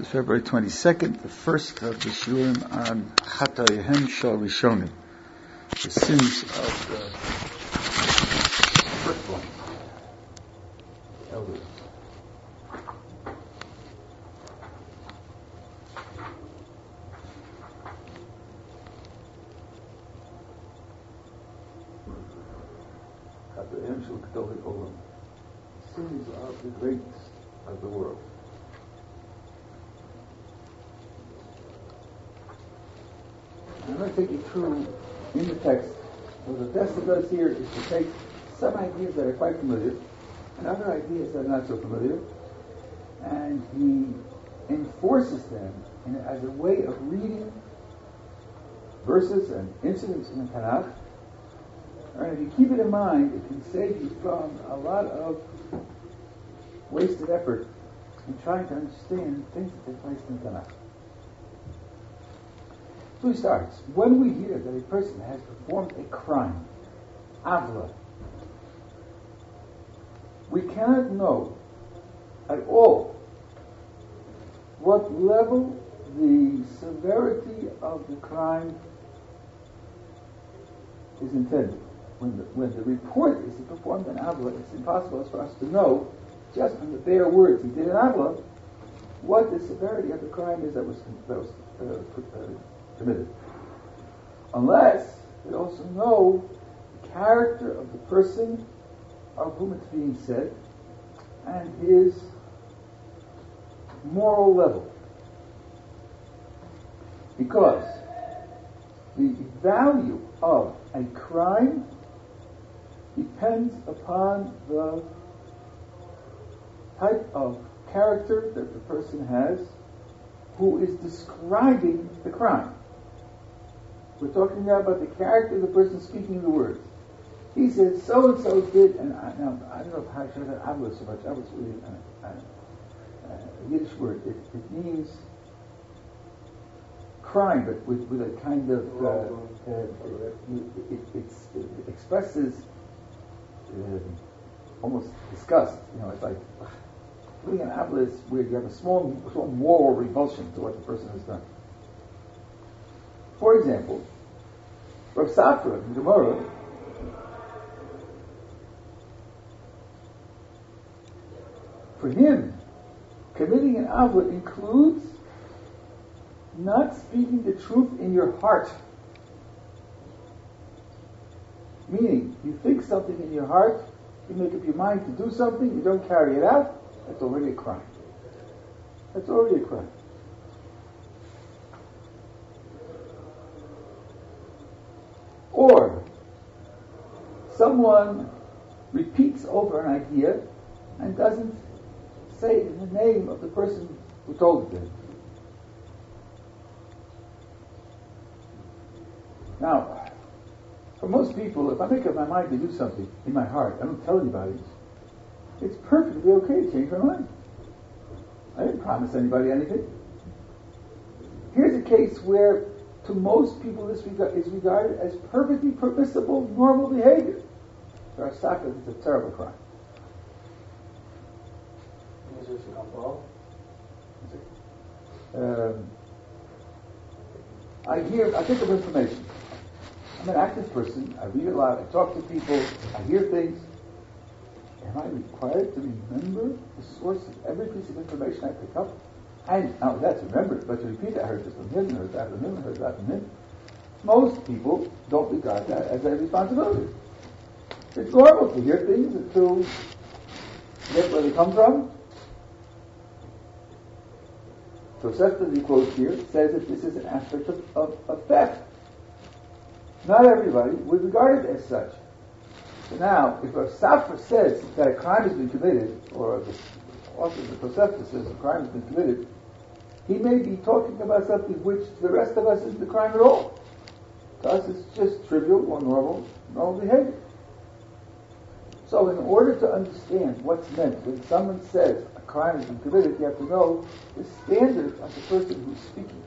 Is February 22nd, the first of the Shiurim on Chatayehem Shal Rishonim, the sins of the firstborn, elders. Chatayehem Shal Gedolei Olam, sins of the greats of the world. I'm going to take you through in the text. So the Testa does here is to take some ideas that are quite familiar and other ideas that are not so familiar, and he enforces them in, as a way of reading verses and incidents in the Tanakh. And if you keep it in mind, it can save you from a lot of wasted effort in trying to understand things that take place in the Tanakh. So he starts. When we hear that a person has performed a crime, avla, we cannot know at all what level the severity of the crime is intended. When the, when the report is performed an avla, it's impossible for us to know, just from the bare words he did an avla, what the severity of the crime is that was, that was uh, uh, committed. Unless we also know character of the person of whom it's being said and his moral level. Because the value of a crime depends upon the type of character that the person has who is describing the crime. We're talking now about the character of the person speaking the words. He said, so and so did, and I, now, I don't know how I should have Avla so much. I was really a, a, a Yiddish word. It, it, means crime, but with, with a kind of, uh, uh, it, it, expresses uh, almost disgust. You know, it's like, putting an is where you have a small, small moral revulsion to what the person has done. For example, Rav Safra in Gemara for him, committing an avla includes not speaking the truth in your heart. Meaning, you think something in your heart, you make up your mind to do something, you don't carry it out, that's already a crime. That's already a crime. Or someone repeats over an idea and doesn't say in the name of the person who told it. Now, for most people, if I make up my mind to do something in my heart, I don't tell anybody, it's perfectly okay to change my mind. I didn't promise anybody anything. Here's a case where to most people this is regarded as perfectly permissible, normal behavior. For soccer, it's a terrible crime. Um, I hear, I think of information. I'm an active person. I read a lot. I talk to people. I hear things. Am I required to remember the source of every piece of information I pick up? And now that's remembered, but to repeat I heard this from him, heard that from him, heard that from him. Most people don't regard that as a responsibility. It's normal to hear things and to get where they come from. Tosefta, he quotes here, says that this is an aspect of, of, of theft. Not everybody would regard it as such. So now, if a Safra says that a crime has been committed, or the author of the Tosefta says a crime has been committed, he may be talking about something which to the rest of us isn't a crime at all. To us it's just trivial or normal, normal behavior. So in order to understand what's meant when someone says crime has been committed, you have to know the standard of the person who's speaking.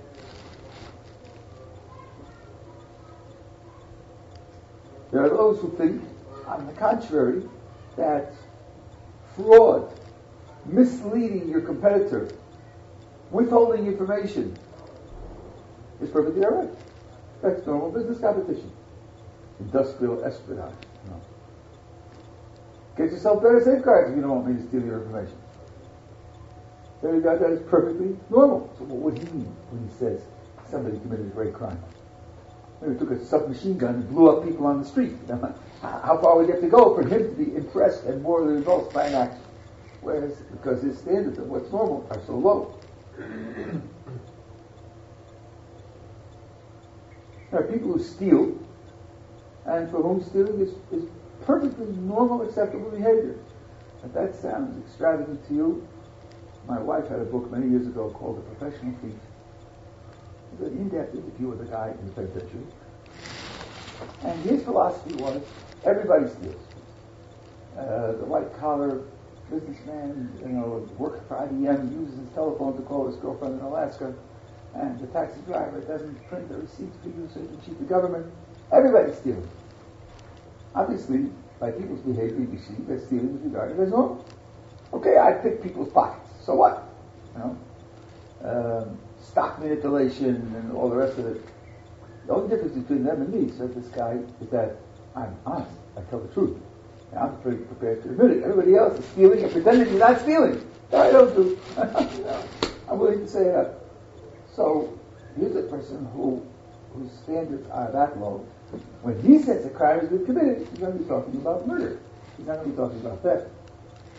There are those who think, on the contrary, that fraud, misleading your competitor, withholding information is perfectly alright. That's normal business competition. Industrial espionage. Get yourself better safeguards if you don't want me to steal your information. That is perfectly normal. So what would he mean when he says somebody committed a great crime? Maybe he took a submachine gun and blew up people on the street. How far would you have to go for him to be impressed and morally repulsed by an action? Whereas, because his standards of what's normal are so low. there are people who steal, and for whom stealing is, is perfectly normal, acceptable behavior. If that sounds extravagant to you, my wife had a book many years ago called The Professional Thief. It was an in-depth interview with a guy in the penitentiary. And his philosophy was, everybody steals. Uh, the white-collar businessman, you know, works for IBM, uses his telephone to call his girlfriend in Alaska, and the taxi driver doesn't print the receipts for you so you cheat the government. Everybody steals. Obviously, by people's behavior, you see that stealing is regarded as normal. Okay, I pick people's pockets. So what? You know, um, stock manipulation and all the rest of it. The only difference between them and me, said this guy, is that I'm honest. I tell the truth. And I'm pretty prepared to admit it. Everybody else is stealing and pretending he's not stealing. I don't do. I'm willing to say that. So here's a person who whose standards are that low. When he says a crime has been committed, he's going to be talking about murder. He's not going to be talking about theft.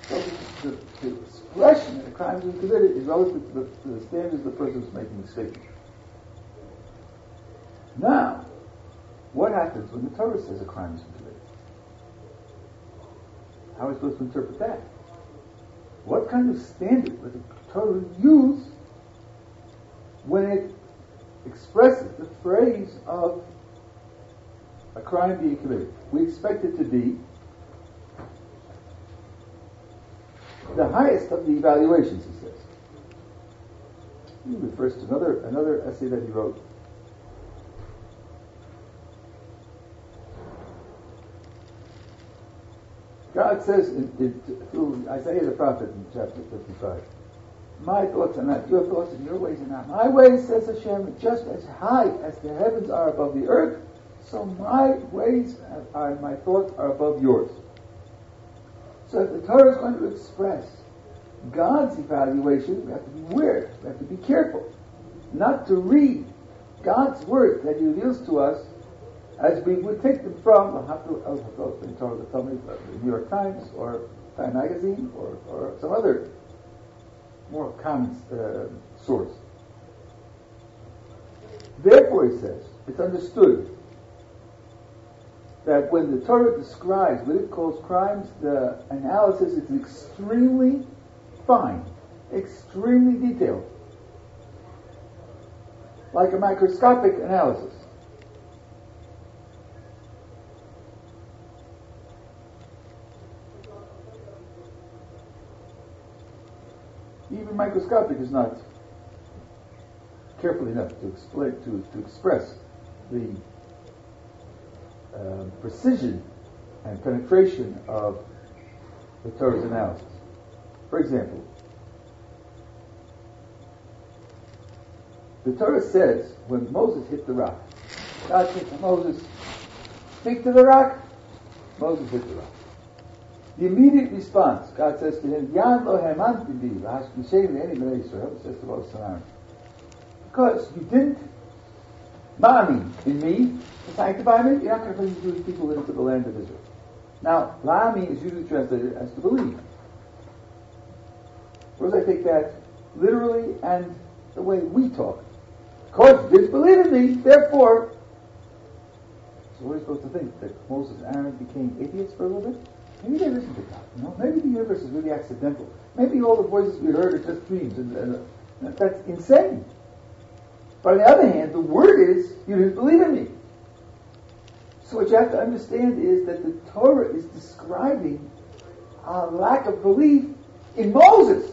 So the, the expression that a crime been committed is relative to the, to the standards of the person who's making the statement. Now, what happens when the Torah says a crime is committed? How are we supposed to interpret that? What kind of standard would the Torah use when it expresses the phrase of a crime being committed? We expect it to be the highest of the evaluations, he says. He refers to another, another essay that he wrote. God says in, in, through Isaiah the prophet in chapter 55, My thoughts are not your thoughts, and your ways are not my ways, says Hashem. Just as high as the heavens are above the earth, so my ways and my thoughts are above yours. So if the Torah is going to express God's evaluation, we have to be aware, we have to be careful, not to read God's word that He reveals to us as we would take them from the New York Times or Time Magazine or, or some other more common uh, source. Therefore, he says, it's understood that when the Torah describes what it calls crimes, the analysis is extremely fine, extremely detailed, like a microscopic analysis. Even microscopic is not careful enough to explain to, to express the uh, precision and penetration of the Torah's analysis. For example, the Torah says when Moses hit the rock, God said to Moses, speak to the rock. Moses hit the rock. The immediate response, God says to him, Yan lo hamanti bi, says to Moses Because you didn't mami in me to sanctify me, you're not going to bring the Jewish people into the land of Israel. Now, lami is usually translated as to believe. Suppose I take that literally and the way we talk. Because didn't in me, therefore. So you supposed to think? That Moses and Aaron became idiots for a little bit? Maybe there isn't a God. You know? Maybe the universe is really accidental. Maybe all the voices we heard are just dreams, and, and, and that's insane. But on the other hand, the word is, you didn't believe in me. So what you have to understand is that the Torah is describing a lack of belief in Moses.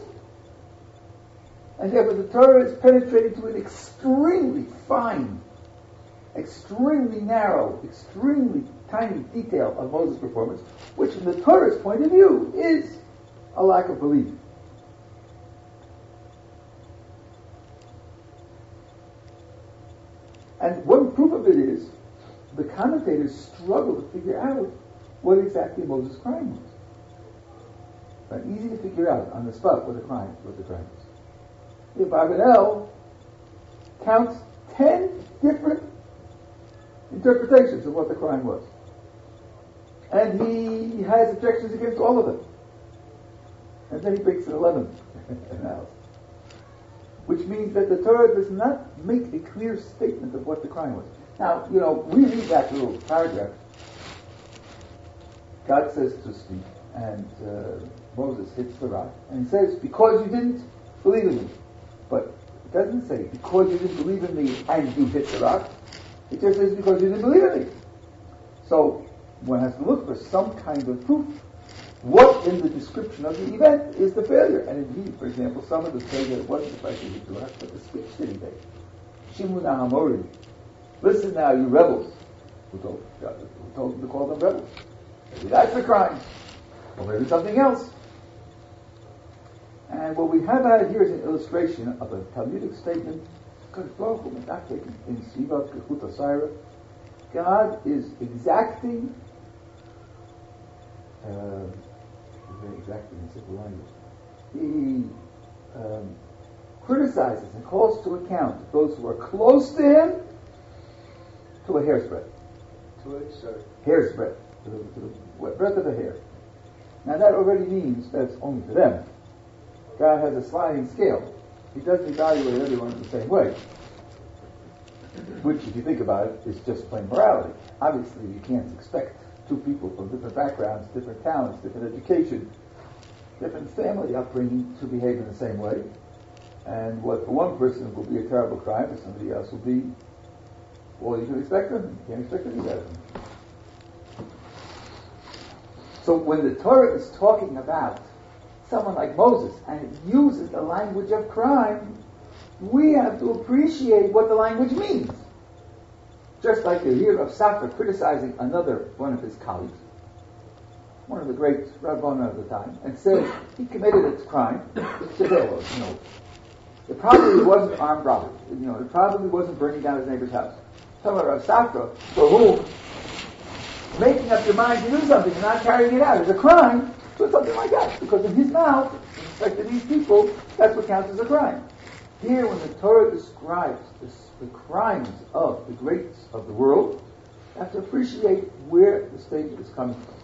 And therefore the Torah is penetrating to an extremely fine, extremely narrow, extremely tiny detail of Moses' performance, which from the Torah's point of view is a lack of belief. And one proof of it is the commentators struggle to figure out what exactly Moses' crime was. But easy to figure out on the spot what the crime, what the crime was. Abarbanel counts ten different interpretations of what the crime was. And he has objections against all of them. And then he breaks an 11th analysis. Which means that the Torah does not make a clear statement of what the crime was. Now, you know, we read that little paragraph. God says to speak, and uh, Moses hits the rock, and says, because you didn't believe in me. But it doesn't say, because you didn't believe in me and you hit the rock. It just says, because you didn't believe in me. So, one has to look for some kind of proof. What in the description of the event is the failure? And indeed, for example, some of the it wasn't the fact that the but the speech that he made. Shimun. Listen now, you rebels. Who told, who told him to call them rebels? Maybe that's the crime. Or maybe something else. And what we have out here is an illustration of a Talmudic statement, in Kechut God is exacting, uh, very exacting in simple language. He um, criticizes and calls to account those who are close to him to a hair's breadth. To a sorry. Hair's breadth. To the, to the breadth of a hair. Now that already means that it's only for them. God has a sliding scale. He doesn't evaluate everyone in the same way. Which, if you think about it, is just plain morality. Obviously, you can't expect two people from different backgrounds, different talents, different education, different family upbringing to behave in the same way. And what for one person will be a terrible crime, for somebody else will be all you can expect them. You can't expect any better. So when the Torah is talking about someone like Moses and it uses the language of crime, we have to appreciate what the language means. Just like you hear of Safra criticizing another one of his colleagues, one of the great Rabbana of the time, and says he committed a crime. you know, it probably wasn't armed robbery. You know, it probably wasn't burning down his neighbor's house. Some of Rav Safra, for whom making up your mind to do something and not carrying it out is a crime, do something like that. Because in his mouth, respect to these people, that's what counts as a crime. Here, when the Torah describes this, the crimes of the greats of the world, you have to appreciate where the statement is coming from.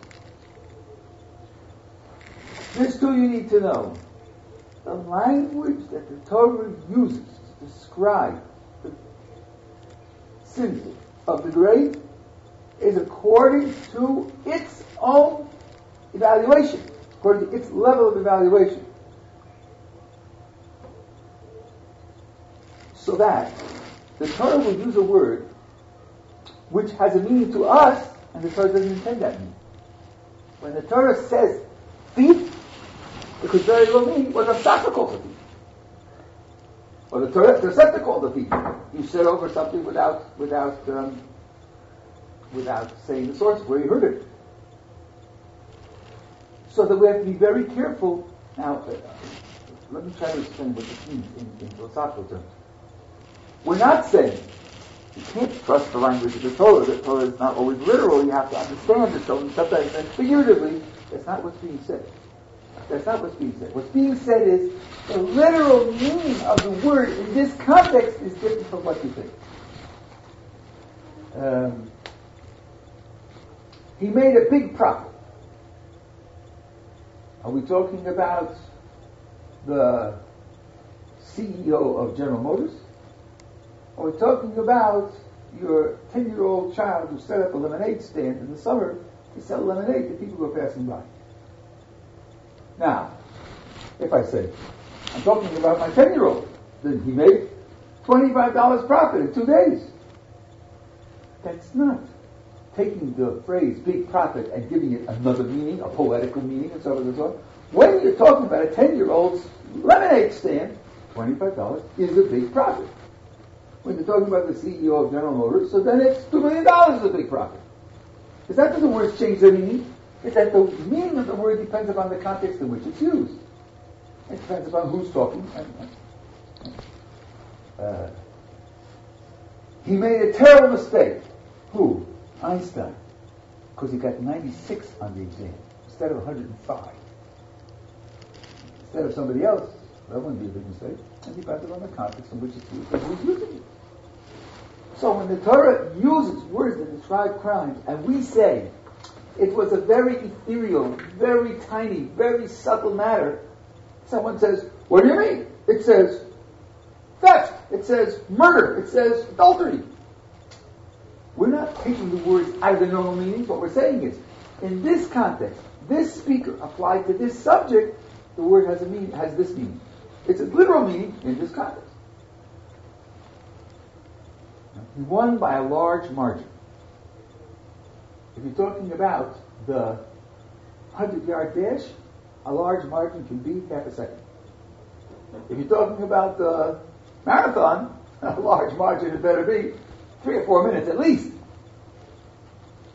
This too you need to know. The language that the Torah uses to describe the sins of the great is according to its own evaluation, according to its level of evaluation. So that the Torah will use a word which has a meaning to us, and the Torah doesn't intend that meaning. When the Torah says thief, it could very well mean was a called a thief. Or the Torah, the called a thief. You said over something without, without, um, without saying the source where you heard it. So that we have to be very careful. Now, uh, let me try to explain what this means in, in philosophical terms. We're not saying you can't trust the language of the Torah. The Torah is not always literal. You have to understand it. So sometimes, and figuratively, that's not what's being said. That's not what's being said. What's being said is the literal meaning of the word in this context is different from what you think. Um, he made a big profit. Are we talking about the CEO of General Motors? Are we talking about your 10 year old child who set up a lemonade stand in the summer to sell lemonade to people who are passing by? Now, if I say, I'm talking about my 10 year old, then he made $25 profit in two days. That's not taking the phrase big profit and giving it another meaning, a poetical meaning, and so on and so on. When you're talking about a 10 year old's lemonade stand, $25 is a big profit. When you're talking about the CEO of General Motors, so then it's $2 million is a big profit. Because that doesn't words change their meaning. It's that the meaning of the word depends upon the context in which it's used. It depends upon who's talking. Uh, He made a terrible mistake. Who? Einstein. Because he got 96 on the exam instead of 105. Instead of somebody else, that wouldn't be a big mistake. And depended on the context in which it's used who's using it. So when the Torah uses words that describe crimes, and we say it was a very ethereal, very tiny, very subtle matter, someone says, What do you mean? It says theft, it says murder, it says adultery. We're not taking the words out of the normal meanings. What we're saying is, in this context, this speaker applied to this subject, the word has a meaning, has this meaning. It's a literal meaning in this context. He won by a large margin. If you're talking about the 100 yard dash, a large margin can be half a second. If you're talking about the marathon, a large margin it better be three or four minutes at least.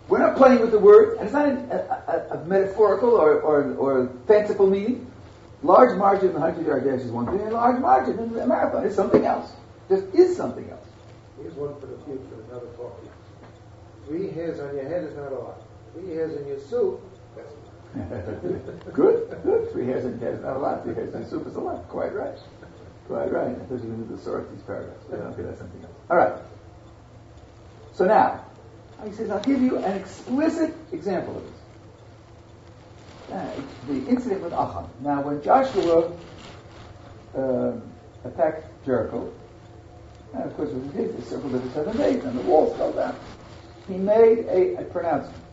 We're not playing with the word, and it's not a, a, a metaphorical or, or, or fanciful meaning. Large margin in the 100 yard dash is one thing, and large margin in the marathon is something else. Just is something else. Here's one for the future, another for talk. Three hairs on your head is not a lot. Three hairs in your soup, good, good. Three hairs in your head is not a lot. Three hairs in your soup is a lot. Quite right. Quite right. Especially when you sort these paragraphs. Yeah, okay, that's something else. All right. So now, he says, I'll give you an explicit example of this. Uh, the incident with Achan. Now, when Joshua uh, attacked Jericho, and of course it was his, he circled it seven days, and the walls fell down. He made a, a pronouncement.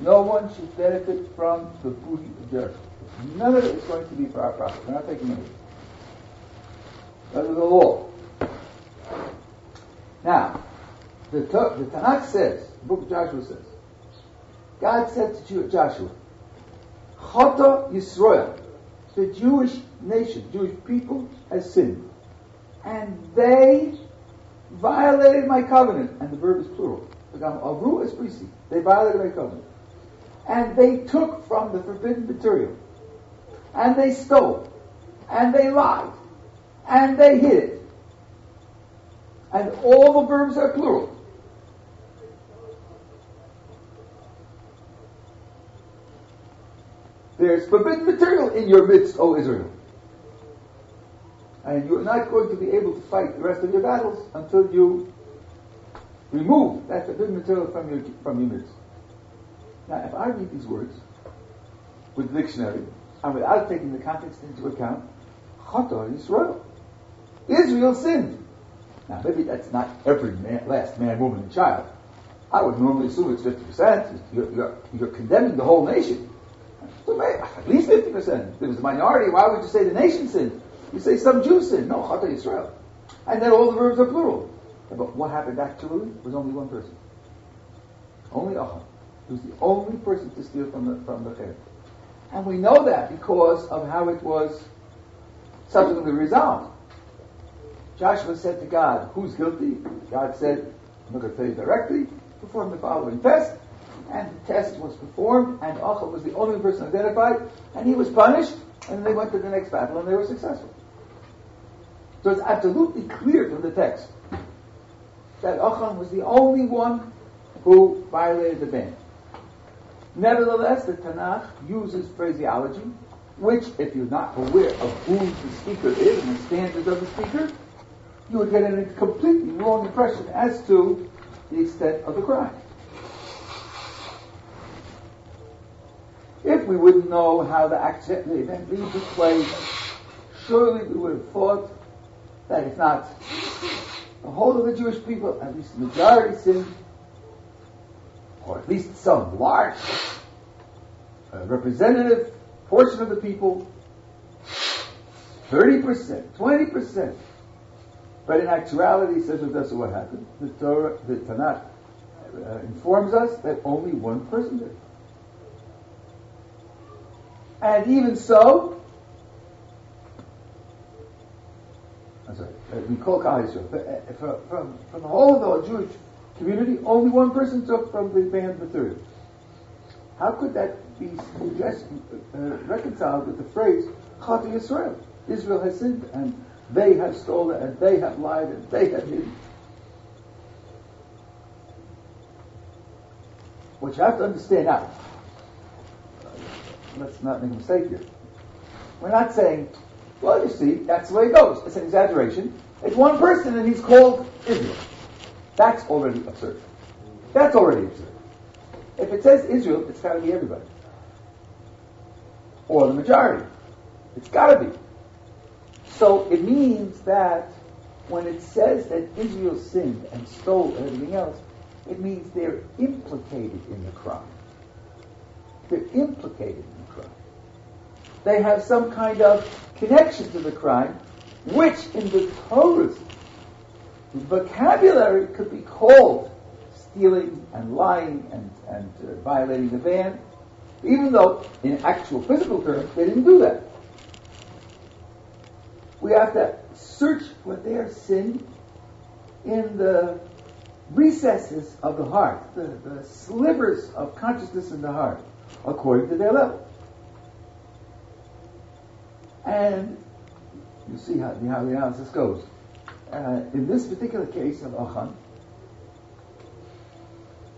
No one should benefit from the booty of Jericho. None of it is going to be for our profit. We're not taking any. Is the law. Now, the, the Tanakh says, the book of Joshua says, God said to Joshua, Chata Yisrael, the Jewish nation, Jewish people, has sinned. And they violated my covenant. And the verb is plural. Avru is prisi. They violated my covenant. And they took from the forbidden material. And they stole. And they lied. And they hid it. And all the verbs are plural. There's forbidden material in your midst, O Israel. And you're not going to be able to fight the rest of your battles until you remove that forbidden material from your, from your midst. Now, if I read these words with the dictionary, and without taking the context into account, Chata Israel. Israel sinned. Now, maybe that's not every man, last man, woman, and child. I would normally assume it's 50%. You're, you're, you're condemning the whole nation. So at least 50%. If it was a minority, why would you say the nation sinned? You say some Jews sinned. No, Chata Yisrael. And then all the verbs are plural. But what happened actually was only one person. Only Achan. He was the only person to steal from the, from the. And we know that because of how it was subsequently resolved. Joshua said to God, Who's guilty? God said, I'm not going to tell you directly. Perform the following test and the test was performed, and Achan was the only person identified, and he was punished, and they went to the next battle, and they were successful. So it's absolutely clear from the text that Achan was the only one who violated the ban. Nevertheless, the Tanakh uses phraseology, which, if you're not aware of who the speaker is and the standards of the speaker, you would get a completely wrong impression as to the extent of the crime. If we wouldn't know how the, action, the event really took place, surely we would have thought that it's not the whole of the Jewish people, at least the majority sinned, or at least some large uh, representative portion of the people, 30%, 20%. But in actuality, says that's what happened. The Torah, the Tanakh uh, informs us that only one person did. And even so, Uh, we call From, uh, uh, from, whole of the Jewish community, only one person took from the band material. How could that be suggest, uh, reconciled with the phrase Chata Yisrael? Israel has sinned, and they have stolen, and they have lied, and they have hidden. What you have to understand now, let's not make a mistake here. We're not saying well, you see, that's the way it goes. It's an exaggeration. It's one person and he's called Israel. That's already absurd. That's already absurd. If it says Israel, it's got to be everybody. Or the majority. It's got to be. So it means that when it says that Israel sinned and stole and everything else, it means they're implicated in the crime. They're implicated in the crime. They have some kind of connection to the crime, which in the Torah's vocabulary could be called stealing and lying and, and uh, violating the ban, even though in actual physical terms they didn't do that. We have to search for their sin in the recesses of the heart, the, the slivers of consciousness in the heart, according to their level. And you see how, how the analysis goes. Uh, in this particular case of Achan,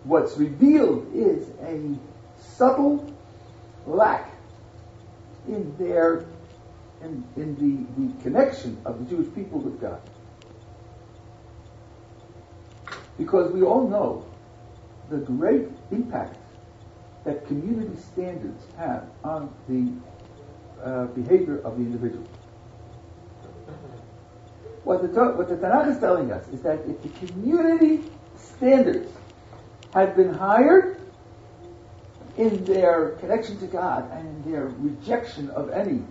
what's revealed is a subtle lack in their in, in the, the connection of the Jewish people with God. Because we all know the great impact that community standards have on the uh, behavior of the individual. What the, what the Tanakh is telling us is that if the community standards had been higher in their connection to God and in their rejection of any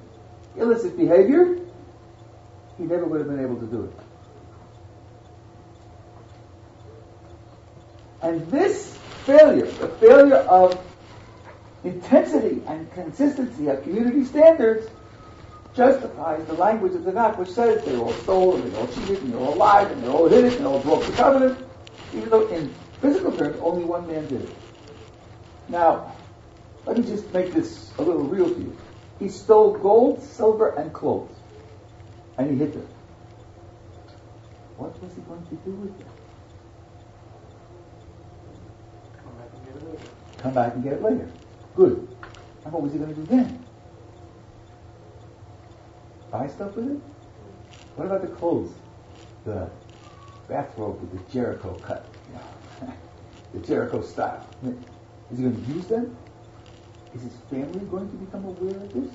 illicit behavior, he never would have been able to do it. And this failure, the failure of intensity and consistency of community standards, justifies the language of the God, which says they all stole and they all cheated and they all lied and they all hid it and they all broke the covenant, even though in physical terms only one man did it. Now, let me just make this a little real to you. He stole gold, silver, and clothes, and he hid them. What was he going to do with them? Come back and get it later. Good. And what was he going to do then? Buy stuff with it? What about the clothes? The bathrobe with the Jericho cut. the Jericho style. Is he going to use them? Is his family going to become aware of this?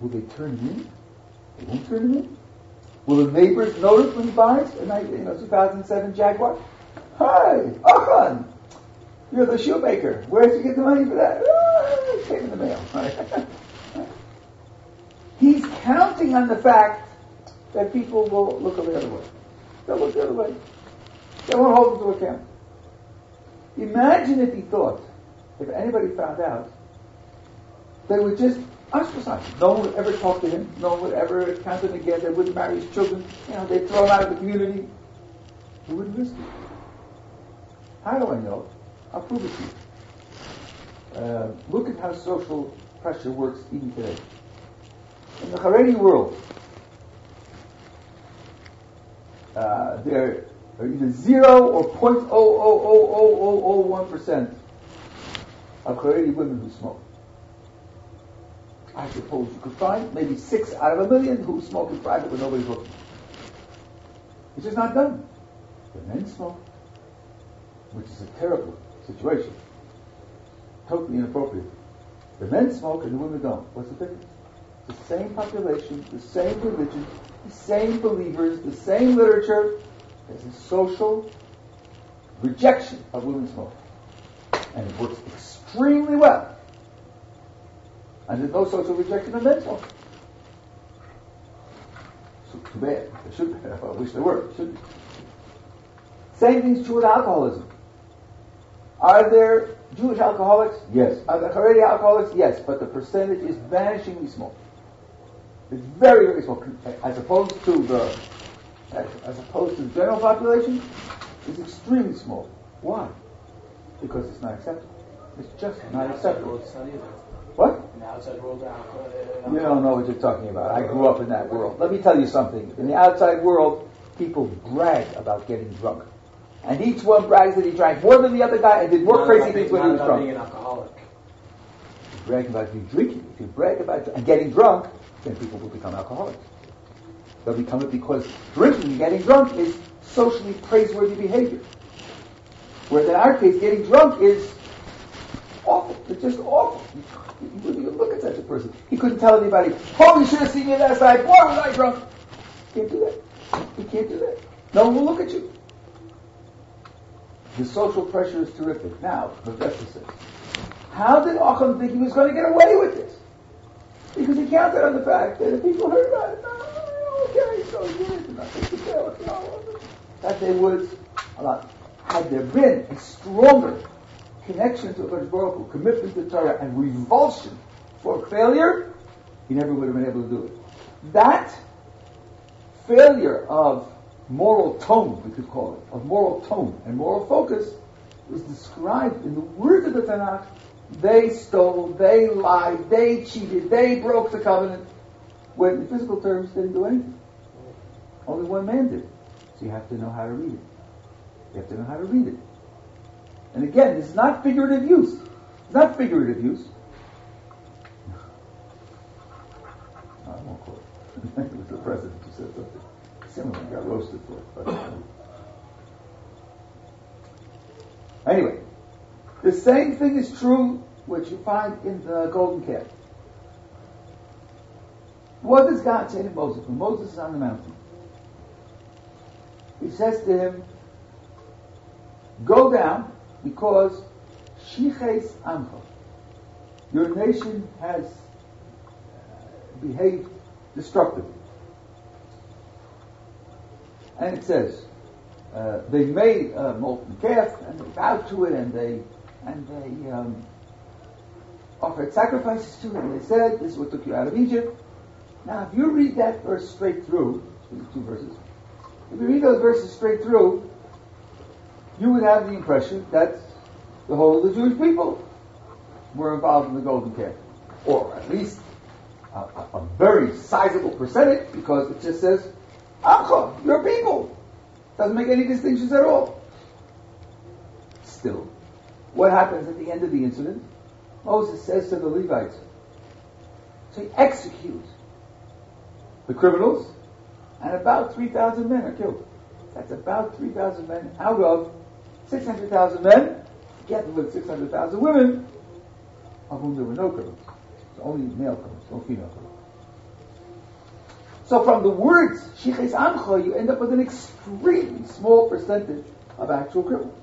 Will they turn him in? They won't turn him in? Will the neighbors notice when he buys a you know, 2007 Jaguar? Hi, Achan, you're the shoemaker. Where'd you get the money for that? Ah, came in the mail. He's counting on the fact that people will look the other way. They'll look the other way. They won't hold him to account. Imagine if he thought, if anybody found out, they would just ostracize him. No one would ever talk to him. No one would ever count him again. They wouldn't marry his children. You know, they'd throw him out of the community. He wouldn't risk it. How do I know? I'll prove it to you. Uh, look at how social pressure works even today. In the Haredi world, uh, there are either zero or 0.0000001% of Haredi women who smoke. I suppose you could find maybe six out of a million who smoke in private when nobody's looking. It's just not done. The men smoke, which is a terrible situation. Totally inappropriate. The men smoke and the women don't. What's the difference? The same population, the same religion, the same believers, the same literature. There's a social rejection of women smoking. And it works extremely well. And there's no social rejection of men smoking. So too bad. There should be. I wish there were. Same thing's true with alcoholism. Are there Jewish alcoholics? Yes. Are there Haredi alcoholics? Yes. But the percentage is vanishingly small. It's very, very small. As opposed to the, as, as opposed to the general population, it's extremely small. Why? Because it's not acceptable. It's just not acceptable. What? In the outside world, uh, You don't know what you're talking about. I grew up in that world. Let me tell you something. In the outside world, people brag about getting drunk And each one brags that he drank more than the other guy and did more Not crazy things when he was about drunk. being an alcoholic. brag about you drinking, if you brag about and getting drunk, then people will become alcoholics. They'll become it because drinking and getting drunk is socially praiseworthy behavior. Whereas in our case, getting drunk is awful. It's just awful. You wouldn't even look at such a person. He couldn't tell anybody, oh, you should have seen me last night. Boy, was I drunk. You can't do that. You can't do that. No one will look at you. The social pressure is terrific. Now, rest says, how did Achan think he was going to get away with this? Because he counted on the fact that if people heard about it, oh, okay, so to tell, you know, that they would, had there been a stronger connection to Hakadosh Baruch commitment to Torah, and revulsion for failure, he never would have been able to do it. That failure of moral tone, we could call it, of moral tone and moral focus, is described in the words of the Tanakh. They stole, they lied, they cheated, they broke the covenant. When in physical terms, didn't do anything. Only one man did. So you have to know how to read it. You have to know how to read it. And again, this is not figurative use. It's not figurative use. I won't quote. it was the president who said something Got roasted for it. Anyway, the same thing is true, which you find in the golden calf. What does God say to Moses when Moses is on the mountain? He says to him, Go down because Shiches Amcha, your nation has uh, behaved destructively. And it says, uh, they made a molten calf and they bowed to it and they and they um, offered sacrifices to it and they said, this is what took you out of Egypt. Now, if you read that verse straight through, two verses, if you read those verses straight through, you would have the impression that the whole of the Jewish people were involved in the golden calf. Or at least a, a, a very sizable percentage, because it just says, Amcha, your people. Doesn't make any distinctions at all. Still, what happens at the end of the incident? Moses says to the Levites, so execute the criminals, and about 3,000 men are killed. That's about 3,000 men out of 600,000 men, together with 600,000 women, of whom there were no criminals. Only male criminals, no female criminals. So from the words Shiches Amcha, you end up with an extremely small percentage of actual criminals.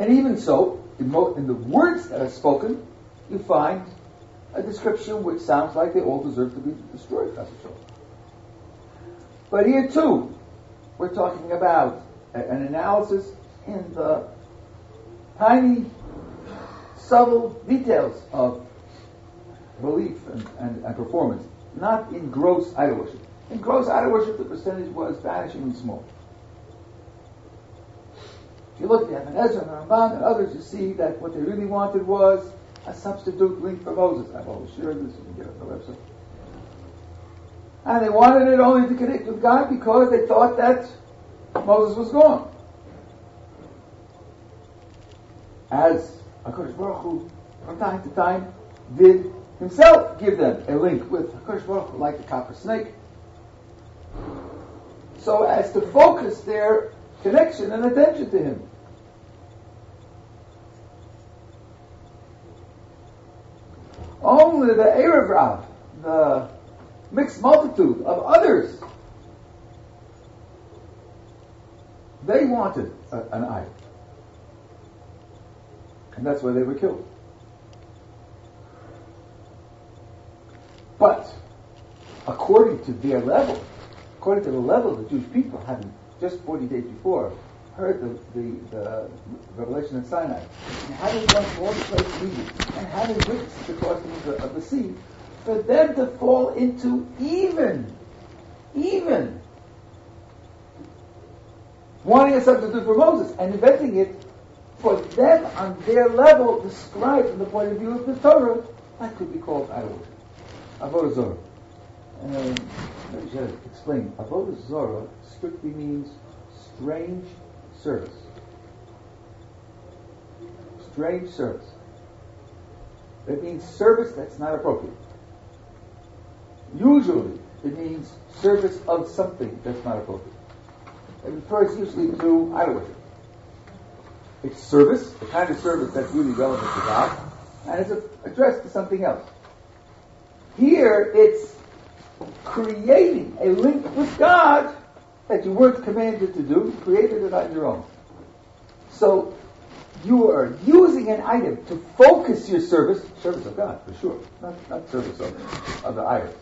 And even so, in, mo- in the words that are spoken, you find a description which sounds like they all deserve to be destroyed. But here too, we're talking about a- an analysis in the tiny, subtle details of belief and, and, and performance, not in gross idol worship. In gross idol worship, the percentage was vanishingly small. If you look at Ibn Ezra and Ramban and others, you see that what they really wanted was a substitute link for Moses. I've always shared this, you can get it on the website. And they wanted it only to connect with God because they thought that Moses was gone. As HaKadosh Baruch Hu, from time to time, did himself give them a link with HaKadosh Baruch like the copper snake, so as to focus their connection and attention to him. Only the Erev Rav, the mixed multitude of others, they wanted a, an idol. And that's why they were killed. But according to their level, according to the level the Jewish people, having just 40 days before heard the, the, the revelation at Sinai, and having gone from all the place to Egypt, and having witnessed the crossing of the, of the sea, for them to fall into even, even wanting a substitute for Moses and inventing it for them on their level, described from the point of view of the Torah, that could be called idol worship. Avodah Zorah. um, let me just explain. Avodah Zorah strictly means strange service. Strange service. It means service that's not appropriate. Usually, it means service of something that's not appropriate. It refers usually to idol worship. It's service, the kind of service that's really relevant to God, and it's addressed to something else. Here, it's creating a link with God that you weren't commanded to do, created it on your own. So, you are using an item to focus your service, service of God, for sure, not, not service of, of the idols.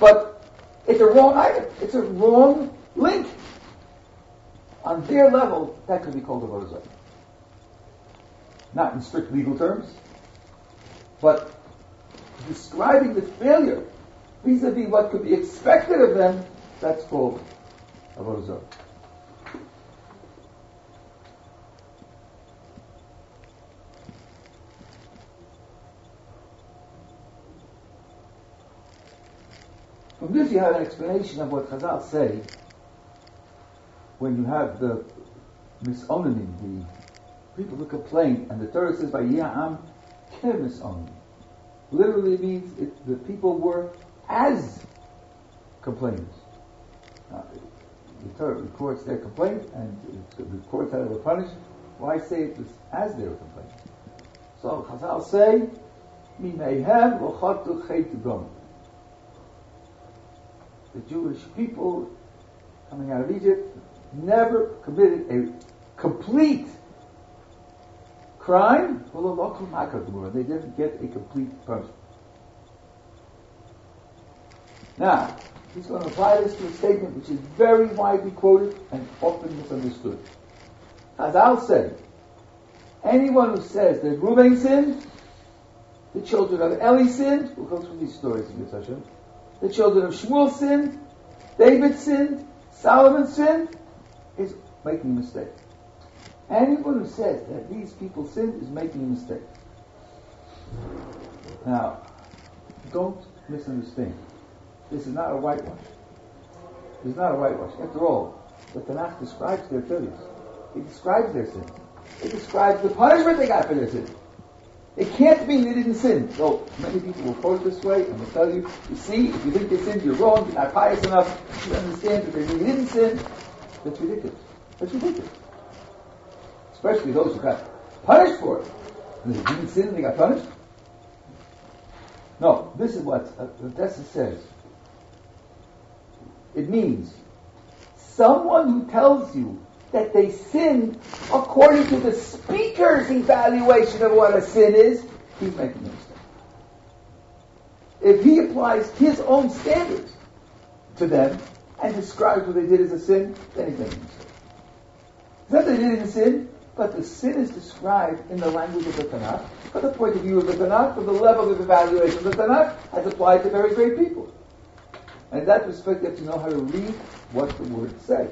But it's a wrong item. It's a wrong link. On their level, that could be called a avodah Not in strict legal terms, but describing the failure vis-a-vis what could be expected of them, that's called avodah From this you have an explanation of what Chazal say when you have the misonanim, the people who complain, and the Torah says by Ya'am Kemisonanim. Literally means it, the people were as complainers. Now, the Torah records their complaint and it records how they were punished. Why say it was as they were complaining? So Chazal say, Mimehem v'chotu chaytu the Jewish people coming out of Egypt never committed a complete crime. They didn't get a complete punishment. Now, he's going to apply this to a statement which is very widely quoted and often misunderstood. As I'll say, anyone who says that Reuben sinned, the children of Eli sinned, we'll go through these stories in the children of Shmuel sinned, David sinned, Solomon sinned, is making a mistake. Anyone who says that these people sinned is making a mistake. Now, don't misunderstand. This is not a whitewash. This is not a whitewash. After all, the Tanakh describes their failures. It describes their sins. It describes the punishment they got for their sins. It can't mean they didn't sin. So many people will quote this way and will tell you, you see, if you think they sinned, you're wrong, you're not pious enough to understand that they really didn't sin. That's ridiculous. That's ridiculous. Especially those who got punished for it. They didn't sin and they got punished. No, this is what uh, Rav Dessler says. It means someone who tells you that they sin according to the speaker's evaluation of what a sin is, he's making a mistake. If he applies his own standards to them and describes what they did as a sin, then he's making a mistake. Not that they didn't sin, but the sin is described in the language of the Tanakh, from the point of view of the Tanakh, from the level of evaluation of the Tanakh, as applied to very great people. And in that respect, you have to know how to read what the words say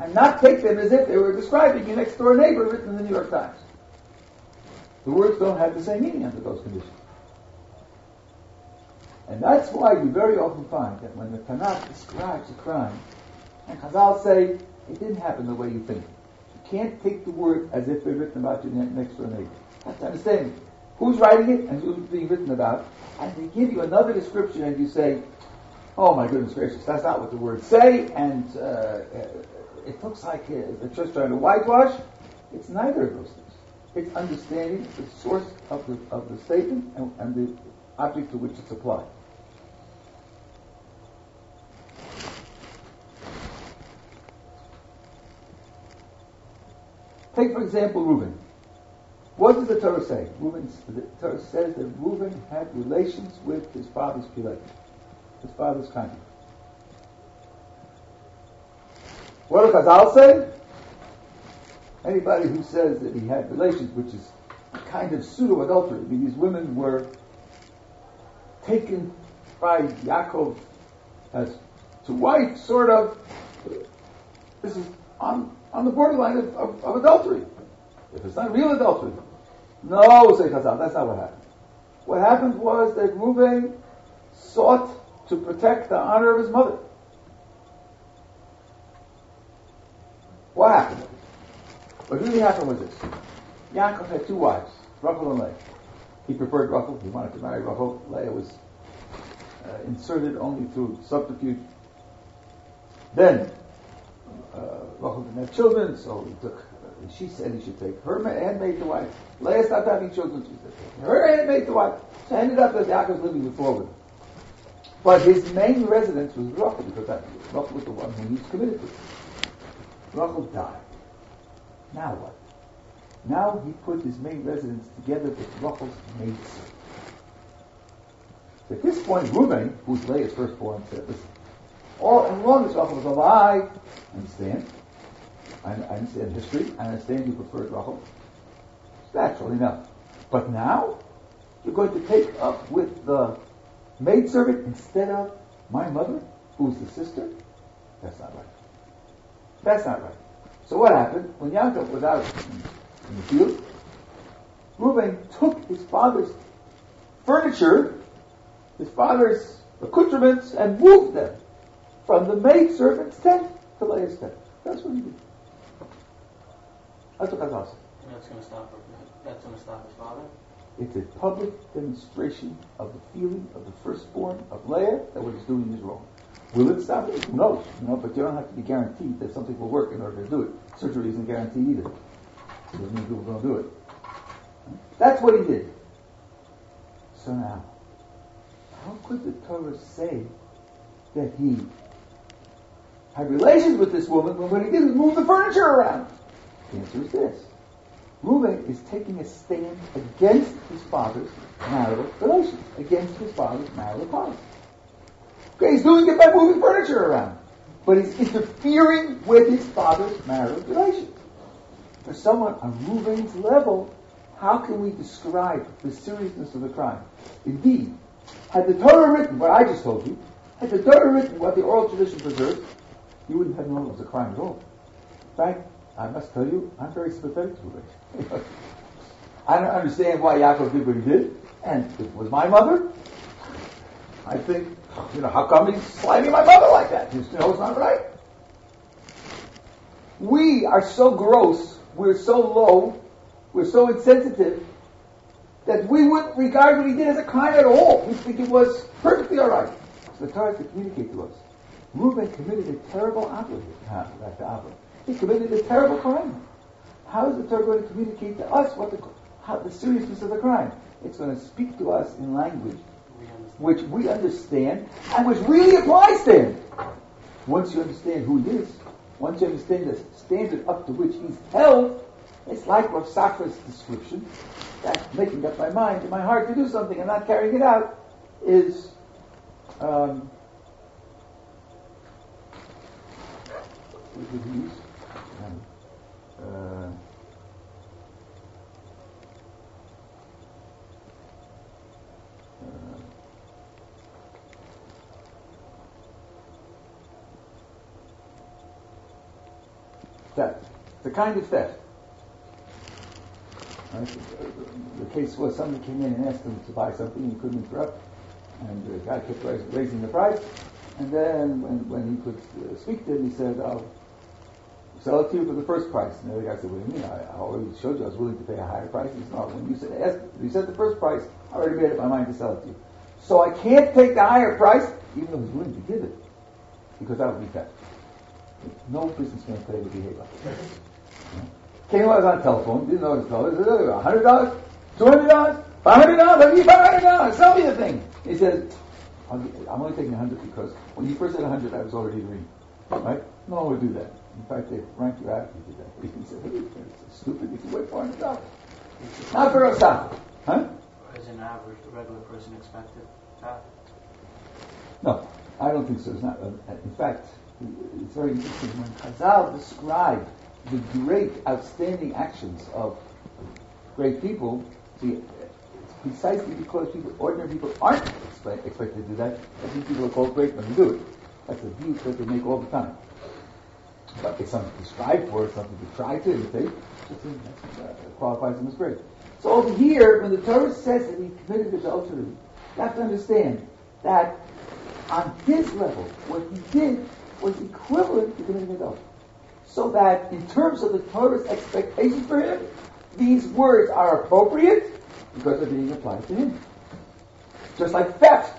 and not take them as if they were describing your next door neighbor written in the New York Times. The words don't have the same meaning under those conditions. And that's why you very often find that when the Tanakh describes a crime, and Chazal say, it didn't happen the way you think. Can't take the word as if they're written about your next door neighbor. You have to understand who's writing it and who's being written about. And they give you another description and you say, oh my goodness gracious, that's not what the words say, and uh, it looks like they're just trying to whitewash. It's neither of those things. It's understanding the source of the, of the statement and, and the object to which it's applied. Take, for example, Reuben. What does the Torah say? Reuben, the Torah says that Reuben had relations with his father's Pilet, his father's kind. What does Chazal say? Anybody who says that he had relations, which is a kind of pseudo adultery, I mean, these women were taken by Yaakov as to wife, sort of. This is on, on the borderline of, of, of adultery. If it's not real adultery. No, say Chazal, that's not what happened. What happened was that Reuven sought to protect the honor of his mother. What happened? What really happened was this. Yaakov had two wives, Rachel and Leah. He preferred Rachel. He wanted to marry Rachel. Leah was uh, inserted only through subterfuge. Then, uh, Rachel didn't have children, so he took, she said he should take her handmaid to wife. Leah stopped having children, she said, her handmaid to wife. So ended up that Yaakov living with four women. But his main residence was Rachel, because that, Rachel was the one whom he was committed to. Rachel died. Now what? Now he put his main residence together with Rachel's maid servant. At this point, Reuben, who's Leah's firstborn, said, listen, all, as long as Rachel was alive, understand. I, understand history. I understand you preferred Rachel. It's natural enough. But now, you're going to take up with the maidservant instead of my mother, who's the sister? That's not right. That's not right. So what happened? When Yaakov was out in the field, Reuben took his father's furniture, his father's accoutrements, and moved them from the maidservant's tent to Leah's tent. That's what he did. That's what Chazal said. That's going to stop. That's going to stop his father. It's a public demonstration of the feeling of the firstborn of Leah that what he's doing is wrong. Will it stop it? Who knows? You know, but you don't have to be guaranteed that something will work in order to do it. Surgery isn't guaranteed either. It doesn't mean people don't do it. That's what he did. So now, how could the Torah say that he had relations with this woman when what he did was move the furniture around? The answer is this. Reuben is taking a stand against his father's marital relations, against his father's marital policy. Okay, he's doing it by moving furniture around. But he's interfering with his father's marital relations. For someone on Reuben's level, how can we describe the seriousness of the crime? Indeed, had the Torah written what I just told you, had the Torah written what the oral tradition preserves, you wouldn't have known it was a crime at all. In fact, I must tell you, I'm very sympathetic to Reuben. I don't understand why Yaakov did what he did, and it was my mother, I think, you know, how come he's slamming my mother like that? You know, it's not right. We are so gross, we're so low, we're so insensitive that we wouldn't regard what he did as a crime at all. We think it was perfectly all right. So the Torah to communicate to us. Reuben committed a terrible avon. He committed a terrible crime. How is the Torah going to communicate to us what the, how, the seriousness of the crime? It's going to speak to us in language which we understand and which really applies to him. Once you understand who he is, once you understand the standard up to which he's held, it's like Rav description that making up my mind in my heart to do something and not carrying it out is um, Um, uh, theft. The kind of theft. Right? The case was somebody came in and asked them to buy something he couldn't interrupt, and the guy kept raising the price. And then when, when he could uh, speak to him, he said, I'll sell it to you for the first price. And the other guy said, what do you mean? I, I already showed you I was willing to pay a higher price. He said, no, when you said, you said the first price, I already made up my mind to sell it to you. So I can't take the higher price, even though he's willing to give it, because that would be theft. No businessman today would behave that. Came was on the telephone, didn't know his color. He said, hundred dollars, two hundred dollars, five hundred dollars, I'll five hundred dollars, sell me the thing. He said, I'm only taking a hundred because when you first said a hundred, I was already agreeing. Right? No one would do that. In fact, they rank you out if you did that. He it's stupid you wait four hundred dollars. Not for us, huh? Is an average, regular person expected? No, I don't think so. It's not. Uh, in fact, it's very interesting when Chazal describe the great, outstanding actions of great people. See, it's precisely because people, ordinary people, aren't expect, expected to do that. that these people are called great when they do it. That's a view that they make all the time. But it's something to strive for, it's something to try to imitate. That uh, qualifies him as great. So over here, when the Torah says that he committed adultery, you have to understand that on his level, what he did was equivalent to committing adultery. So that in terms of the Torah's expectations for him, these words are appropriate because they're being applied to him. Just like theft.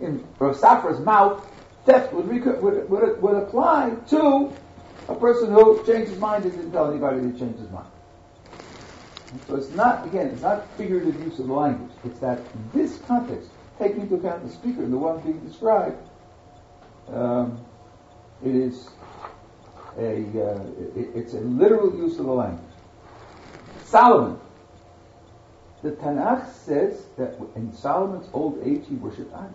In Rav mouth, theft would, would, would, would apply to a person who changed his mind didn't tell anybody he changed his mind. So it's not, again, it's not figurative use of the language. It's that in this context, taking into account the speaker and the one being described, um, it is a, uh, it, it's a literal use of the language. Solomon. The Tanakh says that in Solomon's old age he worshipped idols.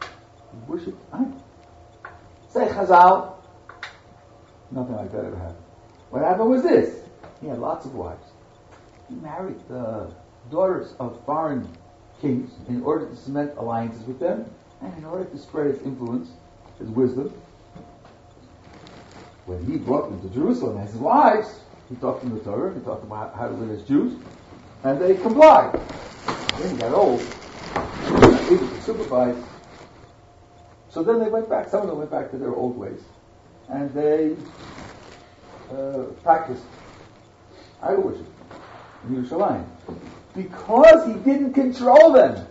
He worshipped. Say Chazal, nothing like that ever happened. What happened was this. He had lots of wives. He married the daughters of foreign kings in order to cement alliances with them and in order to spread his influence, his wisdom. When he brought them to Jerusalem as his wives, he taught them the Torah, he taught them how to live as Jews, and they complied. Then he got old, able to supervise. So then they went back, some of them went back to their old ways, and they uh, practiced idol worship in Yerushalayim. Because he didn't control them,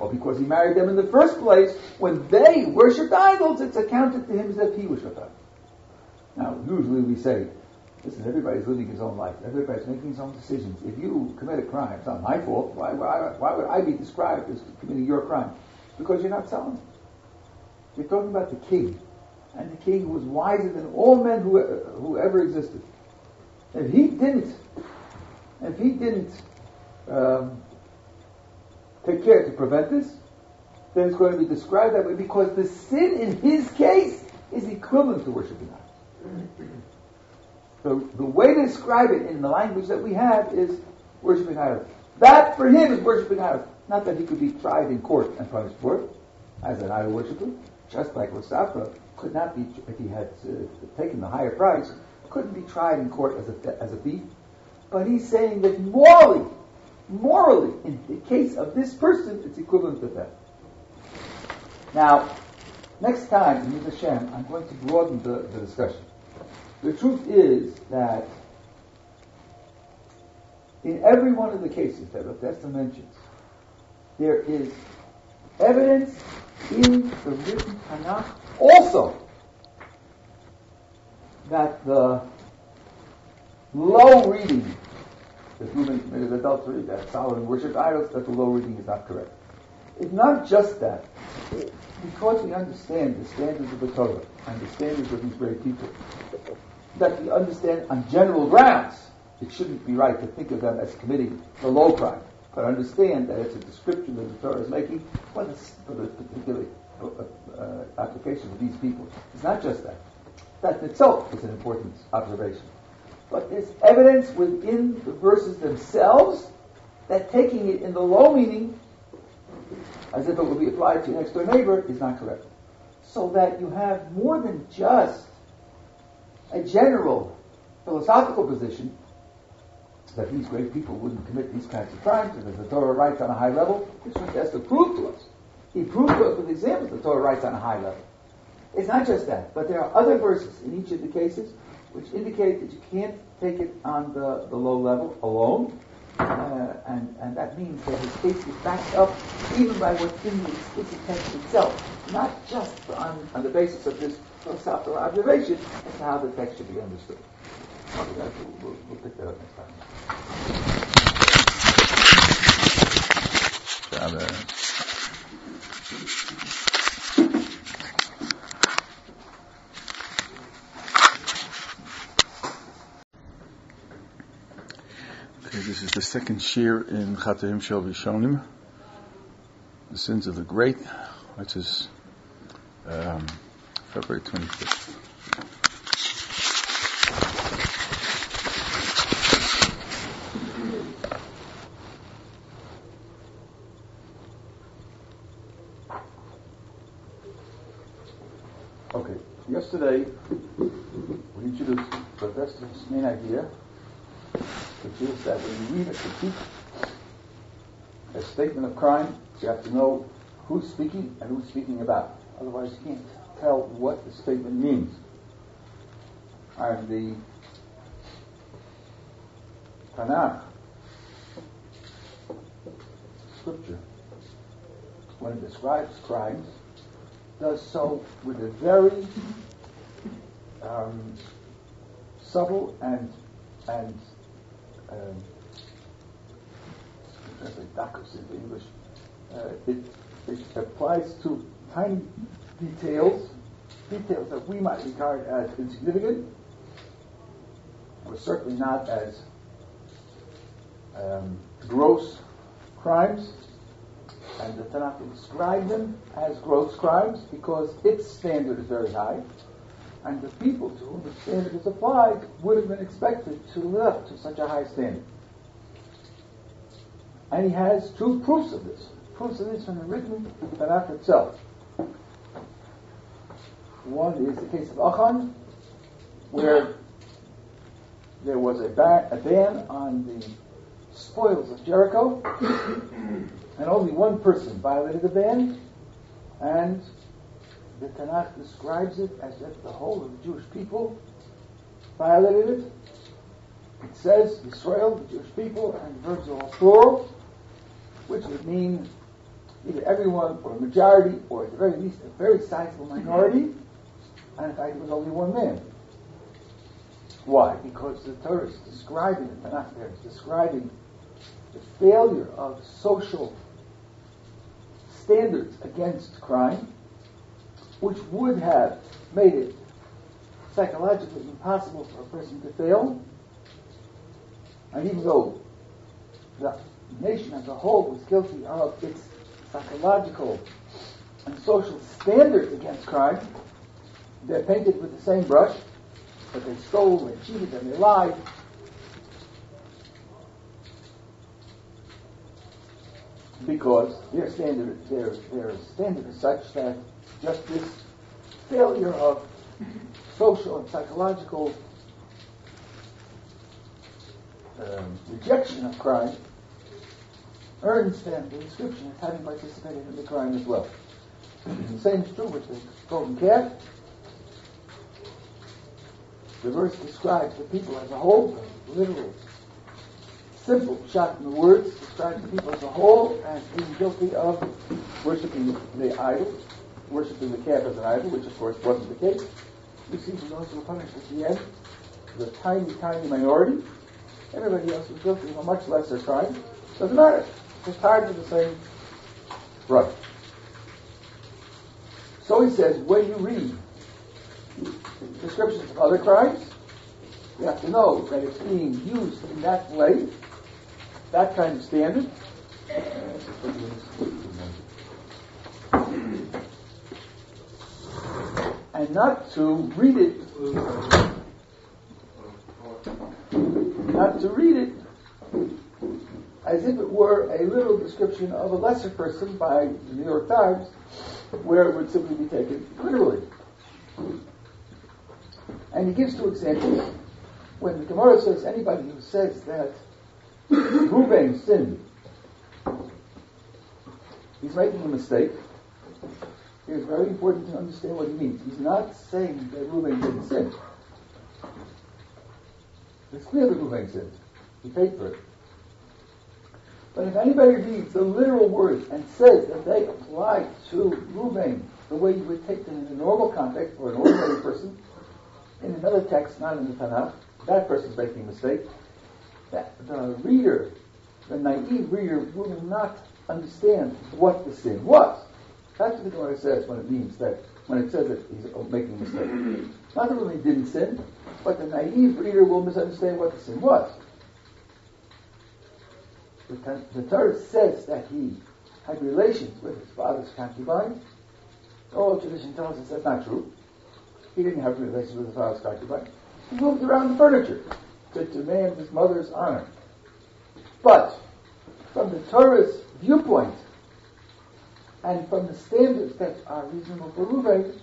or because he married them in the first place, when they worshipped idols, it's accounted to him as if he worshipped idols. Now, usually we say, listen, everybody's living his own life. Everybody's making his own decisions. If you commit a crime, it's not my fault. Why, why, why would I be described as committing your crime? Because you're not Solomon. You're talking about the king. And the king was wiser than all men who, who ever existed. If he didn't, if he didn't um, take care to prevent this, then it's going to be described that way because the sin in his case is equivalent to worshiping idols. So the way to describe it in the language that we have is worshiping idols. That for him is worshiping idols. Not that he could be tried in court and punished for it as an idol worshiper, just like Rav Safra could not be if he had uh, taken the higher price couldn't be tried in court as a, as a thief, but he's saying that morally, morally, in the case of this person, it's equivalent to theft. Now, next time, in Hashem, I'm going to broaden the, the discussion. The truth is that in every one of the cases that Rav Dessler mentions, there is evidence in the written Tanakh also that the low reading that Reuben committed adultery, that Solomon worshipped idols, that the low reading is not correct. It's not just that. Because we understand the standards of the Torah and the standards of these great people, that we understand on general grounds, it shouldn't be right to think of them as committing the low crime, but understand that it's a description that the Torah is making for the, for the particular uh, application of these people. It's not just that. That itself is an important observation. But there's evidence within the verses themselves that taking it in the low meaning, as if it would be applied to your next door neighbor, is not correct. So that you have more than just a general philosophical position that these great people wouldn't commit these kinds of crimes, and the Torah writes on a high level, which has to prove to us. He proved to us with examples the Torah writes on a high level. It's not just that, but there are other verses in each of the cases which indicate that you can't take it on the, the low level alone, uh, and, and that means that his case is backed up even by what's in the explicit text itself, not just on, on the basis of this philosophical observation as to how the text should be understood. We'll, we'll pick that up next time. Okay, this is the second shiur in Chata'im Shel Rishonim, the sins of the great, which is um, February 25th. Okay, yesterday we introduced the best main idea which is that when you read a critique, a statement of crime, you have to know who's speaking and who's speaking about. Otherwise, you can't tell what the statement means. And the Tanakh, scripture, when it describes crimes, does so with a very um, subtle and and um, translate in English. Uh, it, it applies to tiny details, details that we might regard as insignificant, or certainly not as um, gross crimes, and the Tanakh described them as gross crimes because its standard is very high, and the people to whom the standard is applied would have been expected to live up to such a high standard. And he has two proofs of this. Proofs of this from the written Tanakh itself. One is the case of Achan, where there was a, ban, a ban on the spoils of Jericho, and only one person violated the ban, and the Tanakh describes it as if the whole of the Jewish people violated it. It says Israel, the Jewish people, and verbs are all plural, which would mean either everyone or a majority, or at the very least a very sizable minority, and in fact it was only one man. Why? Because the Torah is describing, the Tanakh there is describing the failure of social standards against crime, which would have made it psychologically impossible for a person to fail. And even though the nation as a whole was guilty of its psychological and social standards against crime, they're painted with the same brush, but they stole, they cheated, and they lied, because their standard, their, their standard is such that just this failure of social and psychological um, rejection of crime earns them the inscription as having participated in the crime as well. the same is true with the golden calf. The verse describes the people as a whole, literal simple shot in the words describes the people as a whole as being guilty of worshiping the idol, worshiping the calf as an idol, which of course wasn't the case. Those who were punished at the end, the tiny, tiny minority. Everybody else was guilty of a much lesser crime. Doesn't matter. Just tied to the same right. So he says, when you read descriptions of other crimes, you have to know that it's being used in that way that kind of standard. And not to read it, not to read it as if it were a little description of a lesser person by the New York Times, where it would simply be taken literally. And he gives two examples. When the Gemara says anybody who says that Reuben sinned. He's making a mistake. It's very important to understand what he means. He's not saying that Reuben didn't sin. It's clear that Reuben sinned. He paid for it. But if anybody reads the literal words and says that they apply to Reuben the way you would take them in a normal context for an ordinary person, in another text, not in the Tanakh, that person's making a mistake that the reader, the naive reader, will not understand what the sin was. That's what the Gemara says when it means that when it says that he's making a mistake. Not that he didn't sin, but the naive reader will misunderstand what the sin was. The, the Torah says that he had relations with his father's concubine. All tradition tells us that's not true. He didn't have relations with his father's concubine. He moved around the furniture to demand his mother's honor. But from the Torah's viewpoint, and from the standards that are reasonable for Reuben,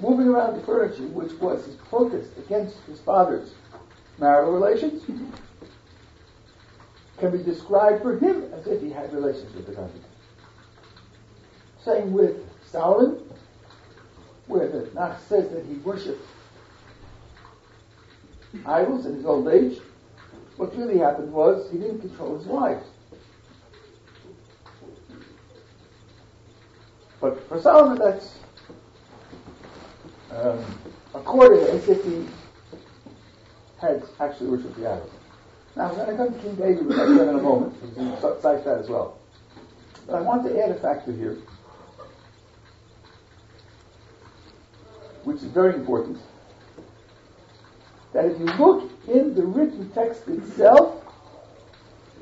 moving around the furniture, which was his protest against his father's marital relations, can be described for him as if he had relations with the concubine. Same with Solomon, where the Nach says that he worshipped idols in his old age. What really happened was he didn't control his wives. But for Solomon, that's um, according as if he had actually worshipped the idols. Now, when I come to King David, get that in a moment, because cite that as well. But I want to add a factor here, which is very important, that if you look in the written text itself,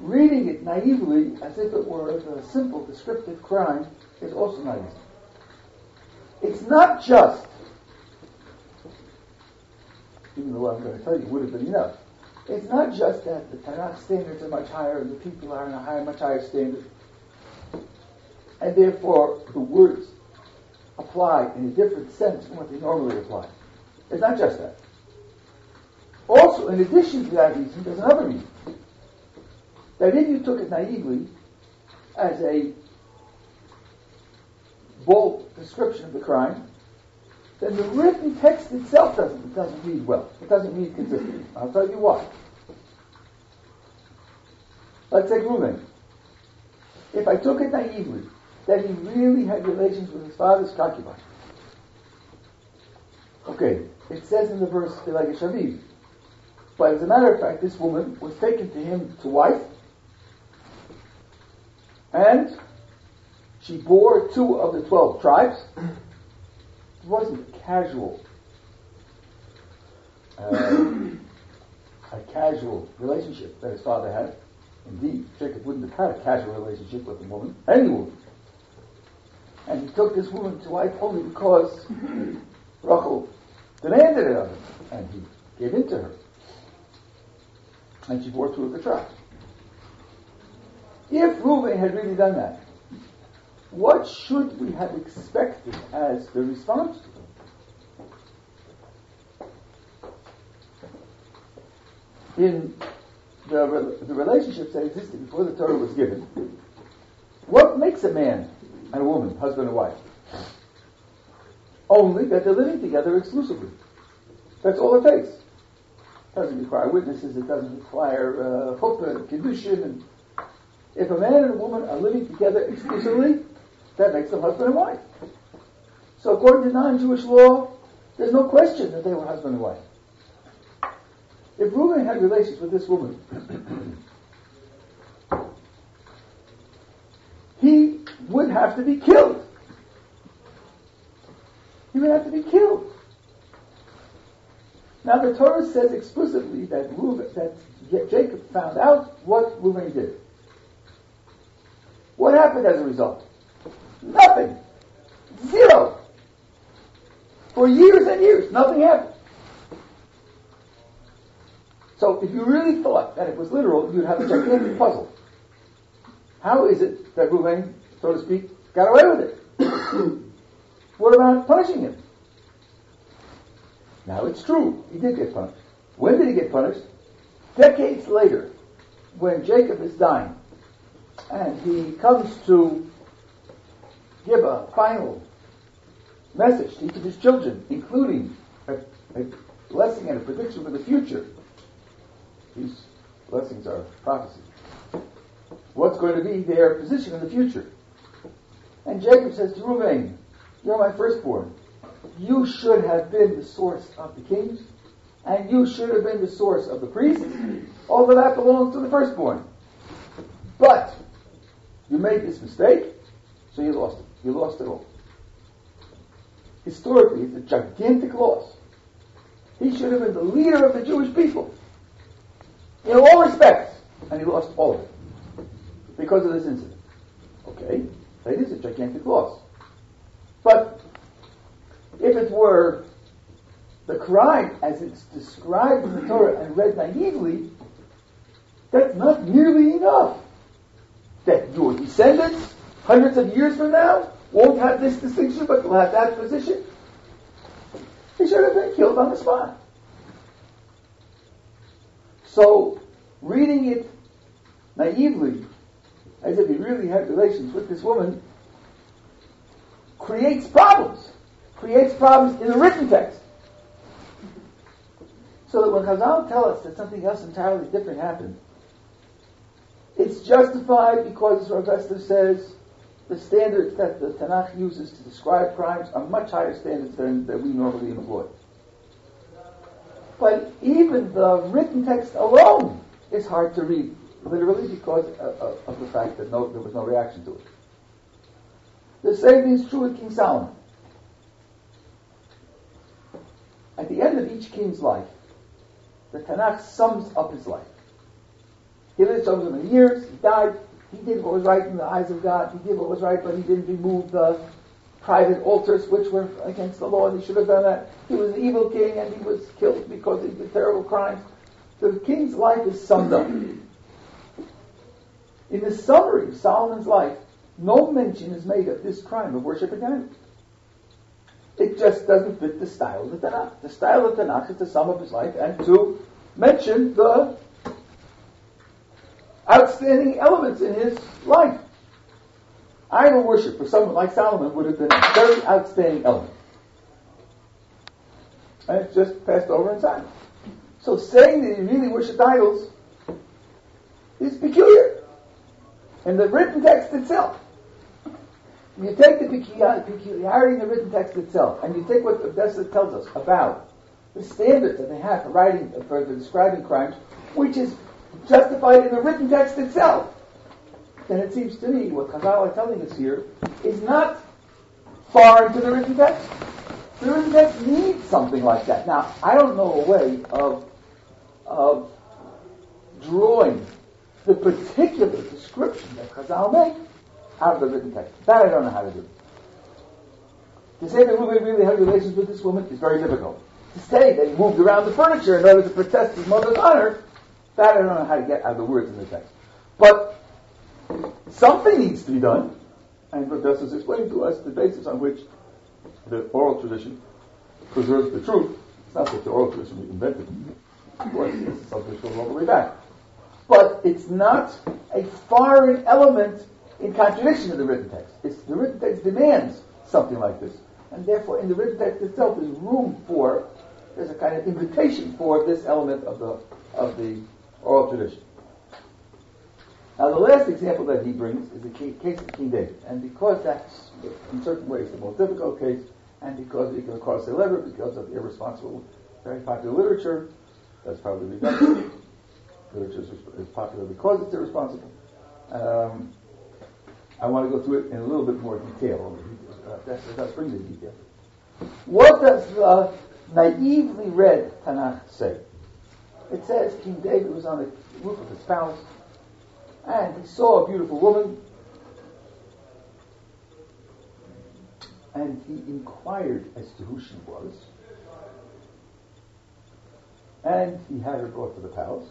reading it naively as if it were a simple descriptive crime is also not. It's not just, even though I'm going to tell you would have been enough, it's not just that the Tanakh standards are much higher and the people are in a higher, much higher standard, and therefore the words apply in a different sense from what they normally apply. It's not just that. Also, in addition to that reason, there's another reason. That if you took it naively as a bold description of the crime, then the written text itself doesn't, it doesn't read well. It doesn't read consistently. I'll tell you why. Let's take Reuben. If I took it naively, that he really had relations with his father's concubine. Okay, it says in the verse, Shaviv. But as a matter of fact, this woman was taken to him to wife, and she bore two of the twelve tribes. It wasn't casual, uh, a casual relationship that his father had. Indeed, Jacob wouldn't have had a casual relationship with a woman, any woman. And he took this woman to wife only because Rachel demanded it of him, and he gave in to her. And she bore two of the tribes. If Reuben had really done that, what should we have expected as the response to them? In the, the relationships that existed before the Torah was given, what makes a man and a woman, husband and wife? Only that they're living together exclusively. That's all it takes. It doesn't require witnesses, it doesn't require uh, chuppah and kedushin. And if a man and a woman are living together exclusively, that makes them husband and wife. So according to non-Jewish law, there's no question that they were husband and wife. If Reuben had relations with this woman, he would have to be killed. He would have to be killed. Now the Torah says explicitly that Reuben, that Jacob found out what Reuben did. What happened as a result? Nothing. Zero. For years and years, nothing happened. So if you really thought that it was literal, you'd have a gigantic puzzle. How is it that Reuben, so to speak, got away with it? what about punishing him? Now it's true, he did get punished. When did he get punished? Decades later, when Jacob is dying, and he comes to give a final message to each of his children, including a, a blessing and a prediction for the future. These blessings are prophecy. What's going to be their position in the future? And Jacob says to Reuben, You're my firstborn. You should have been the source of the kings, and you should have been the source of the priests. All of that belongs to the firstborn. But you made this mistake, so you lost it. You lost it all. Historically, it's a gigantic loss. He should have been the leader of the Jewish people in all respects, and he lost all of it because of this incident. Okay, that is a gigantic loss. But if it were the crime as it's described in the Torah and read naively, that's not nearly enough. That your descendants, hundreds of years from now, won't have this distinction, but will have that position. He should have been killed on the spot. So, reading it naively, as if he really had relations with this woman, creates problems. Creates problems in the written text. So that when Chazal tell us that something else entirely different happened, it's justified because, as Rav says, the standards that the Tanakh uses to describe crimes are much higher standards than, than we normally employ. But even the written text alone is hard to read, literally, because of, of the fact that no, there was no reaction to it. The same is true with King Solomon. At the end of each king's life, the Tanakh sums up his life. He lived so many years, he died, he did what was right in the eyes of God, he did what was right, but he didn't remove the private altars which were against the law, and he should have done that. He was an evil king and he was killed because he did terrible crimes. The king's life is summed up. In the summary of Solomon's life, no mention is made of this crime of worshiping idols. It just doesn't fit the style of the Tanakh. The style of the Tanakh is to sum up his life and to mention the outstanding elements in his life. Idol worship for someone like Solomon would have been a very outstanding element. And it's just passed over in silence. So saying that he really worshipped idols is peculiar. And the written text itself, you take the peculiarity in the written text itself, and you take what Rav Dessler tells us about the standards that they have for writing, for describing crimes, which is justified in the written text itself, then it seems to me what Chazal are telling us here is not far into the written text. The written text needs something like that. Now, I don't know a way of, of drawing the particular description that Chazal make out of the written text. That I don't know how to do. To say that Reuben really had relations with this woman is very difficult. To say that he moved around the furniture in order to protest his mother's honor, that I don't know how to get out of the words in the text. But something needs to be done, and Professor has explained to us the basis on which the oral tradition preserves the truth. It's not that the oral tradition we invented. Of course, it's something goes all the way back. But it's not a foreign element in contradiction to the written text. It's, the written text demands something like this. And therefore, in the written text itself, there's room for, there's a kind of invitation for this element of the, of the oral tradition. Now, the last example that he brings is the case of King David. And because that's, in certain ways, the most difficult case, and because it can cause a lever, because of irresponsible, very popular literature, that's probably redundant. literature is, popular because it's irresponsible. Um, I want to go through it in a little bit more detail. Uh, that's, that's bring the detail. What does the naively read Tanakh say? It says King David was on the roof of his palace and he saw a beautiful woman and he inquired as to who she was and he had her brought to the palace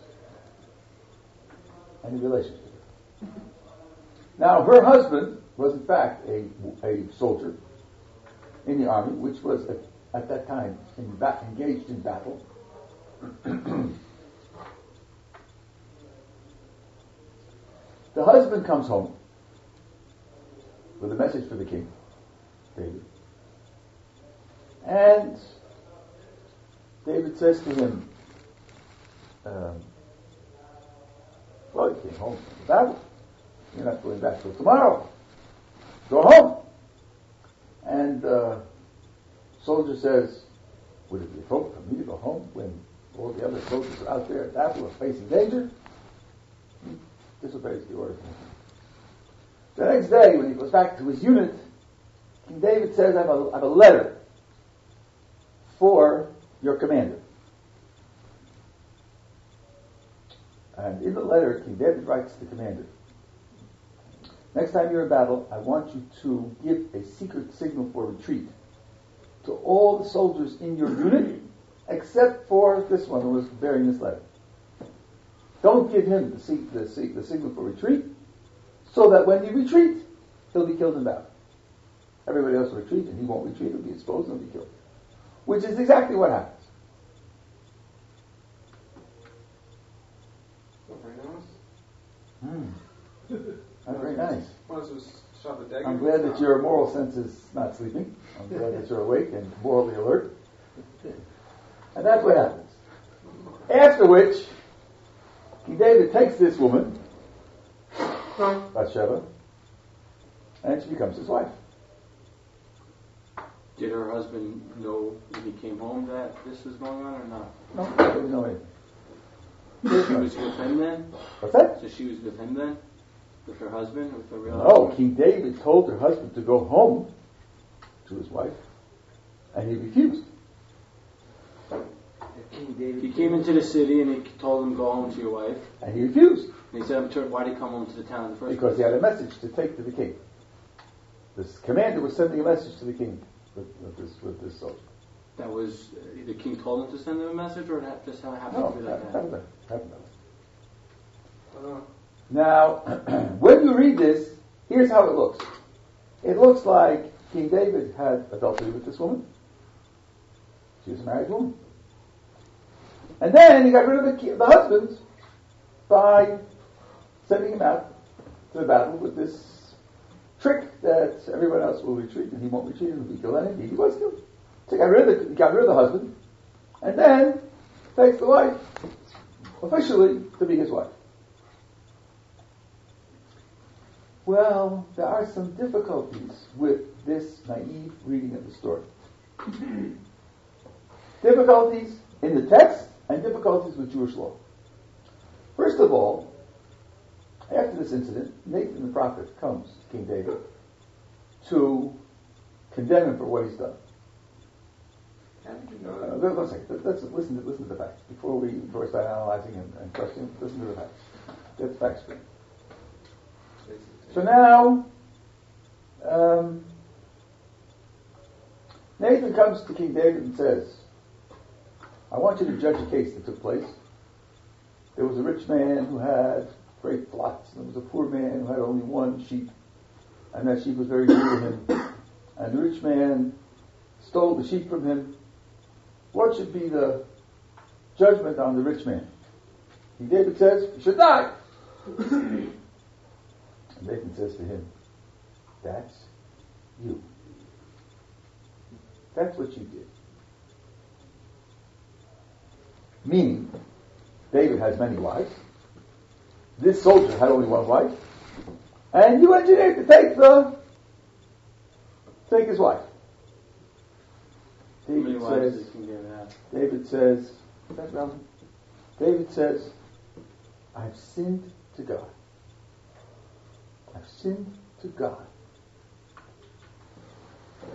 and he relationship with her. Now, her husband was in fact a, a soldier in the army, which was at, at that time in ba- engaged in battle. the husband comes home with a message for the king, David. And David says to him, um, Well, you came home from the battle. You're not going back till tomorrow. Go home. And uh, soldier says, Would it be appropriate for me to go home when all the other soldiers out there at battle are facing danger? Disobeys the order. The next day, when he goes back to his unit, King David says, I have a, I have a letter for your commander. And in the letter, King David writes to the commander, Next time you're in battle, I want you to give a secret signal for retreat to all the soldiers in your unit, except for this one who was bearing this letter. Don't give him the, the, the signal for retreat, so that when you retreat, he'll be killed in battle. Everybody else will retreat, and he won't retreat, he'll be exposed and be killed. Which is exactly what happens. Very nice. Mm. That's very nice. Well, this was I'm glad that your moral sense is not sleeping. I'm glad that you're awake and morally alert. And that's what happens. After which, King David takes this woman, Bathsheba, and she becomes his wife. Did her husband know when he came home that this was going on or not? No, there was no anything. She was with him then? What's that? So she was with him then? With her husband? With her real No, husband? King David told her husband to go home to his wife, and he refused. King David. He came into the city and he told him, go home to your wife. And he refused And he said, I'm sure, why did he come home to the town in the first because he had a message to take to the king. This commander was sending a message to the king with, with this with this soldier. That was, uh, the king told him to send him a message or that just happened No, to be that, like that, that? happened. Uh, Now, when you read this, here's how it looks. It looks like King David had adultery with this woman. She was a married woman. And then he got rid of the, the husband by sending him out to the battle with this trick that everyone else will retreat and he won't retreat and he'll be killed. And he was killed. So he got rid of the, he got rid of the husband and then takes the wife officially to be his wife. Well, there are some difficulties with this naive reading of the story. difficulties in the text and difficulties with Jewish law. First of all, after this incident, Nathan the prophet comes to King David to condemn him for what he's done. how did you Uh, one second. Let's listen to, listen to the facts before we, before we start analyzing and, and questioning. Listen to the facts. Get the facts straight. So now, um, Nathan comes to King David and says, I want you to judge a case that took place. There was a rich man who had great flocks, and there was a poor man who had only one sheep, and that sheep was very dear to him. And the rich man stole the sheep from him. What should be the judgment on the rich man? King David says, he should die. And Nathan says to him, That's you. That's what you did. Meaning, David has many wives. This soldier had only one wife. And you engineered to take the take his wife. David says, David says, is that relevant? David says, I've sinned to God. I've sinned to God.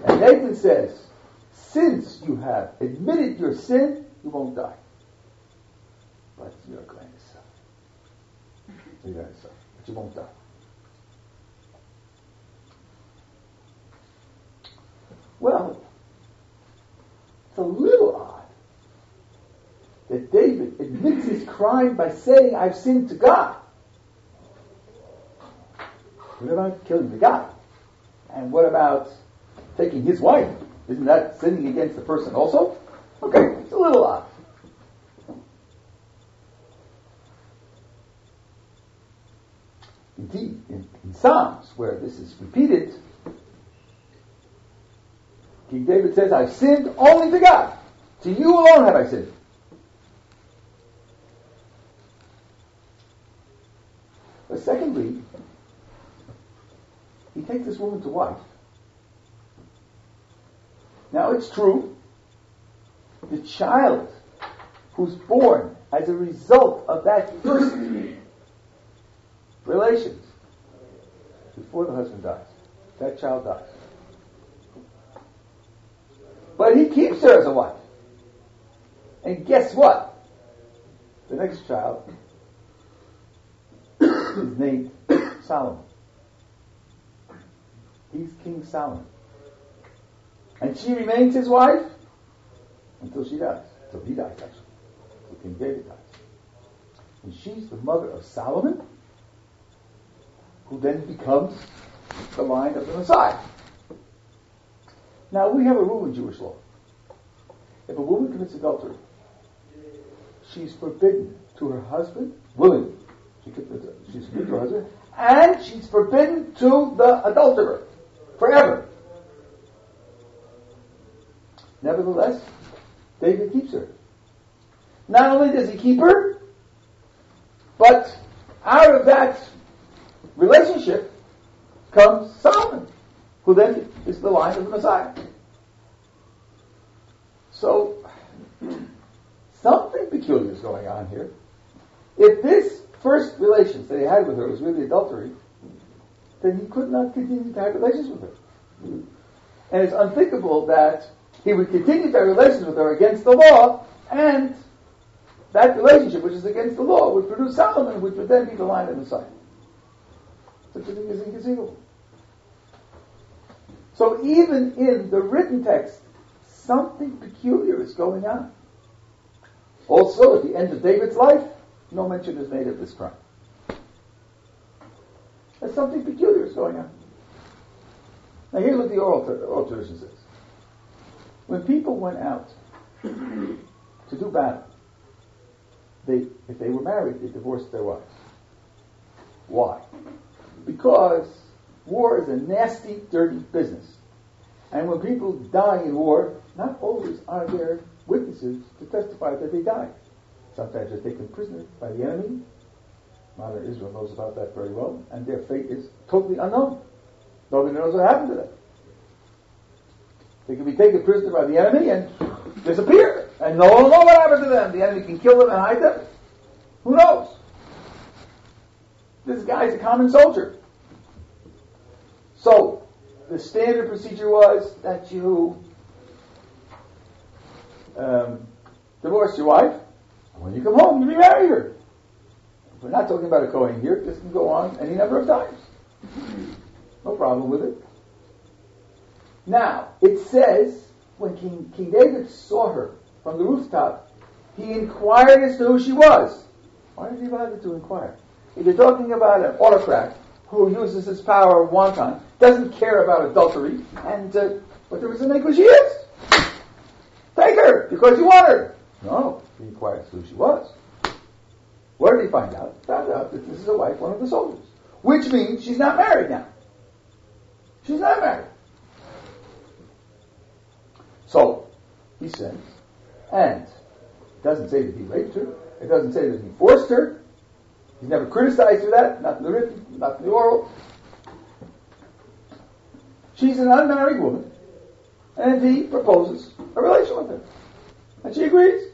And Nathan says, since you have admitted your sin, you won't die. But you're going to suffer. Mm-hmm. You're going to suffer, but you won't die. Well, it's a little odd that David admits his crime by saying, I've sinned to God. What about killing the guy? And what about taking his wife? Isn't that sinning against the person also? Okay, it's a little odd. Indeed, in, in Psalms, where this is repeated, King David says, I've sinned only to God. To you alone have I sinned. But secondly, he takes this woman to wife. Now it's true, the child who's born as a result of that first relations before the husband dies, that child dies. But he keeps her as a wife. And guess what? The next child is named Solomon. He's King Solomon. And she remains his wife until she dies. Until he dies, actually. Until King David dies. And she's the mother of Solomon, who then becomes the line of the Messiah. Now, we have a rule in Jewish law. If a woman commits adultery, she's forbidden to her husband, willingly, she she's forbidden to her husband, and she's forbidden to the adulterer forever. Nevertheless, David keeps her. Not only does he keep her, but out of that relationship comes Solomon, who then is the line of the Messiah. So, something peculiar is going on here. If this first relations that he had with her was really adultery, then he could not continue to have relations with her. And it's unthinkable that he would continue to have relations with her against the law, and that relationship, which is against the law, would produce Solomon, which would then be the line of the Messiah. Such thing is inconceivable. So even in the written text, something peculiar is going on. Also, at the end of David's life, no mention is made of this crime. There's something peculiar is going on. Now here's what the oral, oral tradition says. When people went out to do battle, they, if they were married, they divorced their wives. Why? Because war is a nasty, dirty business. And when people die in war, not always are there witnesses to testify that they died. Sometimes they're taken prisoner by the enemy. Modern Israel knows about that very well, and their fate is totally unknown. Nobody knows what happened to them. They can be taken prisoner by the enemy and disappear, and no one will know what happened to them. The enemy can kill them and hide them. Who knows? This guy's a common soldier. So, the standard procedure was that you um, divorce your wife, and when you come home, you remarry her. We're not talking about a Kohen here. This can go on any number of times. No problem with it. Now, it says when King, King David saw her from the rooftop, he inquired as to who she was. Why did he bother to inquire? If you're talking about an autocrat who uses his power wanton, doesn't care about adultery, and uh, what there was to make. Take her because you want her. No, he inquires who she was. Where did he find out? Found out that this is a wife, one of the soldiers, which means she's not married now. She's not married. So he says, and it doesn't say that he raped her. It doesn't say that he forced her. He's never criticized her that, not in the written, not in the oral. She's an unmarried woman, and he proposes a relation with her. And she agrees.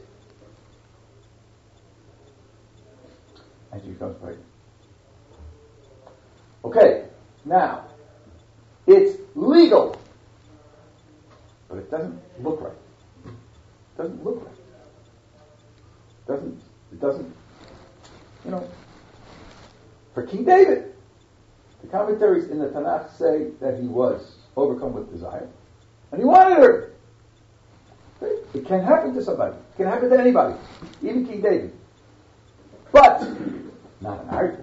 And she becomes pregnant. Okay, now, it's legal, but it doesn't look right. It doesn't look right. It doesn't, it doesn't, you know, for King David, the commentaries in the Tanakh say that he was overcome with desire, and he wanted her. It can happen to somebody. It can happen to anybody, even King David. But not a married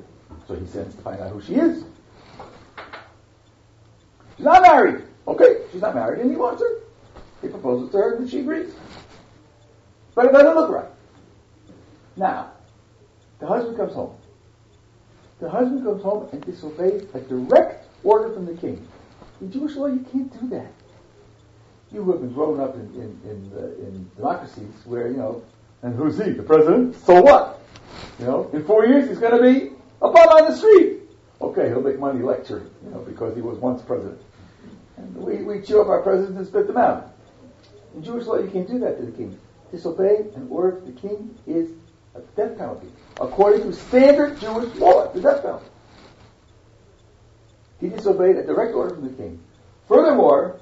So he sends to find out who she is. She's not married. Okay, she's not married, and he wants her. He proposes to her, and she agrees. But it doesn't look right. Now, the husband comes home. The husband comes home and disobeys a direct order from the king. In Jewish law, you can't do that. You who have been grown up in, in, in, uh, in democracies where, you know, and who's he? The president? So what? You know, in four years he's going to be a bum on the street. Okay, he'll make money lecturing, you know, because he was once president. And we, we chew up our presidents and spit them out. In Jewish law, you can't do that to the king. Disobey an order of the king is a death penalty. According to standard Jewish law, the death penalty. He disobeyed a direct order from the king. Furthermore,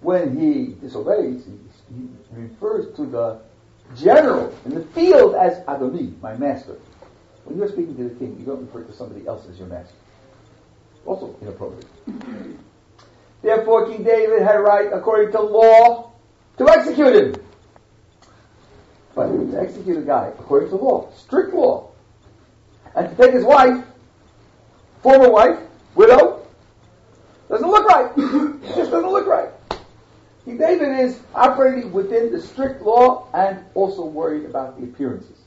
when he disobeys, he, he refers to the general in the field as Adoni, my master. When you're speaking to the king, you don't refer to somebody else as your master. Also inappropriate. Therefore, King David had a right, according to law, to execute him. But to execute a guy, according to law, strict law, and to take his wife, former wife, widow, doesn't look right. it just doesn't look right. King David is operating within the strict law and also worried about the appearances.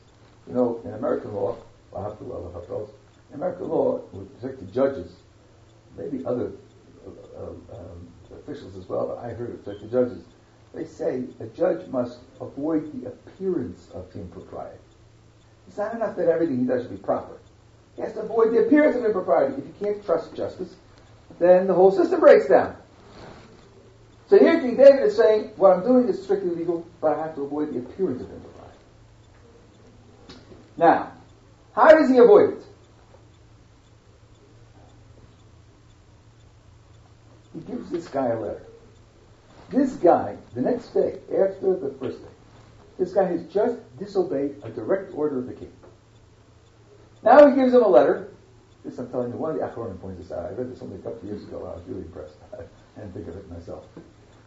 You know, in American law, well have to I have to in American law, with respect to judges, maybe other uh, um, officials as well, but I heard it with respect to judges, they say a judge must avoid the appearance of impropriety. It's not enough that everything he does should be proper. He has to avoid the appearance of impropriety. If you can't trust justice, then the whole system breaks down. So here King David is saying, what I'm doing is strictly legal, but I have to avoid the appearance of impropriety. Now, how does he avoid it? He gives this guy a letter. This guy, the next day, after the first day, this guy has just disobeyed a direct order of the king. Now he gives him a letter. This I'm telling you, one of the Achronim points this out. I read this only a couple of years ago. I was really impressed. I didn't think of it myself.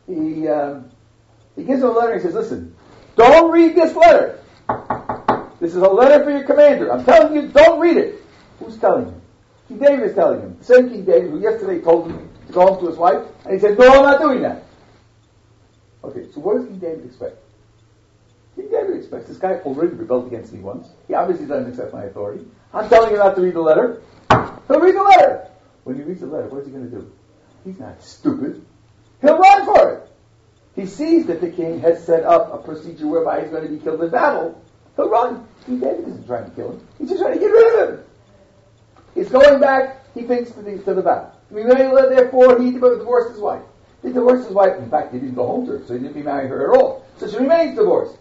He, um, he gives him a letter. He says, listen, don't read this letter. This is a letter for your commander. I'm telling you, don't read it. Who's telling him? King David is telling him. Same King David who yesterday told him to go home to his wife, and he said, no, I'm not doing that. Okay, so what does King David expect? King David expects this guy already rebelled against me once. He obviously doesn't accept my authority. I'm telling him not to read the letter. He'll read the letter. When he reads the letter, what is he going to do? He's not stupid. He'll run for it. He sees that the king has set up a procedure whereby he's going to be killed in battle. He'll run. King David isn't trying to kill him. He's just trying to get rid of him. He's going back, he thinks, to the, to the battle. Therefore, he divorced his wife. He divorced his wife. In fact, he didn't go home to her, so he didn't remarry her at all. So she remains divorced.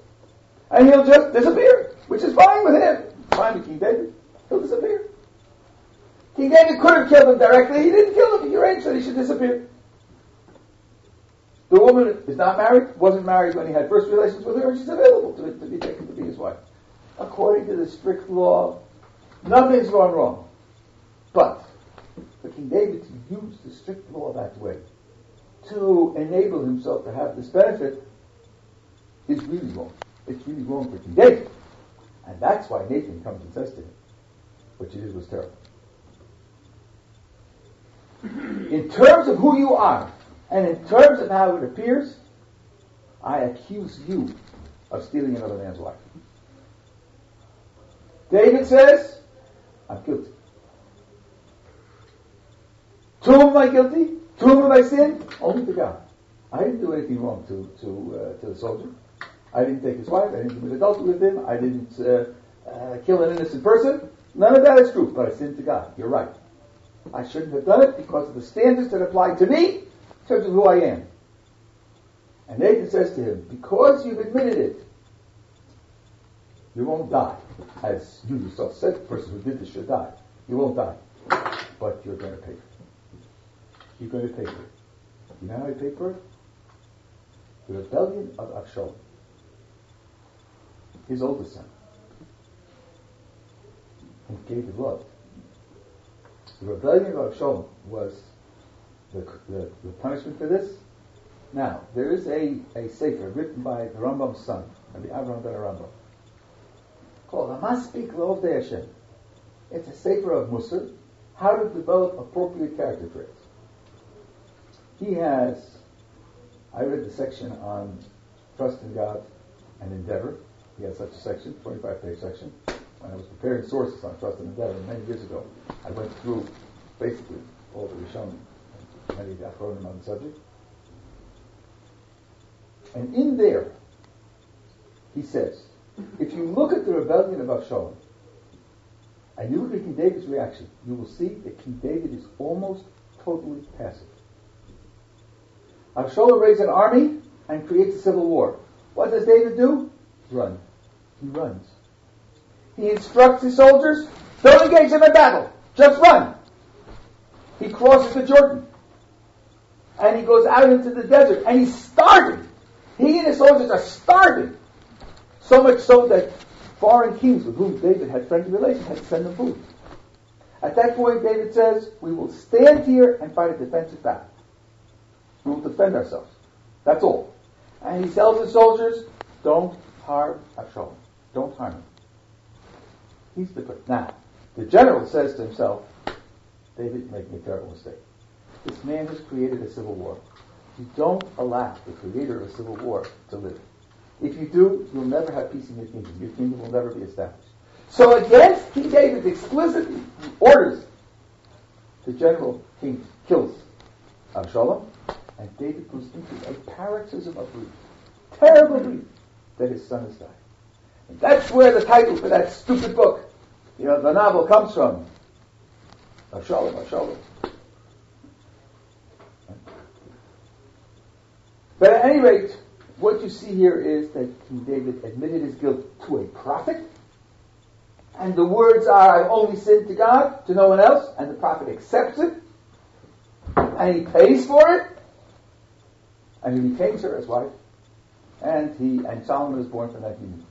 And he'll just disappear, which is fine with him. Fine with King David. He'll disappear. King David could have killed him directly. He didn't kill him. He arranged that he should disappear. The woman is not married, wasn't married when he had first relations with her, and she's available to, to be taken to be his wife. According to the strict law, nothing's gone wrong. But for King David to use the strict law that way, to enable himself to have this benefit, is really wrong. It's really wrong for David. And that's why Nathan comes and says to him, what you did was terrible. In terms of who you are, and in terms of how it appears, I accuse you of stealing another man's wife. David says, I'm guilty. To whom am I guilty? Have I sinned? Only to God. I didn't do anything wrong to, to, uh, to the soldier. I didn't take his wife. I didn't commit adultery with him. I didn't uh, uh, kill an innocent person. None of that is true, but I sinned to God. You're right. I shouldn't have done it because of the standards that apply to me terms of who I am. And Nathan says to him, because you've admitted it, you won't die. As you yourself said, the person who did this should die. You won't die. But you're going to pay. You're going to pay it. You know how I pay for it? The rebellion of Avshalom, his oldest son, whom David loved. The rebellion of Avshalom was the, the, the, punishment for this. Now, there is a, a sefer written by the Rambam's son, the Avraham ben Rambam, called Hamaspik L'Ovdei Hashem. It's a sefer of Musar, how to develop appropriate character traits. He has, I read the section on trust in God and endeavor. He has such a section, 25 page section. When I was preparing sources on trust and endeavor many years ago, I went through basically all the Rishonim and many of the Achronim on the subject. And in there, he says, if you look at the rebellion of Avshalom, and you look at King David's reaction, you will see that King David is almost totally passive. Avshalom raises an army and creates a civil war. What does David do? Run. He runs. He instructs his soldiers, don't engage them in battle. Just run. He crosses the Jordan and he goes out into the desert and he's starving. He and his soldiers are starving. So much so that foreign kings with whom David had friendly relations had to send them food. At that point, David says, We will stand here and fight a defensive battle. We will defend ourselves. That's all. And he tells his soldiers, Don't harm Absalom. Don't harm him. He's the now. The general says to himself, David making a terrible mistake. This man has created a civil war. You don't allow the creator of a civil war to live. If you do, you'll never have peace in your kingdom. Your kingdom will never be established. So against King David explicitly orders the general king kills Absalom, and David goes into a paroxysm of grief, terrible grief that his son has died. And that's where the title for that stupid book, you uh, know, the novel comes from. Absalom, Absalom. But at any rate, what you see here is that King David admitted his guilt to a prophet, and the words are, I've only sinned to God, to no one else, and the prophet accepts it, and he pays for it, and he her as wife, and he and Solomon is born from that union.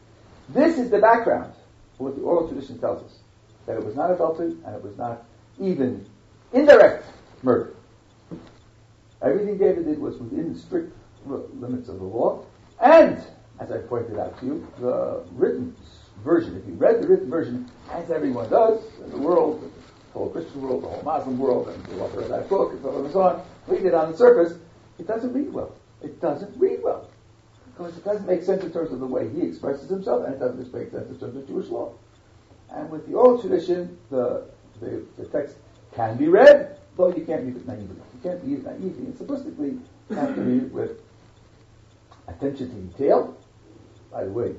This is the background for what the oral tradition tells us, that it was not adultery, and it was not even indirect murder. Everything David did was within the strict limits of the law, and, as I pointed out to you, the written version, if you read the written version, as everyone does in the world, the whole Christian world, the whole Muslim world, and the author of that book, and so on and so on, read it on the surface, it doesn't read well. It doesn't read well. Because it doesn't make sense in terms of the way he expresses himself, and it doesn't make sense in terms of Jewish law. And with the oral tradition, the, the, the text can be read, though you can't read it naively. You can't read it naively and simplistically. You have to read it with attention to detail. By the way,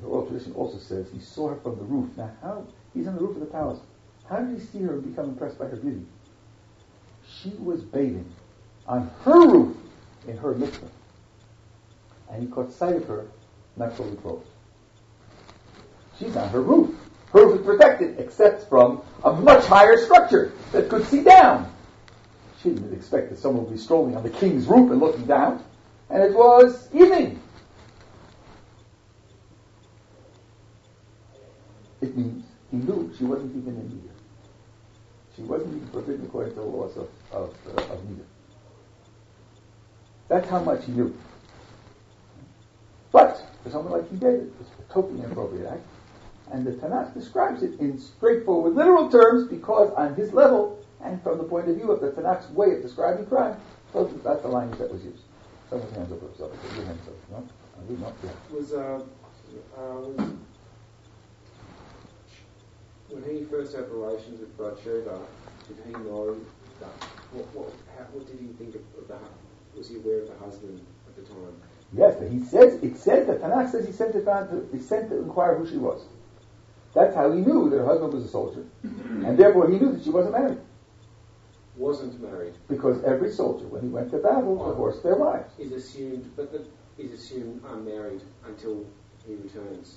the oral tradition also says he saw her from the roof. Now, how he's on the roof of the palace? How did he see her and become impressed by her beauty? She was bathing on her roof in her mikveh, and he caught sight of her not fully clothed. She's on her roof. Her roof is protected, except from a much higher structure that could see down. She didn't expect that someone would be strolling on the king's roof and looking down and it was evening. It means he knew she wasn't even in Nida. She wasn't even forbidden according to the laws of, of, uh, of. That's how much he knew. But for someone like he did, it's a totally inappropriate act. And the Tanakh describes it in straightforward literal terms because on his level and from the point of view of the Tanakh's way of describing crime, that's the language that was used. Someone's hands up, so your hands up. No? Not. Yeah. Was, uh, uh, was when he first had relations with Bathsheba, did he know that? What, what, how, what did he think of, the? Was he aware of the husband at the time? Yes, but he says it says that Tanakh says he sent to find, he sent to inquire who she was. That's how he knew that her husband was a soldier, and therefore he knew that she wasn't married wasn't married. Because every soldier, when he went to battle, oh. divorced their wives. Is assumed, but the, is assumed unmarried until he returns.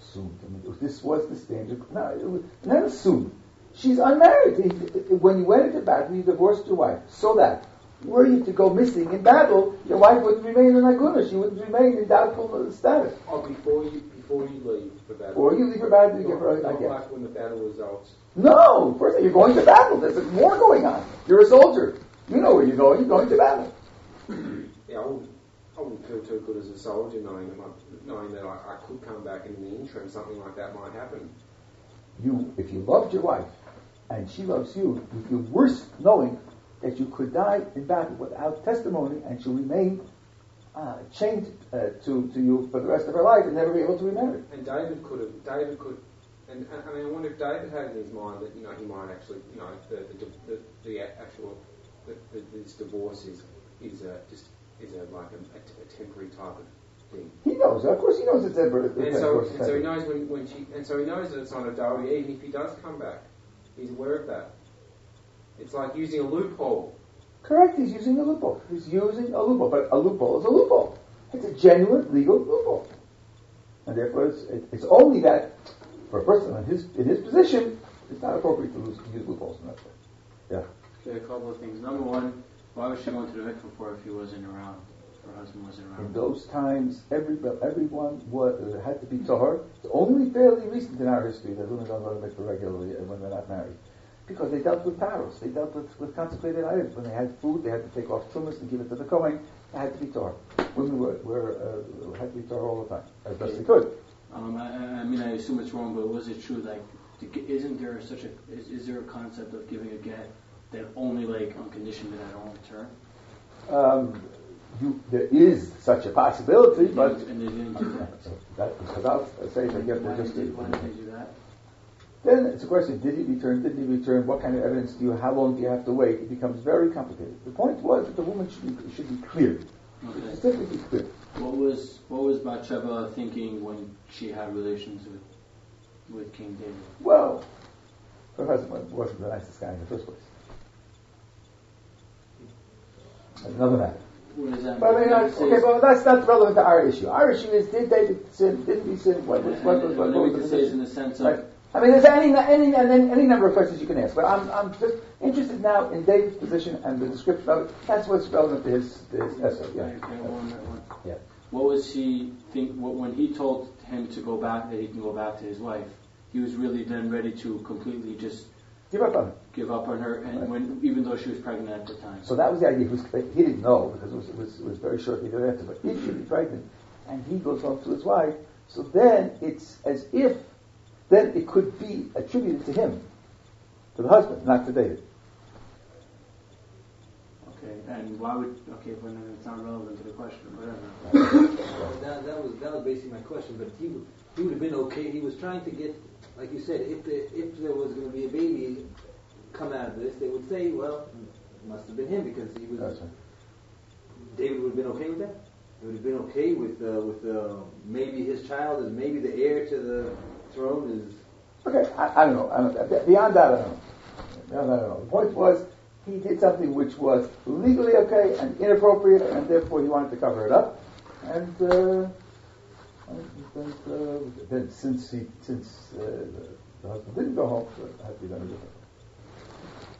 Assumed. I mean, this was the standard. No, it was not assumed. She's unmarried. When you went into battle, you divorced your wife, so that were you to go missing in battle, your wife wouldn't remain in Aguna. She wouldn't remain in doubtful status. Oh, before you before you leave for battle. Before you leave for battle, you not, give her. Not guess. like when the battle results. No, first you're going to battle. There's a war going on. You're a soldier. You know where you're going. You're going to battle. yeah, I wouldn't, I wouldn't feel too good as a soldier knowing knowing that I, I could come back in the interim. Something like that might happen. You, if you loved your wife and she loves you, you feel worse knowing that you could die in battle without testimony and she'll remain uh, chained uh, to, to you for the rest of her life and never be able to remarry. And David could have, David could and I mean, I wonder if David had in his mind that you know he might actually, you know, the the, the, the actual the, the, this divorce is is a, just is a like a, a, temporary type of thing. He knows, of course, he knows it's temporary. And so, and so he knows when, when she, and so he knows that it's not a dowry. Even if he does come back, he's aware of that. It's like using a loophole. Correct. He's using a loophole. He's using a loophole, but a loophole is a loophole. It's a genuine legal loophole, and therefore it's, it, it's only that for a person in his in his position, it's not appropriate to, lose, to use loopholes in that way. Yeah. Okay, a couple of things. Number one, why was she going to the mikveh for if he wasn't around? Her husband wasn't around. In those times, every, everyone was, uh, had to be tahor. It's only fairly recent in our history that women don't go to mikveh regularly when they're not married. Because they dealt with taros, they dealt with, with consecrated items. When they had food, they had to take off terumos and give it to the Kohen. They had to be tahor. Women were, were uh, had to be tahor all the time, as best they could. Um, I, I, mean, I assume it's wrong, but was it true? Like, isn't there such a is, is there a concept of giving a get that only like on condition that I don't return? Um, you, there is such a possibility, but And they didn't do that. that, because I'll say if I get Why just did they, to, why did they do that? Then it's a question, did he return, didn't he return, what kind of evidence do you, how long do you have to wait? It becomes very complicated. The point was that the woman should be, should be clear. Okay. Specifically clear. What was what was Bathsheba thinking when she had relations with with King David? Well, her husband wasn't the nicest guy in the first place. That's another matter. What does that But I mean? Okay, well, that's not relevant to our issue. Our issue is, did David sin? Didn't he sin? What was, what was, what then we was the it's in the sense of Right. I mean, there's any, any, any, any number of questions you can ask, but I'm, I'm just interested now in David's position and the description of it. That's what's relevant to his, to his essay. Yeah. Okay, one minute, one. Yeah. What was he think? What, when he told him to go back, that he can go back to his wife, he was really then ready to completely just Give up on it. give up on her, and Right. when even though she was pregnant at the time. So that was the idea. He, was, he didn't know because it was, it was, it was very shortly thereafter. But if she be pregnant and he goes off to his wife, so then it's as if then it could be attributed to him, to the husband, not to David. Okay, and why would okay? When it's not relevant to the question, whatever. That, that was that was basically my question. But he would he would have been okay. He was trying to get, like you said, if the, if there was going to be a baby come out of this, they would say, well, it must have been him because he was. Right. David would have been okay with that. He would have been okay with uh, with uh, maybe his child is maybe the heir to the throne is. Okay, I, I don't know. I don't. Beyond that, I don't know. Beyond that, I don't know. The point was, he did something which was legally okay and inappropriate, and therefore he wanted to cover it up. And, uh, and, uh, then since he, since uh, the, husband didn't go home, it had to be done differently.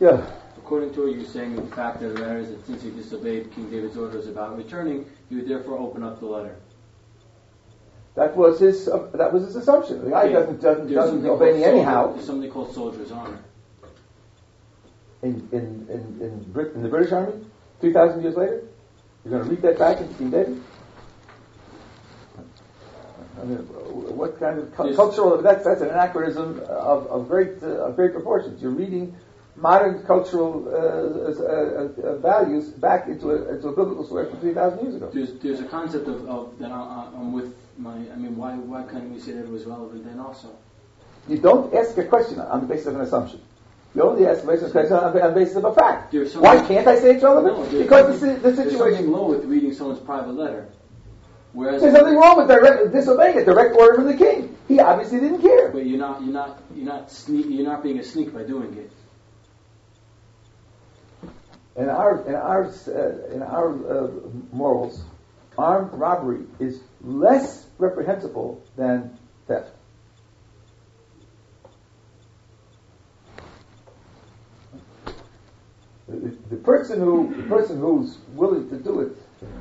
Yeah. According to what you're saying, the fact of the matter is that since he disobeyed King David's orders about returning, he would therefore open up the letter. That was his. Uh, that was his assumption. The guy Okay. doesn't doesn't, doesn't obey me anyhow. There's something called soldier's honor. In in in in, Brit- in the British Army, three thousand years later, you're going to read that back into King David. I mean, what kind of cu- cultural? That's that's an anachronism of, of great uh, of great proportions. You're reading modern cultural uh, uh, uh, values back into a, into a biblical source from three thousand years ago. There's there's a concept of, of that I'm with my. I mean, why why can't we say that it was relevant then also? You don't ask a question on the basis of an assumption. You only ask a question on the basis of a fact. Why can't I say it's relevant? No, because the, the There's something situation. low with reading someone's private letter, whereas There's nothing wrong with direct, disobeying a direct order from the king. He obviously didn't care. but you're not you're not you're not sneak, you're not being a sneak by doing it. In our in our uh, in our uh, morals, armed robbery is less reprehensible than theft. The, person who the person who's willing to do it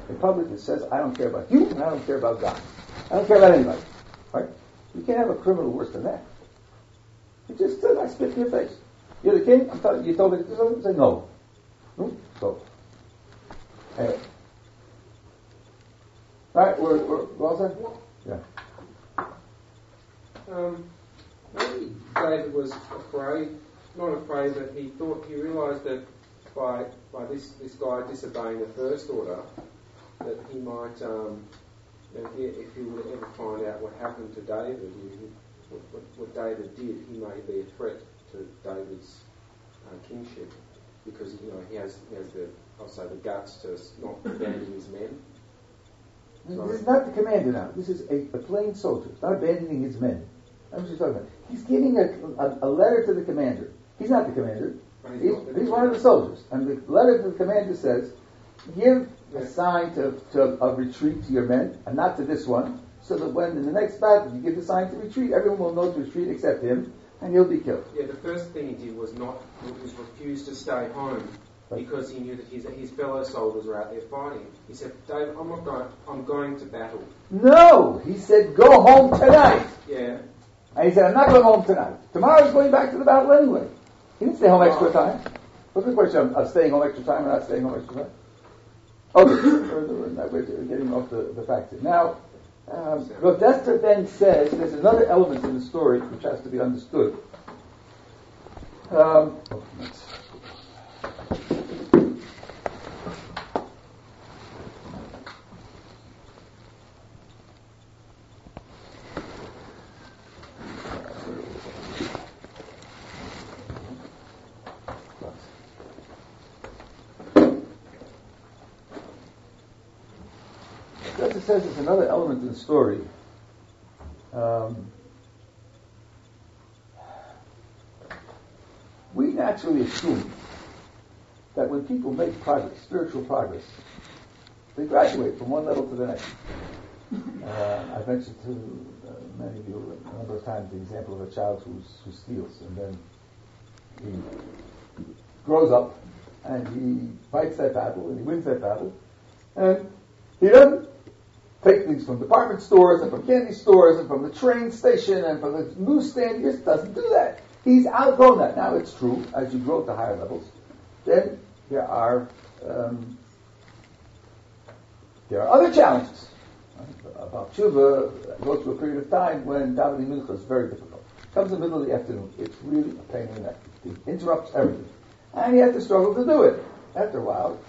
in public and says, "I don't care about you and I don't care about God. I don't care about anybody." Right? You can't have a criminal worse than that. You just said, "I spit in your face. You're the king. I'm telling you. Told me to do something." Say no. Hmm? So, anyway. All right, we're, we're, we're all set? Um, maybe David was afraid, not afraid, but he thought he realised that by by this this guy disobeying the first order, that he might, um, if he, if he would ever find out what happened to David, he, what, what, David did, he may be a threat to David's uh, kingship because you know he has he has the I'll say the guts to not abandon his men. This is not the commander now. This is a, a plain soldier. Not abandoning his men. That's what he's talking about. He's giving a, a, a letter to the commander. He's not the commander. And He's, he's one of the soldiers. And the letter to the commander says, give a sign to, to of retreat to your men, and not to this one, so that when in the next battle you give the sign to retreat, everyone will know to retreat except him, and he'll be killed. Yeah, the first thing he did was not was refuse to stay home because he knew that his his fellow soldiers were out there fighting. He said, "Dave, I'm not going. I'm going to battle." No! He said, go home tonight! Yeah, And he said, I'm not going home tonight. Tomorrow's going back to the battle anyway. He didn't stay home extra time. What's the question of staying home extra time or not staying home extra time? Okay, we're, getting off the, the facts here. Now, um, what Esther then says, there's another element in the story which has to be understood. Um, oh, that's- Professor says there's another element in the story. Um, we naturally assume that when people make progress, spiritual progress, they graduate from one level to the next. Uh, I've mentioned to uh, many of you a number of times the example of a child who's, who steals and then he grows up and he fights that battle and he wins that battle and he doesn't things from department stores and from candy stores and from the train station and from the newsstand. He just doesn't do that. He's outgrown that. Now it's true, as you grow to higher levels, then there are um, there are other challenges. A baal tshuva goes through a period of time when davening mincha is very difficult. Comes in the middle of the afternoon, it's really a pain in the neck. It interrupts everything, and he has to struggle to do it. After a while,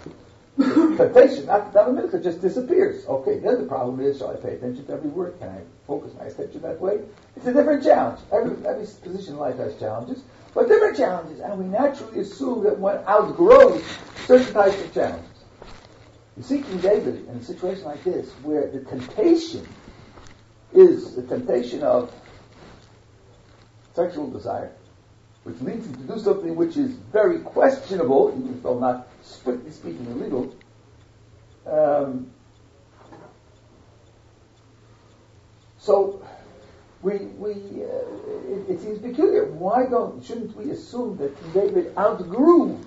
temptation not to daven mincha just disappears. Okay, then the problem is, shall I pay attention to every word? Can I focus my attention that way? It's a different challenge. Every, every position in life has challenges, but different challenges, and we naturally assume that one outgrows certain types of challenges. You see King David in a situation like this, where the temptation is the temptation of sexual desire, which leads him to do something which is very questionable, even though not strictly speaking illegal. Um, so we, we, uh, it, it, seems peculiar. Why don't, shouldn't we assume that David outgrew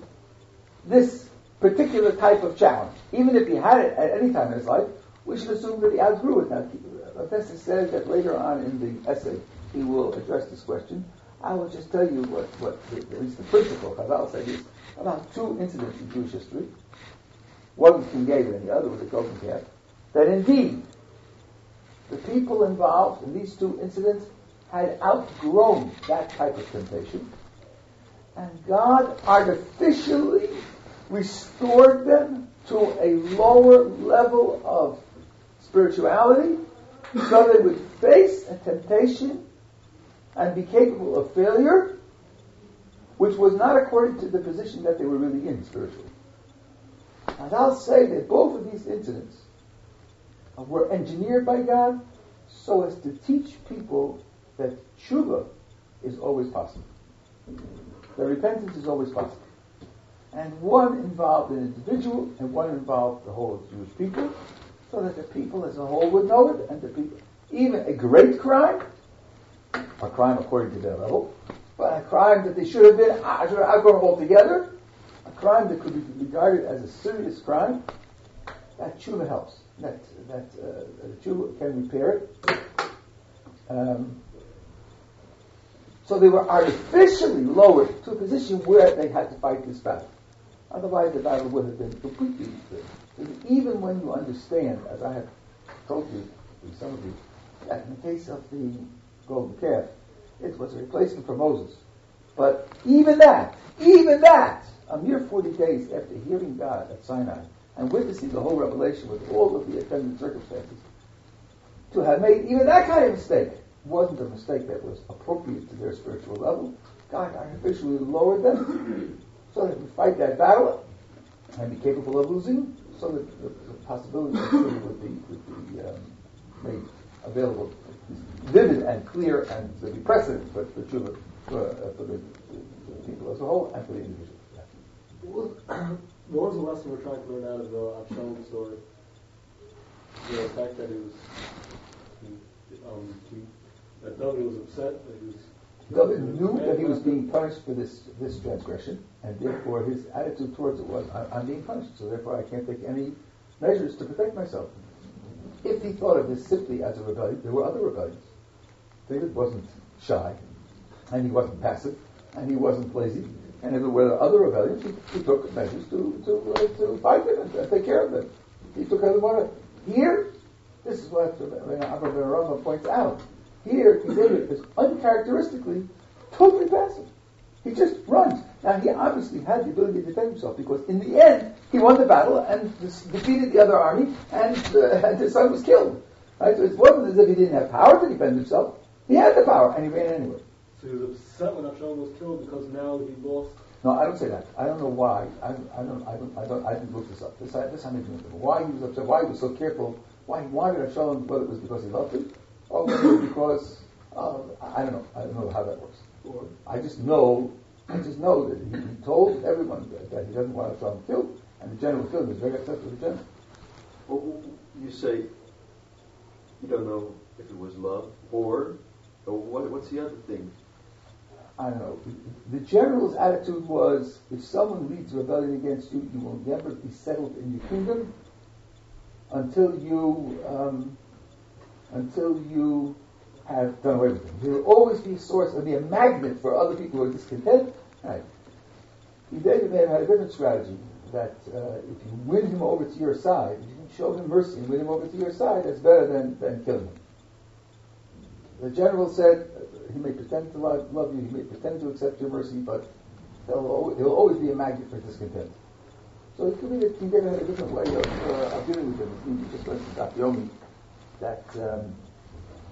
this particular type of challenge? Even if he had it at any time in his life, we should assume that he outgrew it. Now, Professor says that later on in the essay he will address this question. I will just tell you what, what at least the principle, Chazal said is about two incidents in Jewish history. One was King David and the other was the Golden Calf. That indeed, the people involved in these two incidents had outgrown that type of temptation. And God artificially restored them to a lower level of spirituality so they would face a temptation and be capable of failure, which was not according to the position that they were really in spiritually. And I'll say that both of these incidents were engineered by God so as to teach people that tshuva is always possible. That repentance is always possible. And one involved an individual and one involved the whole of the Jewish people, so that the people as a whole would know it, and the people, even a great crime a crime according to their level, but a crime that they should have been have outgrown altogether, a crime that could be regarded as a serious crime, that tshuva helps. That that uh, tshuva can repair it. Um, so they were artificially lowered to a position where they had to fight this battle. Otherwise, the battle would have been completely. Different. Even when you understand, as I have told you, some of you, that in the case of the golden calf. It was a replacement for Moses. But even that, even that, a mere 40 days after hearing God at Sinai and witnessing the whole revelation with all of the attendant circumstances, to have made even that kind of mistake wasn't a mistake that was appropriate to their spiritual level. God artificially lowered them so that we fight that battle and be capable of losing, so that the, the possibility of would be, would be um, made available vivid and clear and the precedent for, for tshuva for, uh, for the, the, people as a whole and for the individual. What was the lesson we're trying to learn out of the Avshalom story? The fact that he was, um, he, that David was upset that he was. David knew that he was being punished for this this transgression, and therefore his attitude towards it was, I'm being punished, so therefore I can't take any measures to protect myself. If he thought of this simply as a rebellion, there were other rebellions. David wasn't shy, and he wasn't passive, and he wasn't lazy. And if there were other rebellions, he, he took measures to to, uh, to fight them and, take care of them. He took care of them. Here, this is what Avraham points out. Here, David is uncharacteristically totally passive. He just runs. Now, he obviously had the ability to defend himself because in the end, he won the battle and defeated the other army, and, uh, and his son was killed. Right? So it wasn't as if he didn't have power to defend himself. He had the power, and he ran anyway. So he was upset when Absalom was killed because now he lost. No, I don't say that. I don't know why. I, I don't. I don't. I don't. I didn't look this up. This, I, this I didn't know. Why he was upset? Why he was so careful why he wanted Avshalom, whether it was because he loved him, or whether because, um, I don't know, I don't know how that works. I just know, I just know that he, he told everyone that, that, he doesn't want Avshalom killed, and the general killed him. Very upset with the general. Well, you say you don't know if it was love or, or what, what's the other thing? I don't know. The general's attitude was, if someone leads rebellion against you, you will never be settled in your kingdom until you um, until you have done away with him. He will always be a source, and be a magnet for other people who are discontent. Right. David may have had a different strategy that uh, if you win him over to your side, if you can show him mercy and win him over to your side, that's better than, than killing him. The general said, he may pretend to love, love you, he may pretend to accept your mercy, but he'll always, always be a magnet for discontent. So it could be that King David had a different way of, uh, of dealing with him. He just went to Dafyomi that um,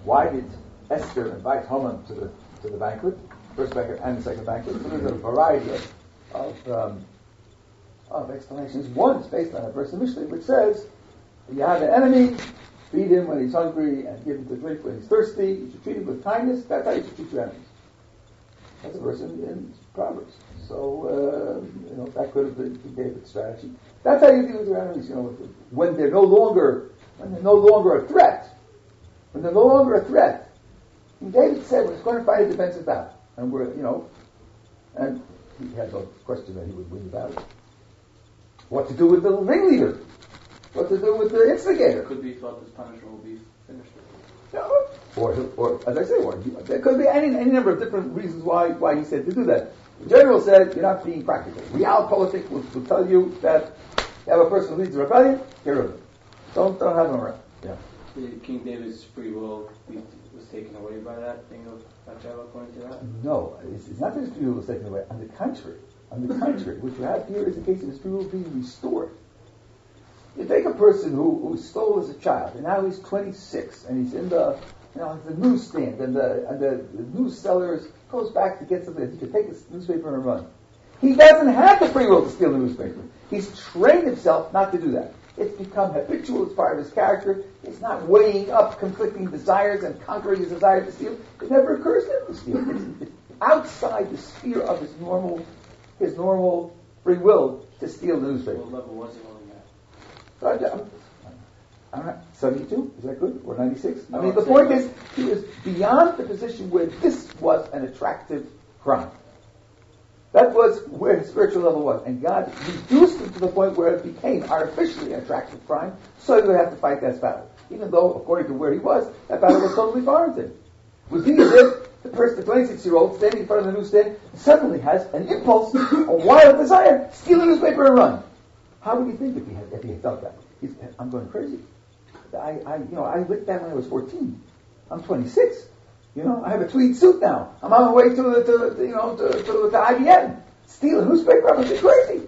why did Esther invite Haman to the to the banquet, first banquet and the second banquet? There's a variety of of, um, of explanations. One is based on a verse in Mishlei which says, "You have an enemy, feed him when he's hungry and give him to drink when he's thirsty. You should treat him with kindness. That's how you should treat your enemies." That's a verse in, in Proverbs. So uh, you know that could have been David's strategy. That's how you deal with your enemies. You know, when they're no longer when they're no longer a threat, when they're no longer a threat. And David said we're going to fight a defensive battle, and we're you know, and he had no question that he would win the battle. What to do with the ringleader? What to do with the instigator? It Could be thought this punishment will be finished. No. Or, or as I say, or there could be any, any number of different reasons why, why he said to do that. The general said, you're not being practical. Realpolitik will, will tell you that you have a person who leads a rebellion, get rid of him. Don't, don't have him around. Yeah. King David's free will was taken away by that thing of Bathsheba, according to that? No, it's, it's not that his free will was taken away. On the contrary, on the contrary, what you have here is a case of his free will being restored. You take a person who, who stole as a child, and now he's 26, and he's in the, you know, the newsstand, and the and the, the news sellers goes back to get something. He can take his newspaper and run. He doesn't have the free will to steal the newspaper. He's trained himself not to do that. It's become habitual. as part of his character. He's not weighing up conflicting desires and conquering his desire to steal. It never occurs to him to steal. It's, it's outside the sphere of his normal, his normal free will to steal the newspaper. What level was he holding at? So I, am I'm not 72. Is that good? Or 96? No, I mean, the I'm point is, he was beyond the position where this was an attractive crime. That was where his spiritual level was. And God reduced him to the point where it became artificially attractive crime, so he would have to fight that battle. Even though, according to where he was, that battle was totally him. Was he as the person, the 26 year old, standing in front of the newsstand, suddenly has an impulse, a wild desire, steal a newspaper and run? How would he think if he had, if he had that? He's, I'm going crazy. I, I, you know, I lit that when I was 14. I'm 26. You know, I have a tweed suit now. I'm on my way to the, to, you know, to, to, to IBM. Steal a newspaper, I'm going crazy.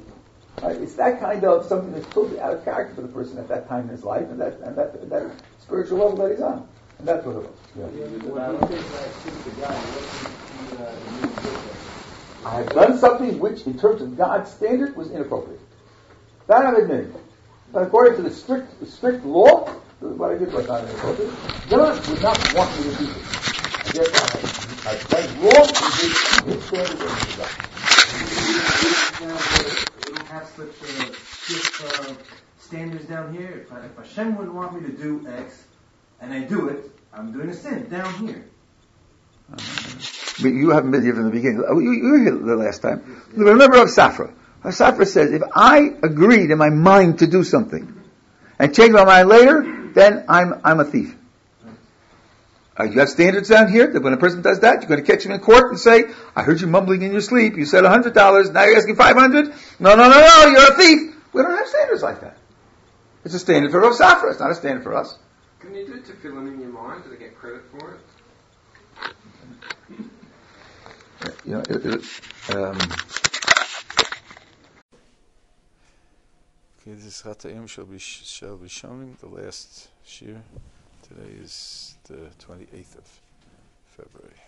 Right? It's that kind of something that's totally out of character for the person at that time in his life and that, and that, that spiritual level that he's on. And that's what it was. Yeah. I have done something which, in terms of God's standard, was inappropriate. That I'm admitting. But according to the strict, the strict law, what I did was not inappropriate. God would not want me to do this. I. We don't have such standards down here. If, I, if Hashem would want me to do X, and I do it, I'm doing a sin down here. But you haven't been here from the beginning. Oh, you, you were here the last time. Remember Rav Safra. Safra says, if I agreed in my mind to do something and change my mind later, then I'm, I'm a thief. Uh, you have standards down here that when a person does that, you're going to catch him in court and say, I heard you mumbling in your sleep. You said $100. Now you're asking 500 No, no, no, no, you're a thief. We don't have standards like that. It's a standard for Rav Safra. It's not a standard for us. Can you do it to fill in in your mind? Do they get credit for it? You know, it, it, um, Okay, this is Chata'im shall be shall be showing the last shiur. Today is the twenty eighth of February.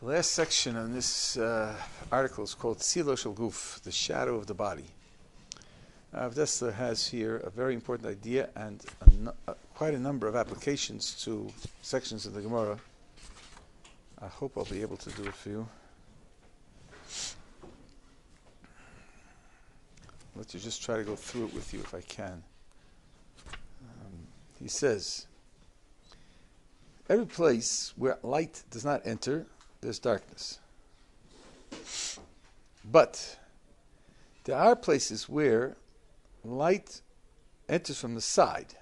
The last section on this uh, article is called Tzila Shel Guf, the shadow of the body. Rav Dessler has here a very important idea and uh, quite a number of applications to sections of the Gemara. I hope I'll be able to do it for you. Let's just try to go through it with you if I can. Um, he says, Every place where light does not enter, there's darkness. But there are places where light enters from the side.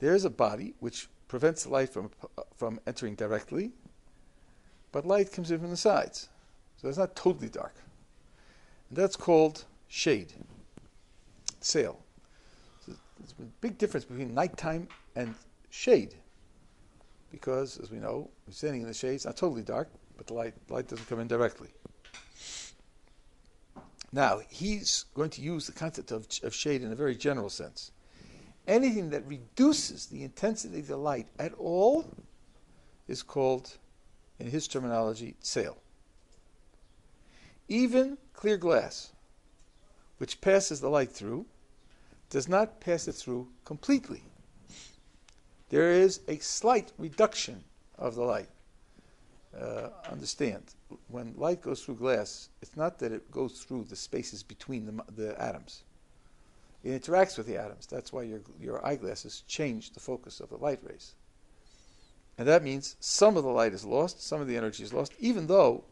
There is a body which prevents light from from entering directly, but light comes in from the sides, so it's not totally dark. And that's called shade, tseil. There's a big difference between nighttime and shade, because as we know, we're standing in the shade. It's not totally dark, but the light light doesn't come in directly. Now, he's going to use the concept of, of shade in a very general sense. Anything that reduces the intensity of the light at all is called, in his terminology, tseil. Even clear glass, which passes the light through, does not pass it through completely. There is a slight reduction of the light. Uh, understand, when light goes through glass, it's not that it goes through the spaces between the, the atoms. It interacts with the atoms. That's why your, your eyeglasses change the focus of the light rays. And that means some of the light is lost, some of the energy is lost, even though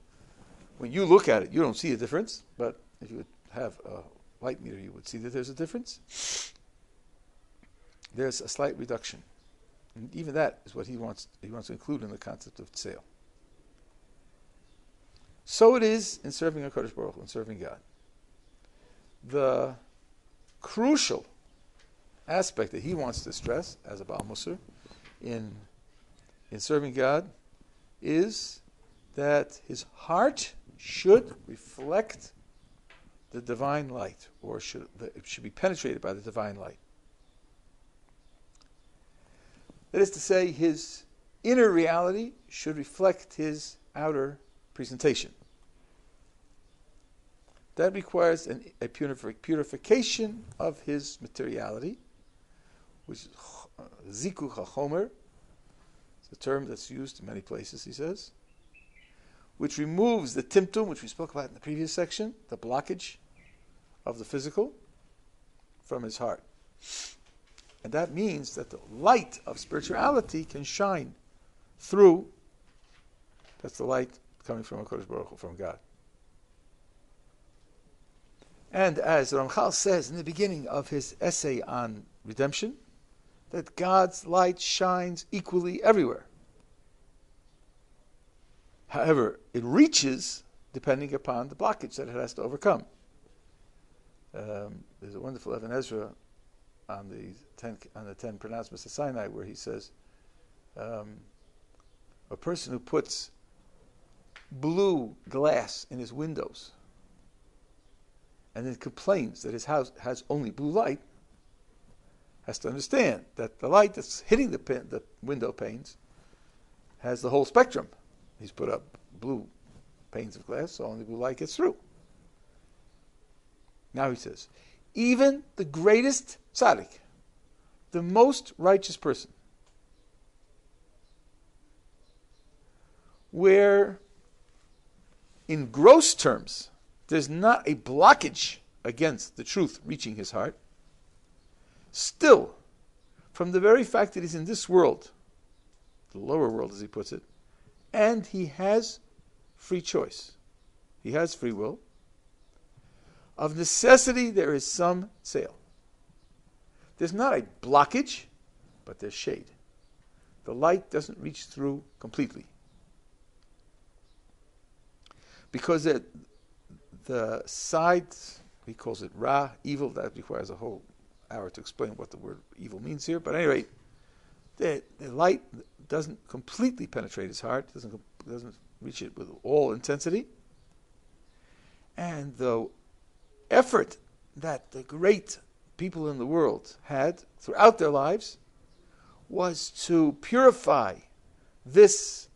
when you look at it, you don't see a difference. But if you have a light meter, you would see that there's a difference. There's a slight reduction. And even that is what he wants, he wants to include in the concept of tseil. So it is in serving a Kodesh Baruch Hu, in serving God. The crucial aspect that he wants to stress as a Baal Musar in, in serving God is that his heart should reflect the divine light, or should it should be penetrated by the divine light. That is to say, his inner reality should reflect his outer presentation. That requires an, a purification of his materiality, which is uh, zikuch hachomer. It's a term that's used in many places, he says, which removes the timtum, which we spoke about in the previous section, the blockage of the physical, from his heart. And that means that the light of spirituality can shine through. That's the light coming from a Kodesh Baruch Hu, from God. And as Ramchal says in the beginning of his essay on redemption, that God's light shines equally everywhere. However, it reaches depending upon the blockage that it has to overcome. Um, there's a wonderful Ibn Ezra on the ten on the ten pronouncements of Sinai where he says, um, a person who puts blue glass in his windows and then complains that his house has only blue light has to understand that the light that's hitting the, pin, the window panes has the whole spectrum. He's put up blue panes of glass, so only blue light gets through. Now he says, even the greatest tzaddik, the most righteous person, where in gross terms there's not a blockage against the truth reaching his heart, still, from the very fact that he's in this world, the lower world as he puts it, and he has free choice, he has free will, of necessity there is some tseil. There's not a blockage, but there's shade. The light doesn't reach through completely. Because it, the side, he calls it Ra, evil, that requires a whole hour to explain what the word evil means here. But anyway, the, the light doesn't completely penetrate his heart, doesn't, doesn't reach it with all intensity. And the effort that the great people in the world had throughout their lives was to purify this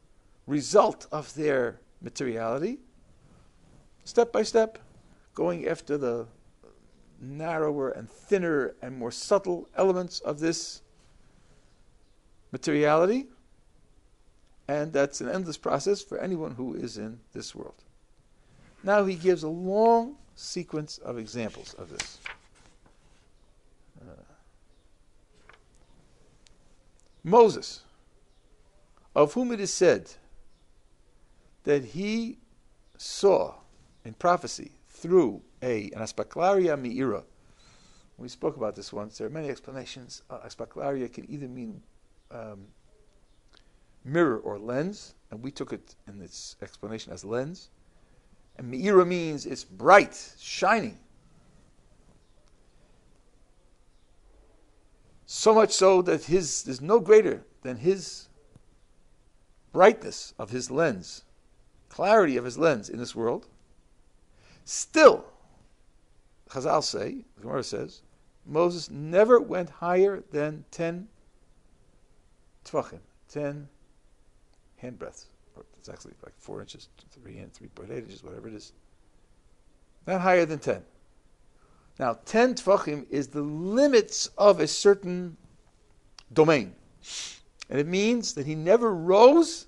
result of their materiality, step by step, going after the narrower and thinner and more subtle elements of this materiality. And that's an endless process for anyone who is in this world. Now he gives a long sequence of examples of this. Uh, Moses, of whom it is said that he saw in prophecy through a an aspaklaria meira. We spoke about this once. There are many explanations. Uh, can either mean um, mirror or lens, and we took it in its explanation as lens. And meira means it's bright, shining. So much so that his is no greater than his brightness of his lens, clarity of his lens in this world. Still, Chazal say, the Gemara says, Moses never went higher than 10 tefachim, 10 handbreadths. It's actually like 4 inches, 3 and 3.8 inches, whatever it is. Not higher than 10. Now, 10 tefachim is the limits of a certain domain. And it means that he never rose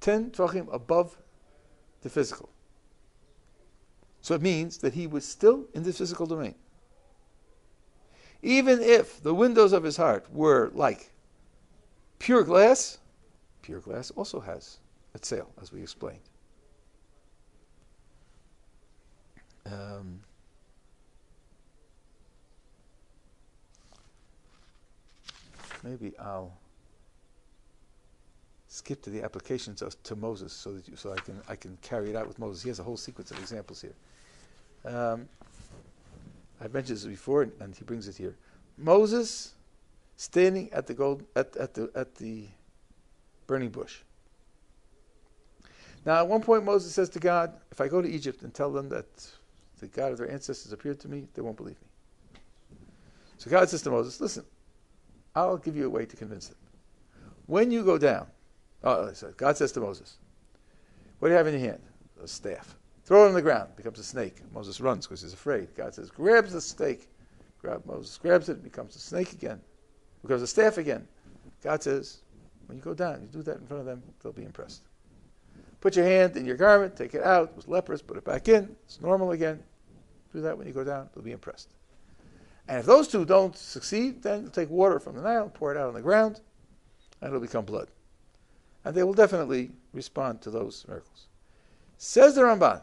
10 tefachim above the physical. So it means that he was still in the physical domain. Even if the windows of his heart were like pure glass, pure glass also has a tseil, as we explained. Um, maybe I'll skip to the applications of, to Moses so that you, so I can I can carry it out with Moses. He has a whole sequence of examples here. Um, I've mentioned this before, and, and he brings it here. Moses standing at the gold at, at the at the burning bush. Now, at one point, Moses says to God, "If I go to Egypt and tell them that the God of their ancestors appeared to me, they won't believe me." So God says to Moses, "Listen, I'll give you a way to convince them. When you go down, oh, God says to Moses, "What do you have in your hand? A staff. Throw it on the ground. Becomes a snake. Moses runs because he's afraid. God says, grabs the snake. Grab Moses grabs it. It becomes a snake again. Becomes a staff again. God says, when you go down, you do that in front of them, they'll be impressed. Put your hand in your garment, take it out. It was leprous, put it back in. It's normal again. Do that when you go down, they'll be impressed. And if those two don't succeed, then you take water from the Nile, pour it out on the ground, and it'll become blood. And they will definitely respond to those miracles. Says the Ramban,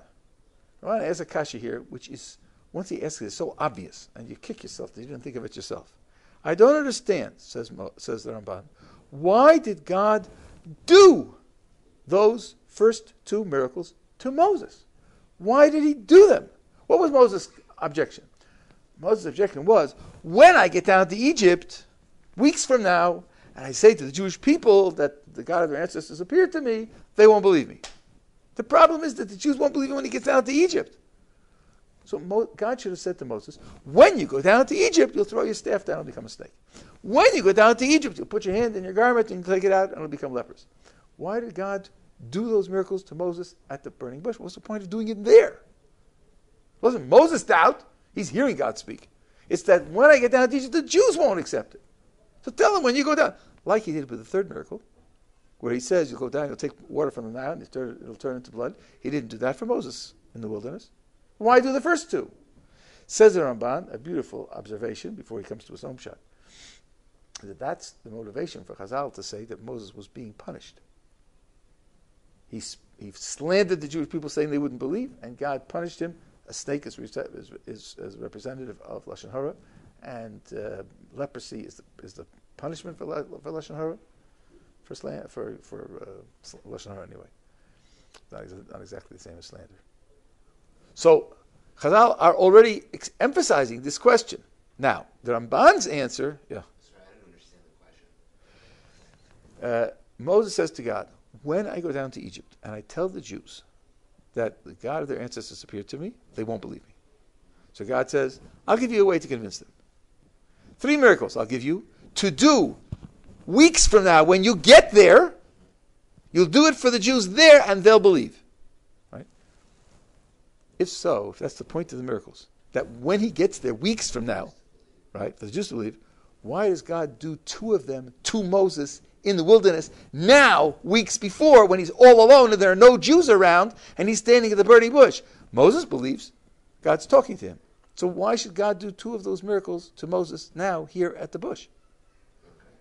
Ramban has a kasha here, which is, once he asks it, it's so obvious, and you kick yourself that you didn't think of it yourself. I don't understand, says, says the Ramban, why did God do those first two miracles to Moses? Why did he do them? What was Moses' objection? Moses' objection was, when I get down to Egypt, weeks from now, and I say to the Jewish people that the God of their ancestors appeared to me, they won't believe me. The problem is that the Jews won't believe him when he gets down to Egypt. So Mo- God should have said to Moses, when you go down to Egypt, you'll throw your staff down and become a snake. When you go down to Egypt, you'll put your hand in your garment and take it out and it'll become lepers. Why did God do those miracles to Moses at the burning bush? What's the point of doing it there? It wasn't Moses' doubt. He's hearing God speak. It's that when I get down to Egypt, the Jews won't accept it. So tell him when you go down, like he did with the third miracle, where he says you'll go down, you'll take water from the Nile, and it'll turn into blood. He didn't do that for Moses in the wilderness. Why do the first two? Says the Ramban, a beautiful observation before he comes to his own shot. That that's the motivation for Chazal to say that Moses was being punished. He, he slandered the Jewish people saying they wouldn't believe, and God punished him a snake is, is, is, is representative of lashon hara, and uh, leprosy is the, is the punishment for, for lashon hara, for slan- for for uh, lashon hara anyway. Not, not exactly the same as slander. So Chazal are already ex- emphasizing this question. Now the Ramban's answer, yeah. Sorry, I didn't understand the question. Uh, Moses says to God, "When I go down to Egypt and I tell the Jews that the God of their ancestors appeared to me, they won't believe me. So God says, I'll give you a way to convince them. Three miracles I'll give you to do weeks from now when you get there, You'll do it for the Jews there, and they'll believe. If so, if that's the point of the miracles, that when he gets there, weeks from now, right, the Jews believe, why does God do two of them to Moses in the wilderness now, weeks before, when he's all alone and there are no Jews around and he's standing at the burning bush? Moses believes God's talking to him. So why should God do two of those miracles to Moses now here at the bush?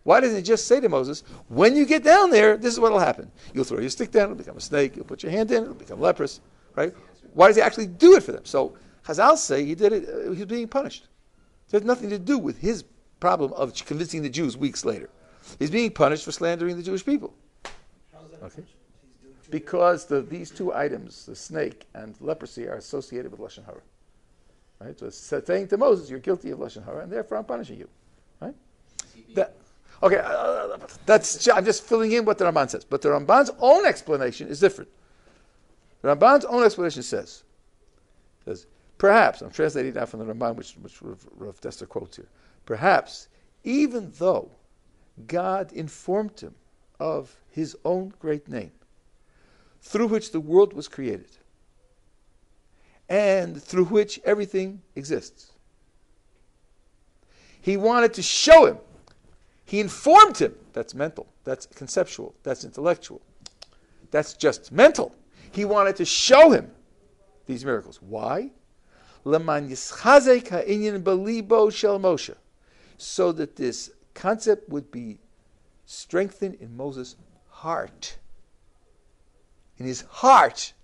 Why doesn't he just say to Moses, when you get down there, this is what will happen. You'll throw your stick down, it'll become a snake. You'll put your hand in, it'll become leprous. Right? Why does he actually do it for them? So Chazal say he did it, uh, he was being punished. It has nothing to do with his problem of convincing the Jews weeks later. He's being punished for slandering the Jewish people. Okay? Because the, these two items, the snake and leprosy, are associated with Lashon Hara. Right? So it's saying to Moses, you're guilty of Lashon Hara, and therefore I'm punishing you. Right? That, okay, uh, that's, I'm just filling in what the Ramban says. But the Ramban's own explanation is different. Ramban's own explanation says, says perhaps, I'm translating now from the Ramban, which, which Rav Dessler quotes here, perhaps, even though God informed him of his own great name, through which the world was created, and through which everything exists. He wanted to show him. He informed him. That's mental. That's conceptual. That's intellectual. That's just mental. He wanted to show him these miracles. Why? So that this concept would be strengthened in Moses' heart. In his heart.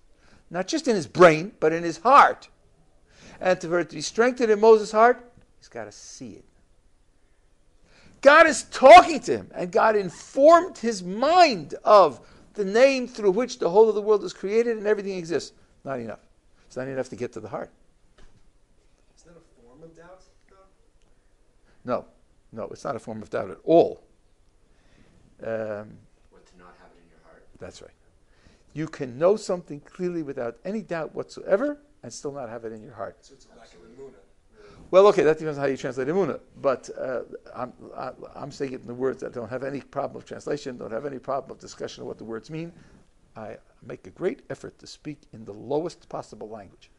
Not just in his brain, but in his heart. And for it to be strengthened in Moses' heart, he's got to see it. God is talking to him, and God informed his mind of the name through which the whole of the world is created and everything exists. Not enough. It's not enough to get to the heart. Is that a form of doubt, though? No, no, it's not a form of doubt at all. Um, what to not have it in your heart? That's right. You can know something clearly without any doubt whatsoever and still not have it in your heart. So it's a lack of. Well, okay, that depends on how you translate emuna. But uh, I'm, I'm saying it in the words that don't have any problem of translation, don't have any problem of discussion of what the words mean. I make a great effort to speak in the lowest possible language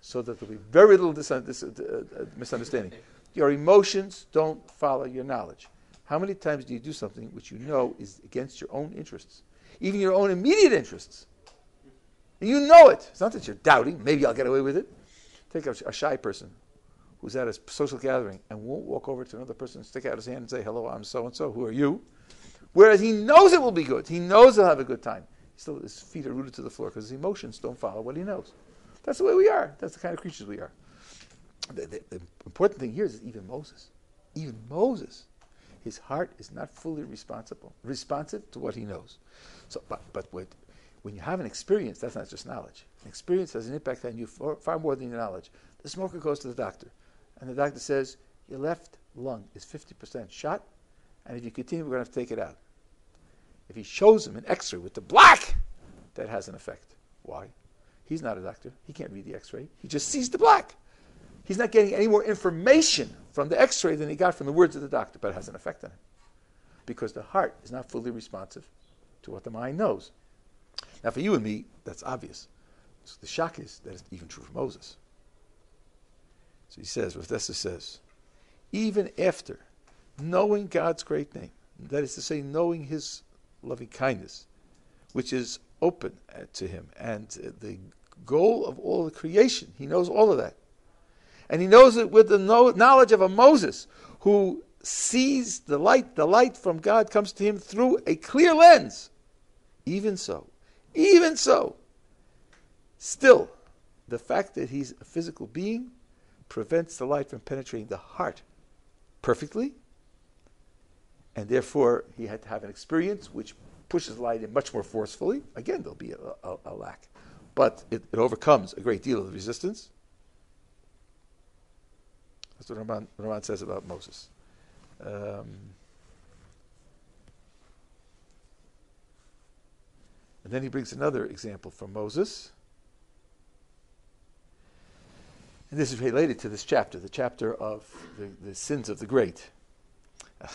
so that there'll be very little dis- dis- uh, uh, misunderstanding. Your emotions don't follow your knowledge. How many times do you do something which you know is against your own interests, even your own immediate interests? You know it. It's not that you're doubting, maybe I'll get away with it. Take a, a shy person who's at a social gathering and won't walk over to another person, and stick out his hand and say, Hello, I'm so and so, who are you? Whereas he knows it will be good. He knows he'll have a good time. Still, his feet are rooted to the floor because his emotions don't follow what he knows. That's the way we are. That's the kind of creatures we are. The, the, the important thing here is even Moses. Even Moses his heart is not fully responsible, responsive to what he knows. So, but, but what, when you have an experience, that's not just knowledge. An experience has an impact on you far, far more than your knowledge. The smoker goes to the doctor, and the doctor says, Your left lung is 50% shot, and if you continue, we're going to have to take it out. If he shows him an x ray with the black, that has an effect. Why? He's not a doctor. He can't read the x ray. He just sees the black. He's not getting any more information from the x ray than he got from the words of the doctor, but it has an effect on him. Because the heart is not fully responsive to what the mind knows. Now, for you and me, that's obvious. So the shock is that it's even true for Moses. So he says, Dessler says, even after knowing God's great name, that is to say, knowing his loving kindness, which is open uh, to him, and the goal of all the creation, he knows all of that. And he knows it with the knowledge of a Moses who sees the light. The light from God comes to him through a clear lens. Even so, even so, still, the fact that he's a physical being prevents the light from penetrating the heart perfectly. And therefore, he had to have an experience which pushes light in much more forcefully. Again, there'll be a, a, a lack. But it, it overcomes a great deal of the resistance. That's what Ramban, Ramban says about Moses. Um, and then he brings another example from Moses. And this is related to this chapter, the chapter of the, the sins of the great. Ugh,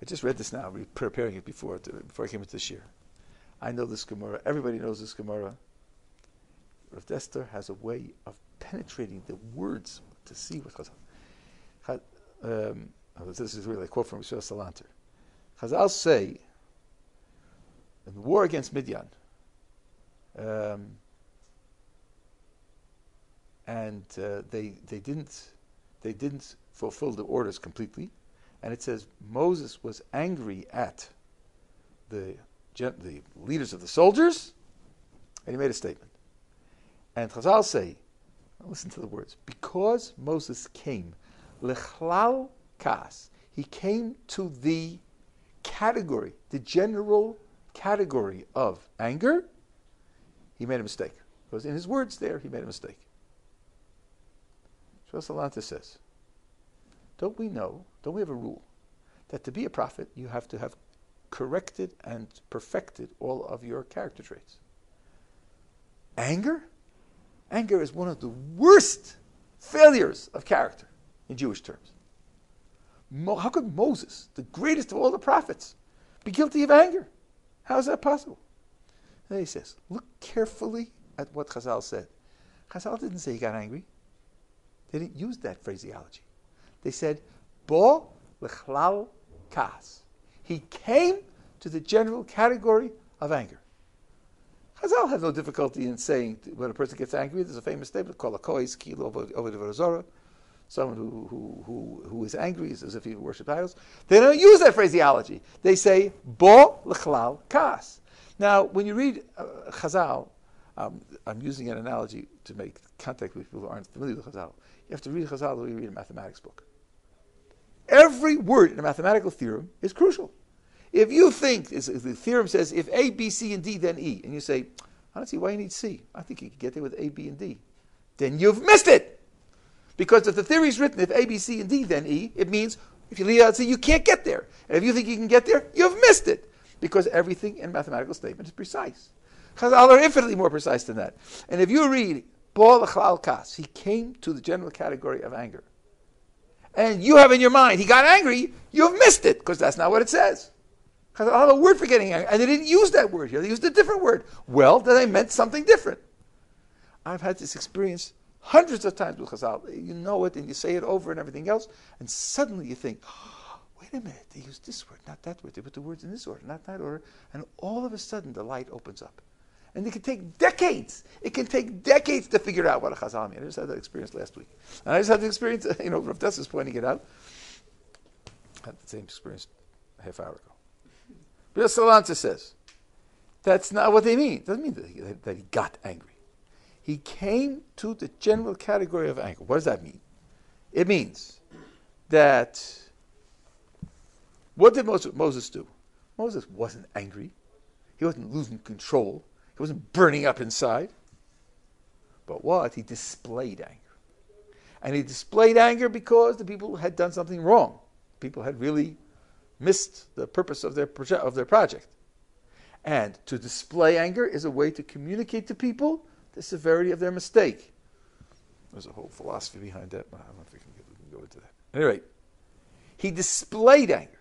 I just read this now, preparing it before, to, before I came into this shiur. I know this Gemara. Everybody knows this Gemara. Rav Dessler has a way of penetrating the words to see what Chazal. Chaz- Um, oh, this is really a quote from Rishon Salanter. Chazal say in the war against Midian, um, and uh, they they didn't they didn't fulfill the orders completely, and it says Moses was angry at the the leaders of the soldiers, and he made a statement. And Chazal say, listen to the words, because Moses came, lechlal kas, he came to the category, the general category of anger, he made a mistake. Because in his words there, he made a mistake. Shosalanta says, don't we know, don't we have a rule, that to be a prophet, you have to have corrected and perfected all of your character traits? Anger? Anger is one of the worst failures of character in Jewish terms. Mo- how could Moses, the greatest of all the prophets, be guilty of anger? How is that possible? Then he says, look carefully at what Chazal said. Chazal didn't say he got angry. They didn't use that phraseology. They said, Bo lechlal kas. He came to the general category of anger. Chazal had no difficulty in saying when a person gets angry, there's a famous statement called a kois kilo over the. Someone who, who, who, who is angry is as if he worshipped idols. They don't use that phraseology. They say, bo lechlal kas. Now, when you read uh, Chazal, um, I'm using an analogy to make contact with people who aren't familiar with Chazal. You have to read Chazal the way you read a mathematics book. Every word in a mathematical theorem is crucial. If you think, the theorem says if A, B, C, and D, then E, and you say, I don't see why you need C. I think you can get there with A, B, and D. Then you've missed it. Because if the theory is written if A, B, C, and D, then E, it means if you leave out C, you can't get there. And if you think you can get there, you've missed it. Because everything in a mathematical statement is precise. Chazal are infinitely more precise than that. And if you read Baal Kas, he came to the general category of anger. And you have in your mind, he got angry, you've missed it, because that's not what it says. Chazal have a word for getting angry. And they didn't use that word here, they used a different word. Well, then they meant something different. I've had this experience hundreds of times with Chazal. You know it, and you say it over and everything else, and suddenly you think, oh, wait a minute, they used this word, not that word. They put the words in this order, not that order. And all of a sudden, the light opens up. And it can take decades. It can take decades to figure out what a Chazal means. I just had that experience last week. And I just had the experience, you know, Rav Dess is pointing it out. I had the same experience a half hour ago. But Salanter says, that's not what they mean. It doesn't mean that he, that he got angry. He came to the general category of anger. What does that mean? It means that what did Moses, Moses do? Moses wasn't angry. He wasn't losing control. He wasn't burning up inside. But what? He displayed anger. And he displayed anger because the people had done something wrong. People had really missed the purpose of their, proje- of their project. And to display anger is a way to communicate to people the severity of their mistake. There's a whole philosophy behind that, but I don't know if we can, go into that. Anyway, he displayed anger.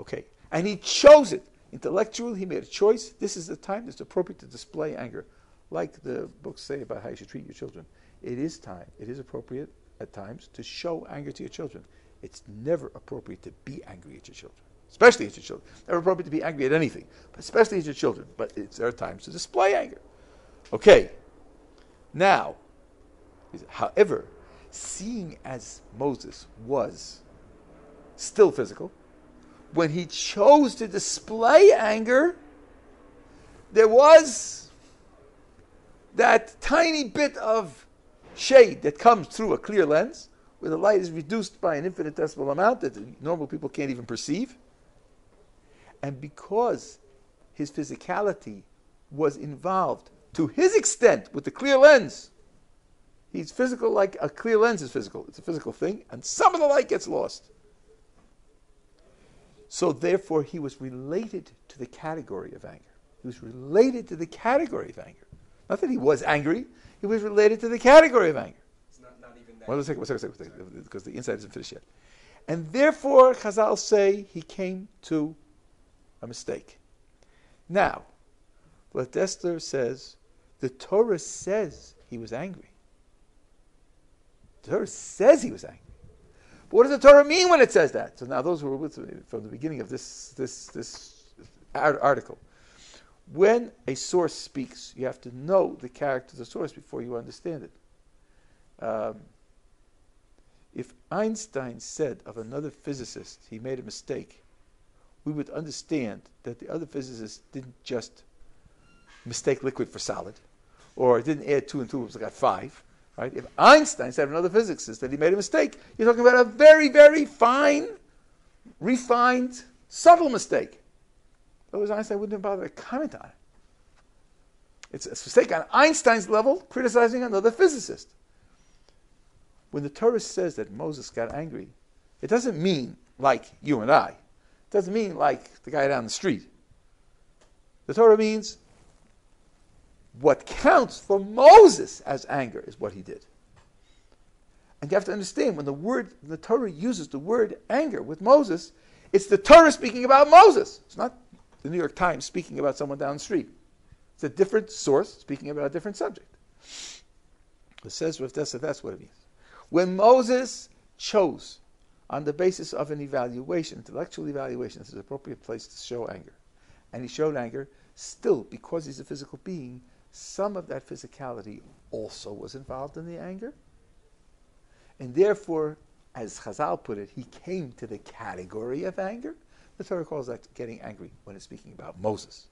Okay. And he chose it. Intellectually, he made a choice. This is the time that's appropriate to display anger. Like the books say about how you should treat your children. It is time, it is appropriate at times to show anger to your children. It's never appropriate to be angry at your children, especially at your children. Never appropriate to be angry at anything, but especially at your children. But it's, there are times to display anger. Okay. Now, however, seeing as Moses was still physical, when he chose to display anger, there was that tiny bit of shade that comes through a clear lens, where the light is reduced by an infinitesimal amount that normal people can't even perceive. And because his physicality was involved to his extent with the clear lens, he's physical like a clear lens is physical. It's a physical thing, and some of the light gets lost. So therefore, he was related to the category of anger. He was related to the category of anger. Not that he was angry, he was related to the category of anger. It's not, not even that. One second, one second, one second, because the inside isn't finished yet. And therefore, Chazal say he came to a mistake. Now, But Dessler says the Torah says he was angry. The Torah says he was angry. But what does the Torah mean when it says that? So now those who were with me from the beginning of this this this article, when a source speaks, you have to know the character of the source before you understand it. Um, if Einstein said of another physicist he made a mistake, we would understand that the other physicist didn't just mistake liquid for solid, or didn't add two and two, it got five. Right? If Einstein said of another physicist that he made a mistake, you're talking about a very, very fine, refined, subtle mistake. Otherwise, Einstein wouldn't have bothered to comment on it. It's a mistake on Einstein's level, criticizing another physicist. When the Torah says that Moses got angry, it doesn't mean like you and I. It doesn't mean like the guy down the street. The Torah means what counts for Moses as anger is what he did. And you have to understand when the word the Torah uses the word anger with Moses, it's the Torah speaking about Moses. It's not the New York Times speaking about someone down the street. It's a different source speaking about a different subject. It says with this, that's what it means. When Moses chose on the basis of an evaluation, intellectual evaluation, this is an appropriate place to show anger. And he showed anger, still, because he's a physical being, some of that physicality also was involved in the anger. And therefore, as Chazal put it, he came to the category of anger. The Torah calls that getting angry when it's speaking about Moses.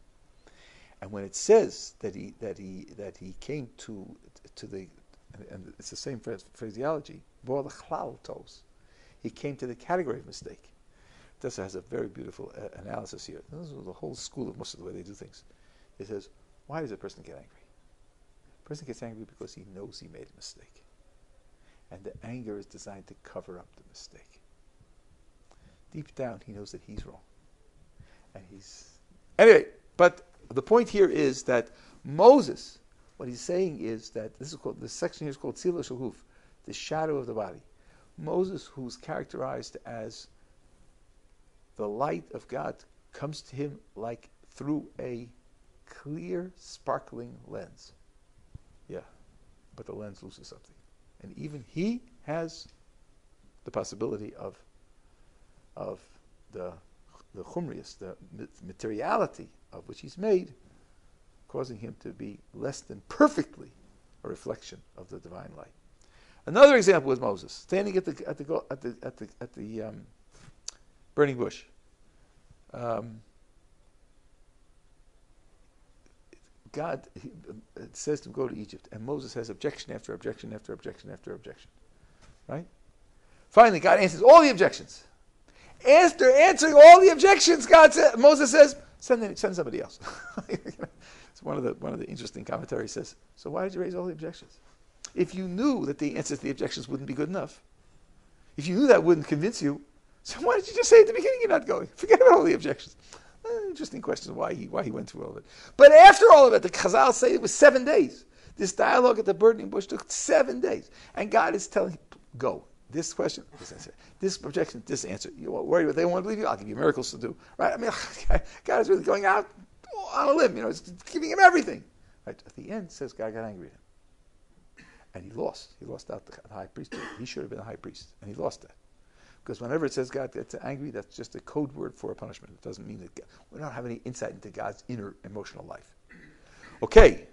And when it says that he that he that he came to to the and it's the same phraseology. He came to the category of mistake. This has a very beautiful uh, analysis here. This is the whole school of most of the way they do things. It says, why does a person get angry? A person gets angry because he knows he made a mistake. And the anger is designed to cover up the mistake. Deep down, he knows that he's wrong. And he's. Anyway, but the point here is that Moses, what he's saying is that this is called, this section here is called Tzila Shahuf, the shadow of the body. Moses, who's characterized as the light of God, comes to him like through a clear, sparkling lens. Yeah, but the lens loses something. And even he has the possibility of, of the, the chumrius, the materiality of which he's made, causing him to be less than perfectly a reflection of the divine light. Another example was Moses standing at the at the at the at the, at the um, burning bush. Um, God uh, says to him, go to Egypt. And Moses has objection after objection after objection after objection. Right? Finally, God answers all the objections. After answering all the objections, God said, Moses says, send, send somebody else. it's one of the one of the interesting commentaries says, so why did you raise all the objections? If you knew that the answers to the objections wouldn't be good enough, if you knew that wouldn't convince you, so why did you just say at the beginning you're not going? Forget about all the objections. Eh, interesting question why he why he went through all of it. But after all of it, the Chazal say it was seven days. This dialogue at the burning bush took seven days, and God is telling him, "Go." This question, this answer, this objection, this answer. You won't worry what they won't believe you. I'll give you miracles to do. Right? I mean, God is really going out on a limb. You know, it's giving him everything. Right? At the end, says God got angry at him, and he lost. He lost out the high priest. He should have been a high priest, and he lost that. Because whenever it says God gets angry, that's just a code word for a punishment. It doesn't mean that God, we don't have any insight into God's inner emotional life. Okay,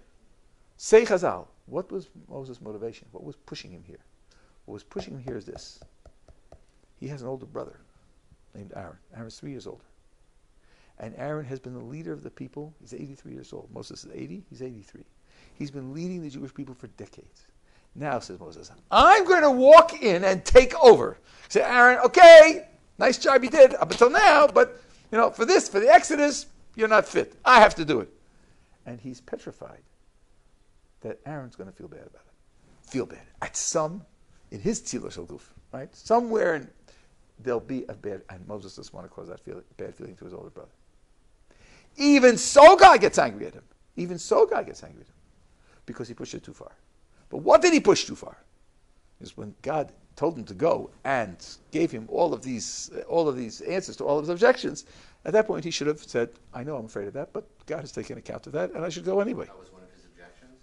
say Chazal. What was Moses' motivation? What was pushing him here? What was pushing him here is this. He has an older brother named Aaron. Aaron's three years older. And Aaron has been the leader of the people. He's 83 years old. Moses is 80, he's 83. He's been leading the Jewish people for decades. Now, says Moses, I'm going to walk in and take over. Say, Aaron, okay, nice job you did up until now, but you know, for this, for the Exodus, you're not fit. I have to do it. And he's petrified that Aaron's going to feel bad about it. Feel bad. At some, in his tzila shel right? Somewhere in, there'll be a bad, and Moses doesn't want to cause that feel, bad feeling to his older brother. Even so, God gets angry at him. Even so, God gets angry at him because he pushed it too far. But what did he push too far? Is when God told him to go and gave him all of these uh, all of these answers to all of his objections, At that point, he should have said, I know I'm afraid of that, but God has taken account of that, and I should go anyway. That was one of his objections.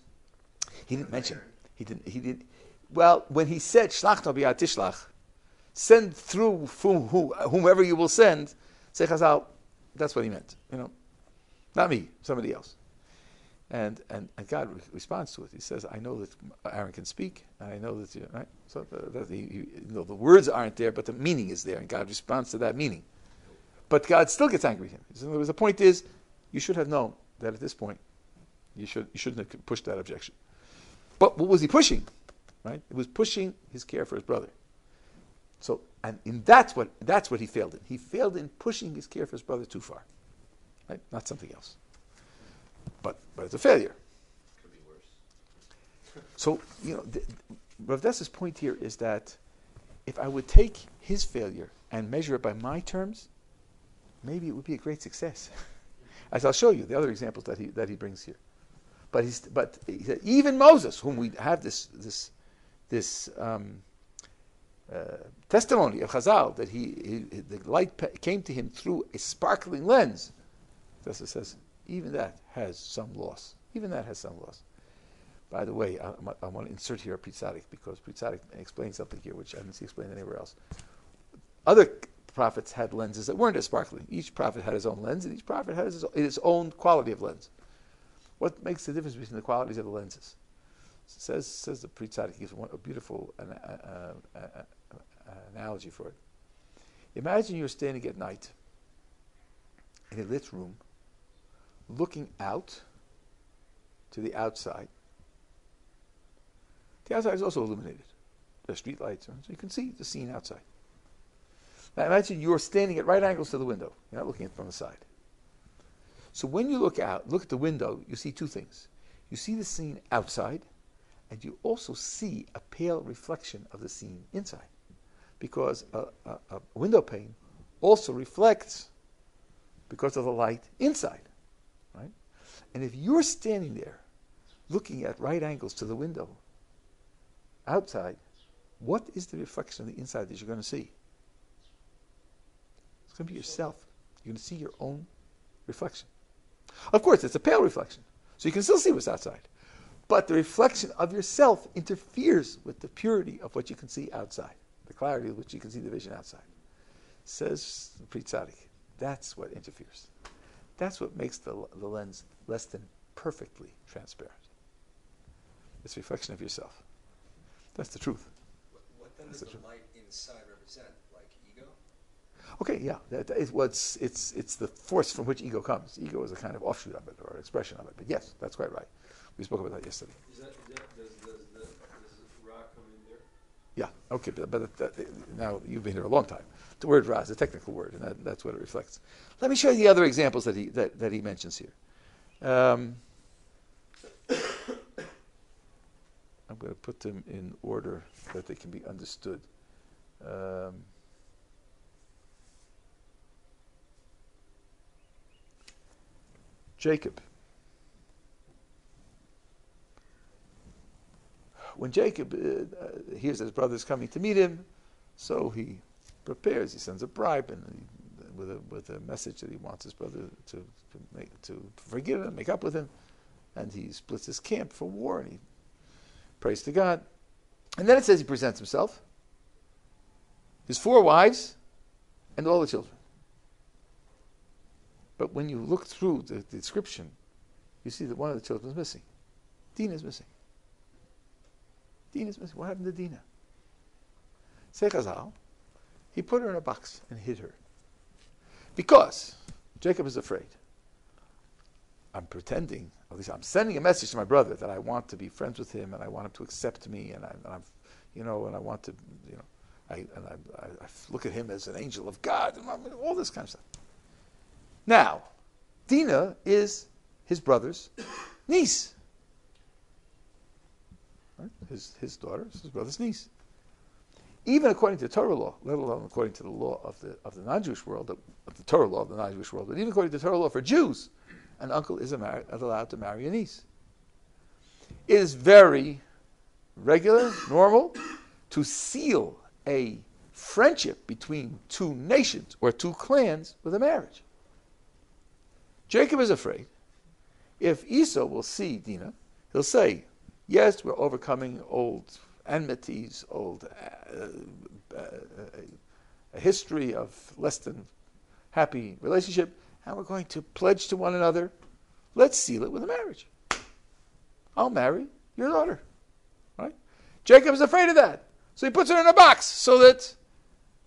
He didn't mention. He didn't. He didn't. Well, when he said "Shlach no b'yad tishlach," send through whom- who- whomever you will send. Say Chazal, that's what he meant. You know, not me, somebody else. And and, and God re- responds to it. He says, "I know that Aaron can speak, and I know that you right." So the, that he, he, you know, the words aren't there, but the meaning is there, and God responds to that meaning. But God still gets angry with him. In other words, the point is, you should have known that at this point, you should you shouldn't have pushed that objection. But what was he pushing? Right? It was pushing his care for his brother. So, and in that's what that's what he failed in. He failed in pushing his care for his brother too far. Right? Not something else. But but it's a failure. Could be worse. So you know, th- Rav Dessler's point here is that if I would take his failure and measure it by my terms, maybe it would be a great success. As I'll show you the other examples that he that he brings here. But he's but he said, even Moses, whom we have this this this um, uh, testimony of Chazal that he, he the light pe- came to him through a sparkling lens. Dessa says even that has some loss. Even that has some loss. By the way, I, I want to insert here a Pri Tzaddik because Pri Tzaddik explains something here which I didn't see explained anywhere else. Other prophets had lenses that weren't as sparkling. Each prophet had his own lens, and each prophet had his, his own quality of lens. What makes the difference between the qualities of the lenses? Says says the Pri Tzaddik gives one, a beautiful an, analogy for it. Imagine you're standing at night in a lit room, looking out to the outside. The outside is also illuminated. There's street lights, so you can see the scene outside. Now imagine you're standing at right angles to the window. You're not looking at it from the side. So when you look out, look at the window, you see two things. You see the scene outside, and you also see a pale reflection of the scene inside. Because a, a, a window pane also reflects because of the light inside. And if you're standing there looking at right angles to the window outside, what is the reflection of the inside that you're going to see? It's going to be yourself. You're going to see your own reflection. Of course, it's a pale reflection, so you can still see what's outside. But the reflection of yourself interferes with the purity of what you can see outside, the clarity with which you can see the vision outside. Says Pri Tzaddik, that's what interferes. That's what makes the, the lens less than perfectly transparent. It's a reflection of yourself. That's the truth. What, what then That's does the the light inside represent? Like ego? Okay, yeah, that, that is what's it's it's the force from which ego comes. Ego is a kind of offshoot of it or expression of it. But yes, that's quite right. We spoke about that yesterday. Is that, is that, does, does, the, does rock come in there? Yeah, okay, but, but that, now you've been here a long time. The word ra is a technical word, and that, that's what it reflects. Let me show you the other examples that he that, that he mentions here. Um, I'm going to put them in order that they can be understood. Um, Jacob. When Jacob uh, uh, hears that his brother is coming to meet him, so he prepares. He sends a bribe and he, with a with a message that he wants his brother to to, make, to forgive him, make up with him, and he splits his camp for war and he prays to God. And then it says he presents himself, his four wives, and all the children. But when you look through the, the description, you see that one of the children is missing. Dina is missing. Missing. What happened to Dina? Say Chazal, he put her in a box and hid her. Because Jacob is afraid. I'm pretending, at least I'm sending a message to my brother that I want to be friends with him and I want him to accept me and, I, I'm, you know, and I want to, you know, I, and I, I, I look at him as an angel of God and all this kind of stuff. Now, Dina is his brother's niece. His, his daughter is his brother's niece. Even according to Torah law, let alone according to the law of the, of the non Jewish world, of the Torah law of the non Jewish world, but even according to Torah law for Jews, an uncle is mar- allowed to marry a niece. It is very regular, normal, to seal a friendship between two nations or two clans with a marriage. Jacob is afraid. If Esau will see Dinah, he'll say, Yes, we're overcoming old enmities, old uh, uh, a history of less than happy relationship, and we're going to pledge to one another. Let's seal it with a marriage. I'll marry your daughter. Right? Jacob's afraid of that. So he puts her in a box so that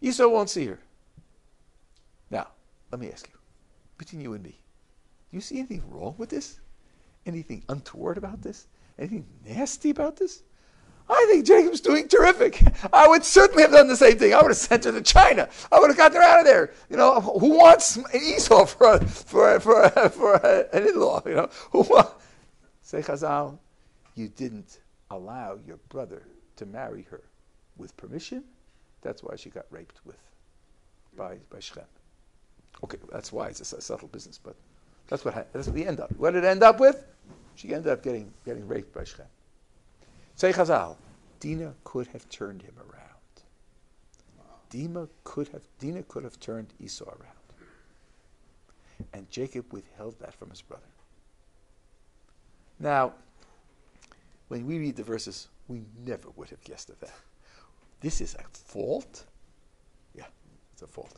Esau won't see her. Now, let me ask you, between you and me, do you see anything wrong with this? Anything untoward about this? Anything nasty about this? I think Jacob's doing terrific. I would certainly have done the same thing. I would have sent her to China. I would have gotten her out of there. You know, who wants Esau for a, for a, for a, for a, an in-law? You know, who wants? Say Chazal, you didn't allow your brother to marry her with permission. That's why she got raped with by by Shechem. Okay, that's why it's a subtle business, but that's what that's what we end up. What did it end up with? She ended up getting getting raped by Shechem. Say Chazal, Dina could have turned him around. Dina could have Dina could have turned Esau around. And Jacob withheld that from his brother. Now, when we read the verses, we never would have guessed of that. This is a fault? Yeah, it's a fault.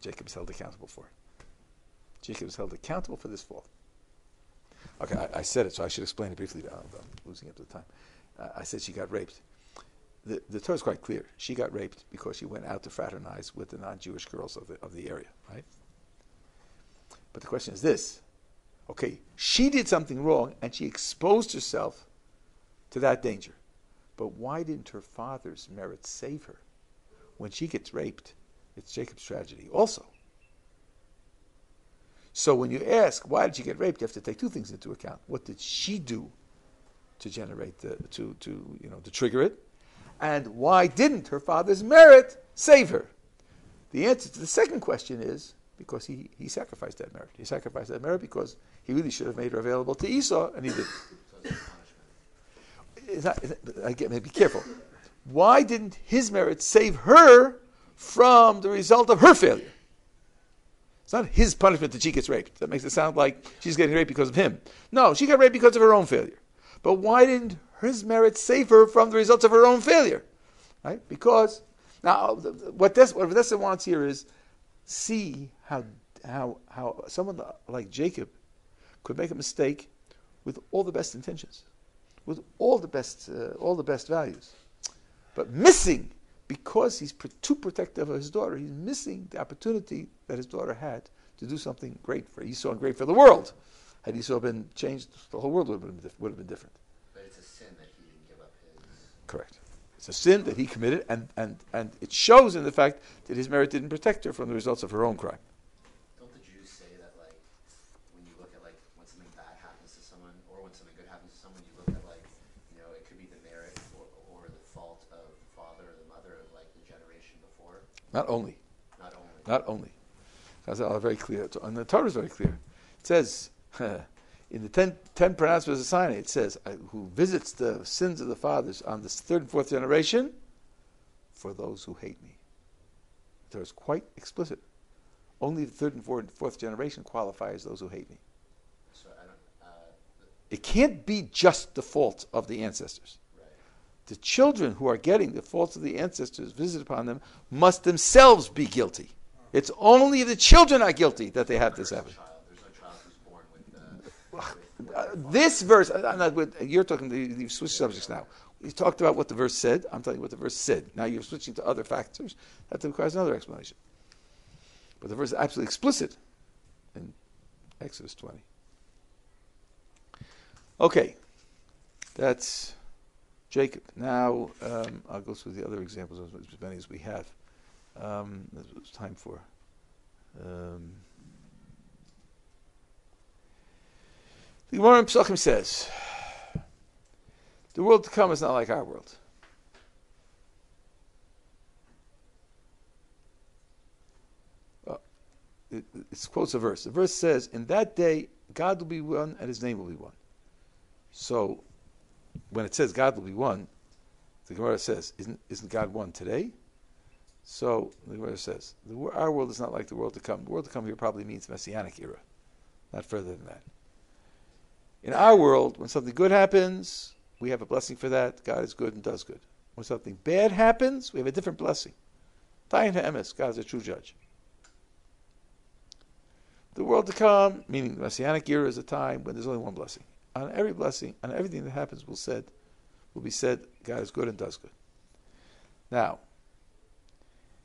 Jacob is held accountable for it. Jacob is held accountable for this fault. Okay, I, I said it, so I should explain it briefly. I'm, losing up to the time. Uh, I said she got raped. The, the Torah is quite clear. She got raped because she went out to fraternize with the non-Jewish girls of the, of the area, right? But the question is this. Okay, she did something wrong and she exposed herself to that danger. But why didn't her father's merit save her? When she gets raped, it's Jacob's tragedy also. So when you ask why did she get raped, you have to take two things into account. What did she do to generate the to to you know to trigger it? And why didn't her father's merit save her? The answer to the second question is because he, he sacrificed that merit. He sacrificed that merit because he really should have made her available to Esau, and he didn't. It's not, again, be careful. Why didn't his merit save her from the result of her failure? It's not his punishment that she gets raped. That makes it sound like she's getting raped because of him. No, she got raped because of her own failure. But why didn't his merit save her from the results of her own failure? Right? Because now what this what Rav Dessler wants here is see how how how someone like Jacob could make a mistake with all the best intentions, with all the best uh, all the best values, but missing because he's too protective of his daughter. He's missing the opportunity that his daughter had to do something great for Esau and great for the world. Had Esau been changed, the whole world would have been, would have been different. But it's a sin that he didn't give up his. Correct. It's a sin that he committed, and, and, and it shows in the fact that his merit didn't protect her from the results of her own crime. Don't the Jews say that, like, when you look at, like, when something bad happens to someone, or when something good happens to someone, you look at, like, you know, it could be the merit or, or the fault of the father or the mother of, like, the generation before? Not only. Not only. Not only. Chazal are very clear, and the Torah is very clear. It says, in the ten, ten pronouncements of Sinai, it says, who visits the sins of the fathers on the third and fourth generation, for those who hate me. The Torah is quite explicit. Only the third and fourth, fourth generation qualify as those who hate me. So I don't. Uh, It can't be just the fault of the ancestors. The children who are getting the faults of the ancestors visited upon them must themselves be guilty. It's only if the children are guilty that they have this There's no habit. child. There's no child who's born with. Uh, this verse, uh, I'm not you're talking, you've switched subjects now. We talked about what the verse said. I'm telling you what the verse said. Now you're switching to other factors. That requires another explanation. But the verse is absolutely explicit in Exodus 20. Okay, that's Jacob. Now um, I'll go through the other examples, as many as we have. Um, there's time for. Um, the Gemara in Pesachim says, "The world to come is not like our world." Uh, it, it quotes a verse. The verse says, "In that day, God will be one, and His name will be one." So, when it says God will be one, the Gemara says, "Isn't isn't God one today?" So the Gemara says, the, "Our world is not like the world to come. The world to come here probably means Messianic era, not further than that. In our world, when something good happens, we have a blessing for that. God is good and does good. When something bad happens, we have a different blessing. Dayan ha'emes, God is a true judge. The world to come, meaning the Messianic era, is a time when there's only one blessing. On every blessing, on everything that happens, will said, will be said, God is good and does good. Now,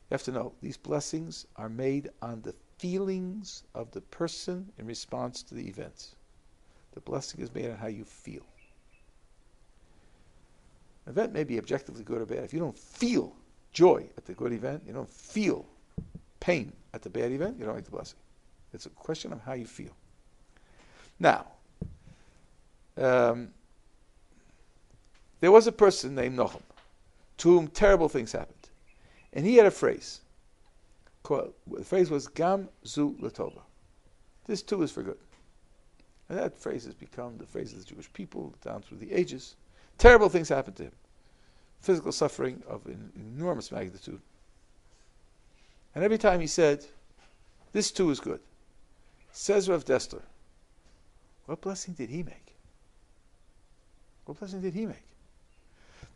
you have to know these blessings are made on the feelings of the person in response to the events. The blessing is made on how you feel. An event may be objectively good or bad. If you don't feel joy at the good event, you don't feel pain at the bad event, you don't make the blessing. It's a question of how you feel. Now, um, there was a person named Nochum to whom terrible things happened. And he had a phrase. Called, the phrase was Gam Zu Latova. This too is for good. And that phrase has become the phrase of the Jewish people down through the ages. Terrible things happened to him. Physical suffering of an enormous magnitude. And every time he said, This too is good. Says Rav Dessler, what blessing did he make? What blessing did he make?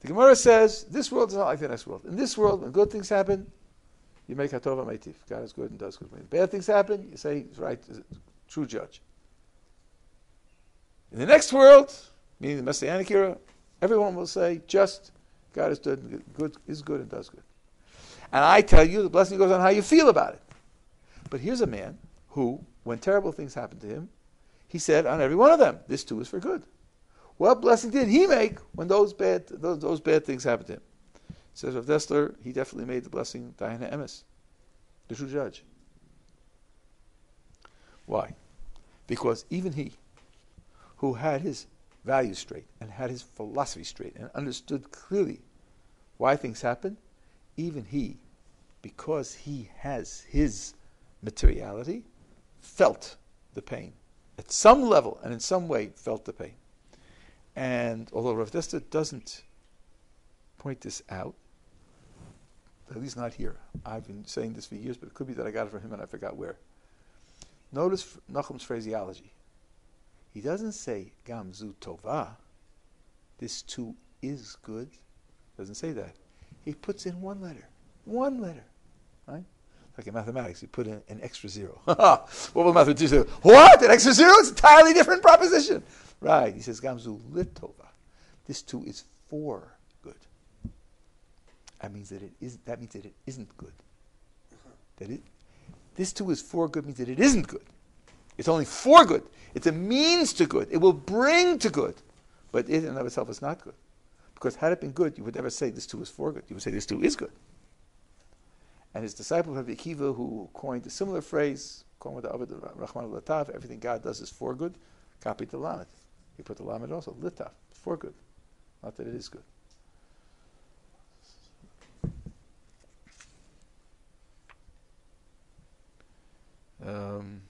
The Gemara says this world is not like the next world. In this world, when good things happen, you make hatova meitif. God is good and does good. When bad things happen, you say he's right, true judge. In the next world, meaning the Messianic era, everyone will say just God is good, good is good and does good. And I tell you, the blessing goes on how you feel about it. But here's a man who, when terrible things happened to him, he said on every one of them, this too is for good. What blessing did he make when those bad those, those bad things happened to him? Says Rav Dessler, he definitely made the blessing Dayan Emes, the true judge. Why? Because even he, who had his values straight and had his philosophy straight and understood clearly why things happen, even he, because he has his materiality, felt the pain. At some level and in some way felt the pain. And although Rav Dessler doesn't point this out, at least not here. I've been saying this for years, but it could be that I got it from him and I forgot where. Notice Nachum's phraseology. He doesn't say Gamzu Tova. This too is good. Doesn't say that. He puts in one letter. One letter. Right? Like in mathematics, you put in an extra zero. what will mathematicians do? What? An extra zero? It's an entirely different proposition. Right. He says Gamzu Litova. This too is for good. That means that it is that means that it isn't good. That it this too is for good means that it isn't good. It's only for good. It's a means to good. It will bring to good. But it in and of itself is not good. Because had it been good, you would never say this too is for good. You would say this too is good. And his disciple Rabbi Akiva, who coined a similar phrase, Rahman Latav, everything God does is for good, copied the Lamed. He put the Lamed also, Litav, for good. Not that it is good. Um,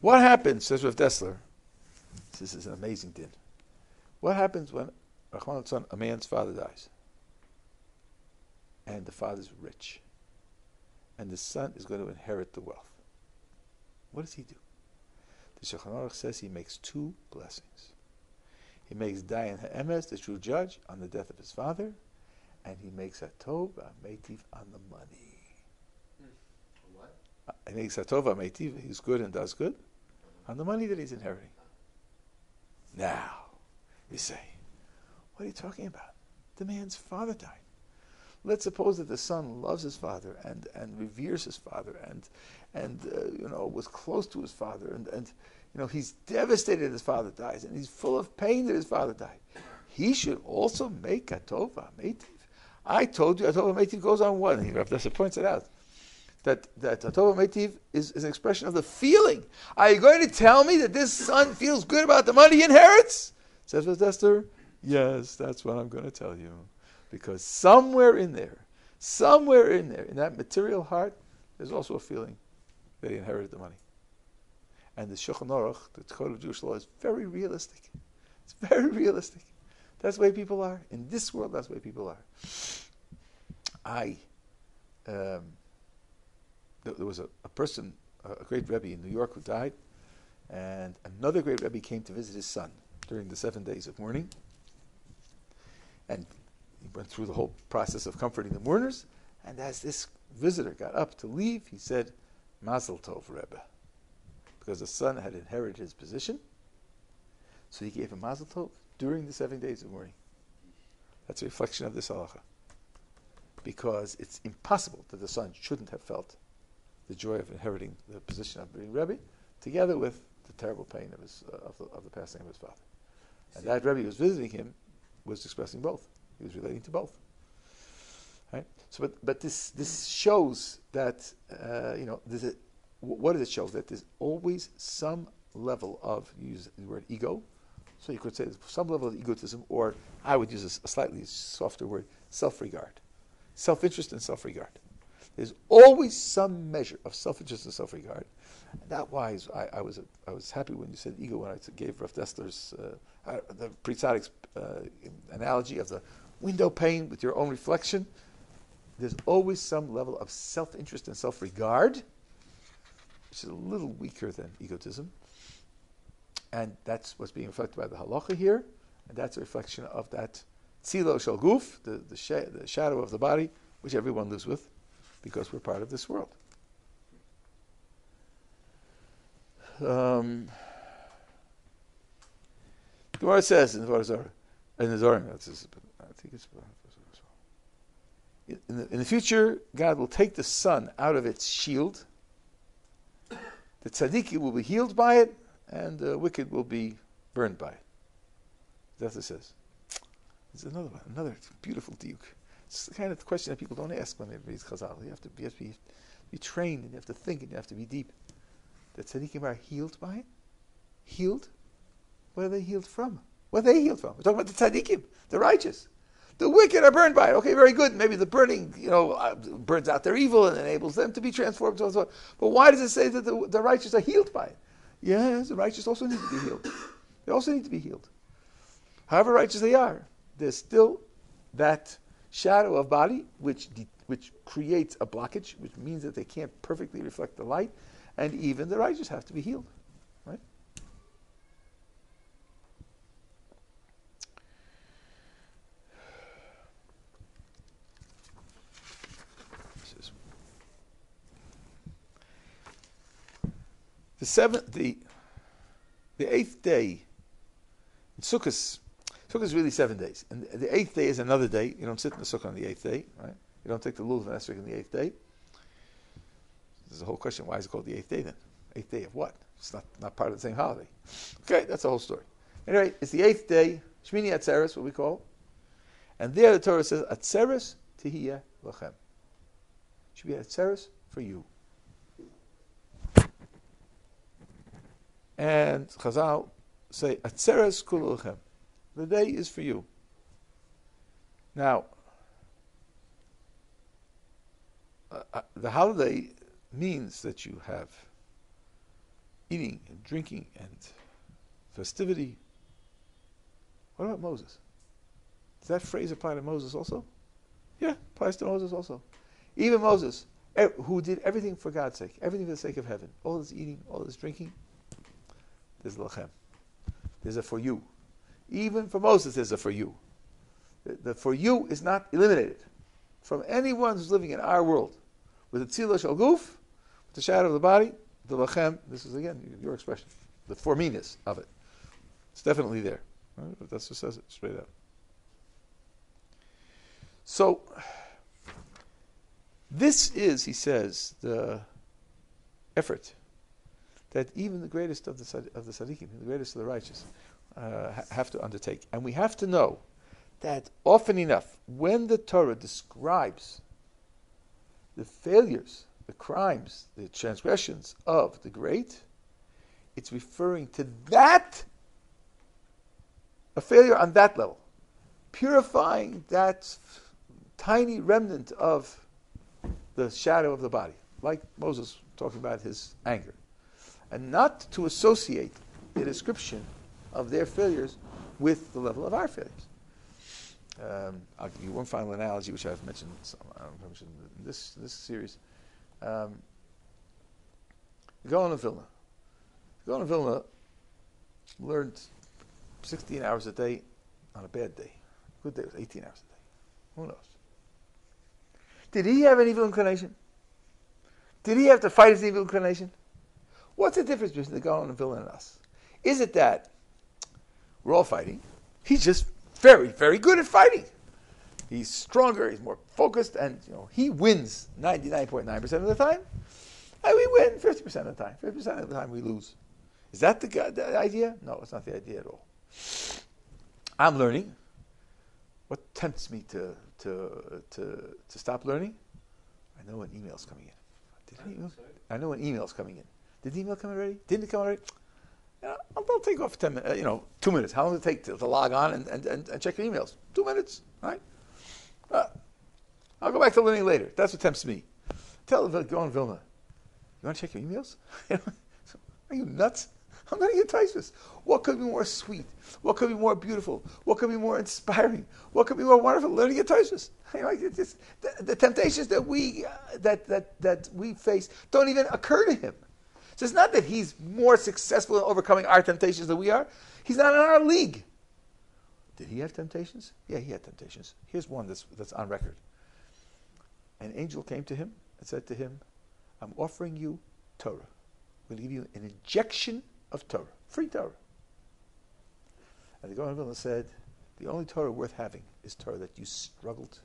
what happens, says Rav Dessler, this is an amazing din. What happens when a man's father dies? And the father's rich. And the son is going to inherit the wealth. What does he do? The Shulchan Aruch says he makes two blessings. He makes Dayan Ha'emes, the true judge, on the death of his father, and he makes a Tov Metiv on the money. What? Uh, he makes a Tov Metiv, he's good and does good, on the money that he's inheriting. Now, you say, what are you talking about? The man's father died. Let's suppose that the son loves his father and, and reveres his father and and uh, you know was close to his father and, and you know he's devastated his father dies and he's full of pain that his father died. He should also make a tova metiv. I told you a tova metiv goes on what? And Rav points it out that that a tova metiv is, is an expression of the feeling. Are you going to tell me that this son feels good about the money he inherits? Says Rav Dessler, yes, that's what I'm going to tell you. Because somewhere in there, somewhere in there, in that material heart, there's also a feeling that he inherited the money. And the Shulchan Aruch, the code of Jewish law, is very realistic. It's very realistic. That's the way people are. In this world, that's the way people are. I, um, there, there was a, a, person, a great Rebbe in New York who died, And another great Rebbe came to visit his son during the seven days of mourning. And he went through the whole process of comforting the mourners. And as this visitor got up to leave, he said, Mazel Tov, Rebbe. Because the son had inherited his position. So he gave him Mazel Tov during the seven days of mourning. That's a reflection of this halacha. Because it's impossible that the son shouldn't have felt the joy of inheriting the position of being Rebbe, together with the terrible pain of, his, uh, of, the, of the passing of his father. And that Rebbe who was visiting him was expressing both. He was relating to both. Right? So, but, but this, this shows that, uh, you know, what does it show? That there's always some level of, use the word ego, so you could say some level of egotism, or I would use a, slightly softer word, self-regard. Self-interest and self-regard. There's always some measure of self-interest and self-regard. That wise, I, I, was I was happy when you said ego when I gave Rav Dessler's uh, uh, the Tzaddik's uh, analogy of the window pane with your own reflection. There's always some level of self-interest and self-regard, which is a little weaker than egotism. And that's what's being reflected by the halacha here, and that's a reflection of that tzila shel guf, the, the, sh- the shadow of the body, which everyone lives with, because we're part of this world. Um, Gemara says in the Zohar, in the Zohar, in the, in the future, God will take the sun out of its shield. The tzaddik will be healed by it, and the wicked will be burned by it. That's what it says. There's another one, another beautiful diuk. It's the kind of question that people don't ask when they read Chazal. You have to, you have to be, be trained, and you have to think, and you have to be deep. The tzaddikim are healed by it? Healed? What are they healed from? What are they healed from? We're talking about the tzaddikim, the righteous. The wicked are burned by it. Okay, very good. Maybe the burning, you know, uh, burns out their evil and enables them to be transformed. So, so. But why does it say that the, the righteous are healed by it? Yes, the righteous also need to be healed. They also need to be healed. However righteous they are, there's still that shadow of body which de- which creates a blockage, which means that they can't perfectly reflect the light, and even the righteous have to be healed. Right? The seventh, the the eighth day in Sukkot. Sukkot is really seven days, and the eighth day is another day. You don't sit in the sukkah on the eighth day, right? You don't take the lulav and esrog on the eighth day. There's a whole question: Why is it called the eighth day then? Eighth day of what? It's not not part of the same holiday. Okay, that's the whole story. Anyway, it's the eighth day, Shmini Atzeres, what we call, and there the Torah says Atzeres Tihiyah Lachem. Should be Atzeres for you. And Chazal say, Atzeres kululchem. The day is for you. Now, uh, uh, the holiday means that you have eating and drinking and festivity. What about Moses? Does that phrase apply to Moses also? Yeah, applies to Moses also. Even Moses, who did everything for God's sake, everything for the sake of heaven, all this eating, all this drinking, there's lachem. There's a for you. Even for Moses, there's a for you. The, the for you is not eliminated from anyone who's living in our world. With the tzila shel guf, with the shadow of the body, the lachem, this is again your expression, the for meanness of it. It's definitely there. Right? That's what says it straight out. So, this is, he says, the effort that even the greatest of the of the tzaddikim, the greatest of the righteous, uh, have to undertake. And we have to know that often enough, when the Torah describes the failures, the crimes, the transgressions of the great, it's referring to that, a failure on that level, purifying that tiny remnant of the shadow of the body, like Moses talking about his anger and not to associate the description of their failures with the level of our failures. Um, I'll give you one final analogy, which I've mentioned, mentioned in this, this series. Um, Gaon of Vilna. Gaon of Vilna learned 16 hours a day on a bad day. Good day was 18 hours a day. Who knows? Did he have an evil inclination? Did he have to fight his evil inclination? What's the difference between the Gaon and Vilna and us? Is it that we're all fighting? He's just very, very good at fighting. He's stronger, he's more focused, and you know he wins 99.9% of the time. And we win 50% of the time. 50% of the time we lose. Is that the, the idea? No, it's not the idea at all. I'm learning. What tempts me to, to, to, to stop learning? I know an email's coming in. Did an email? I know an email's coming in. Did the email come already? Didn't it come already? Yeah, I'll, I'll take off 10 minutes, uh, you know, two minutes. How long does it take to, to log on and, and, and, and, check your emails? Two minutes, right? Uh, I'll go back to learning later. That's what tempts me. Tell Gaon Vilna. You want to check your emails? Are you nuts? I'm not even Taisus. What could be more sweet? What could be more beautiful? What could be more inspiring? What could be more wonderful? Learning at Taisus. the, the, temptations that we uh, that, that that we face don't even occur to him. So it's not that he's more successful in overcoming our temptations than we are. He's not in our league. Did he have temptations? Yeah, he had temptations. Here's one that's, that's on record. An angel came to him and said to him, I'm offering you Torah. We'll give you an injection of Torah, free Torah. And the Gaon Vilna said, the only Torah worth having is Torah that you struggled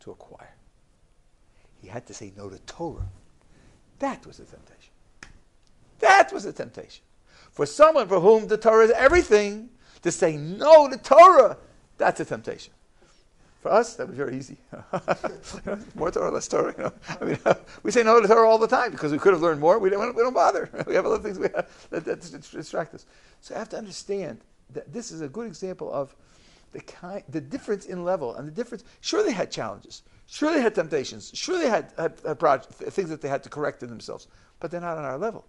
to acquire. He had to say no to Torah. That was a temptation. That was a temptation. For someone for whom the Torah is everything, to say no to Torah, that's a temptation. For us, that was very easy. more Torah, less Torah. You know? I mean, we say no to Torah all the time because we could have learned more. We don't, we don't bother. We have other things we have that, that distract us. So I have to understand that this is a good example of the kind, the difference in level and the difference. Sure, they had challenges. Sure, they had temptations. Sure, they had, had, had things that they had to correct in themselves. But they're not on our level.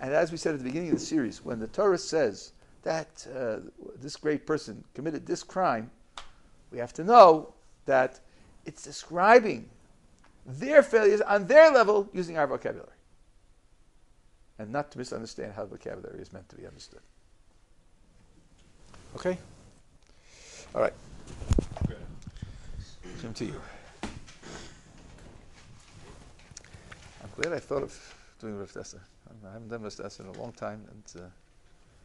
And as we said at the beginning of the series, when the Torah says that uh, this great person committed this crime, we have to know that it's describing their failures on their level using our vocabulary. And not to misunderstand how the vocabulary is meant to be understood. Okay? All right. Jim to you. I'm glad I thought of doing Rav I haven't done Rav in a long time, and uh,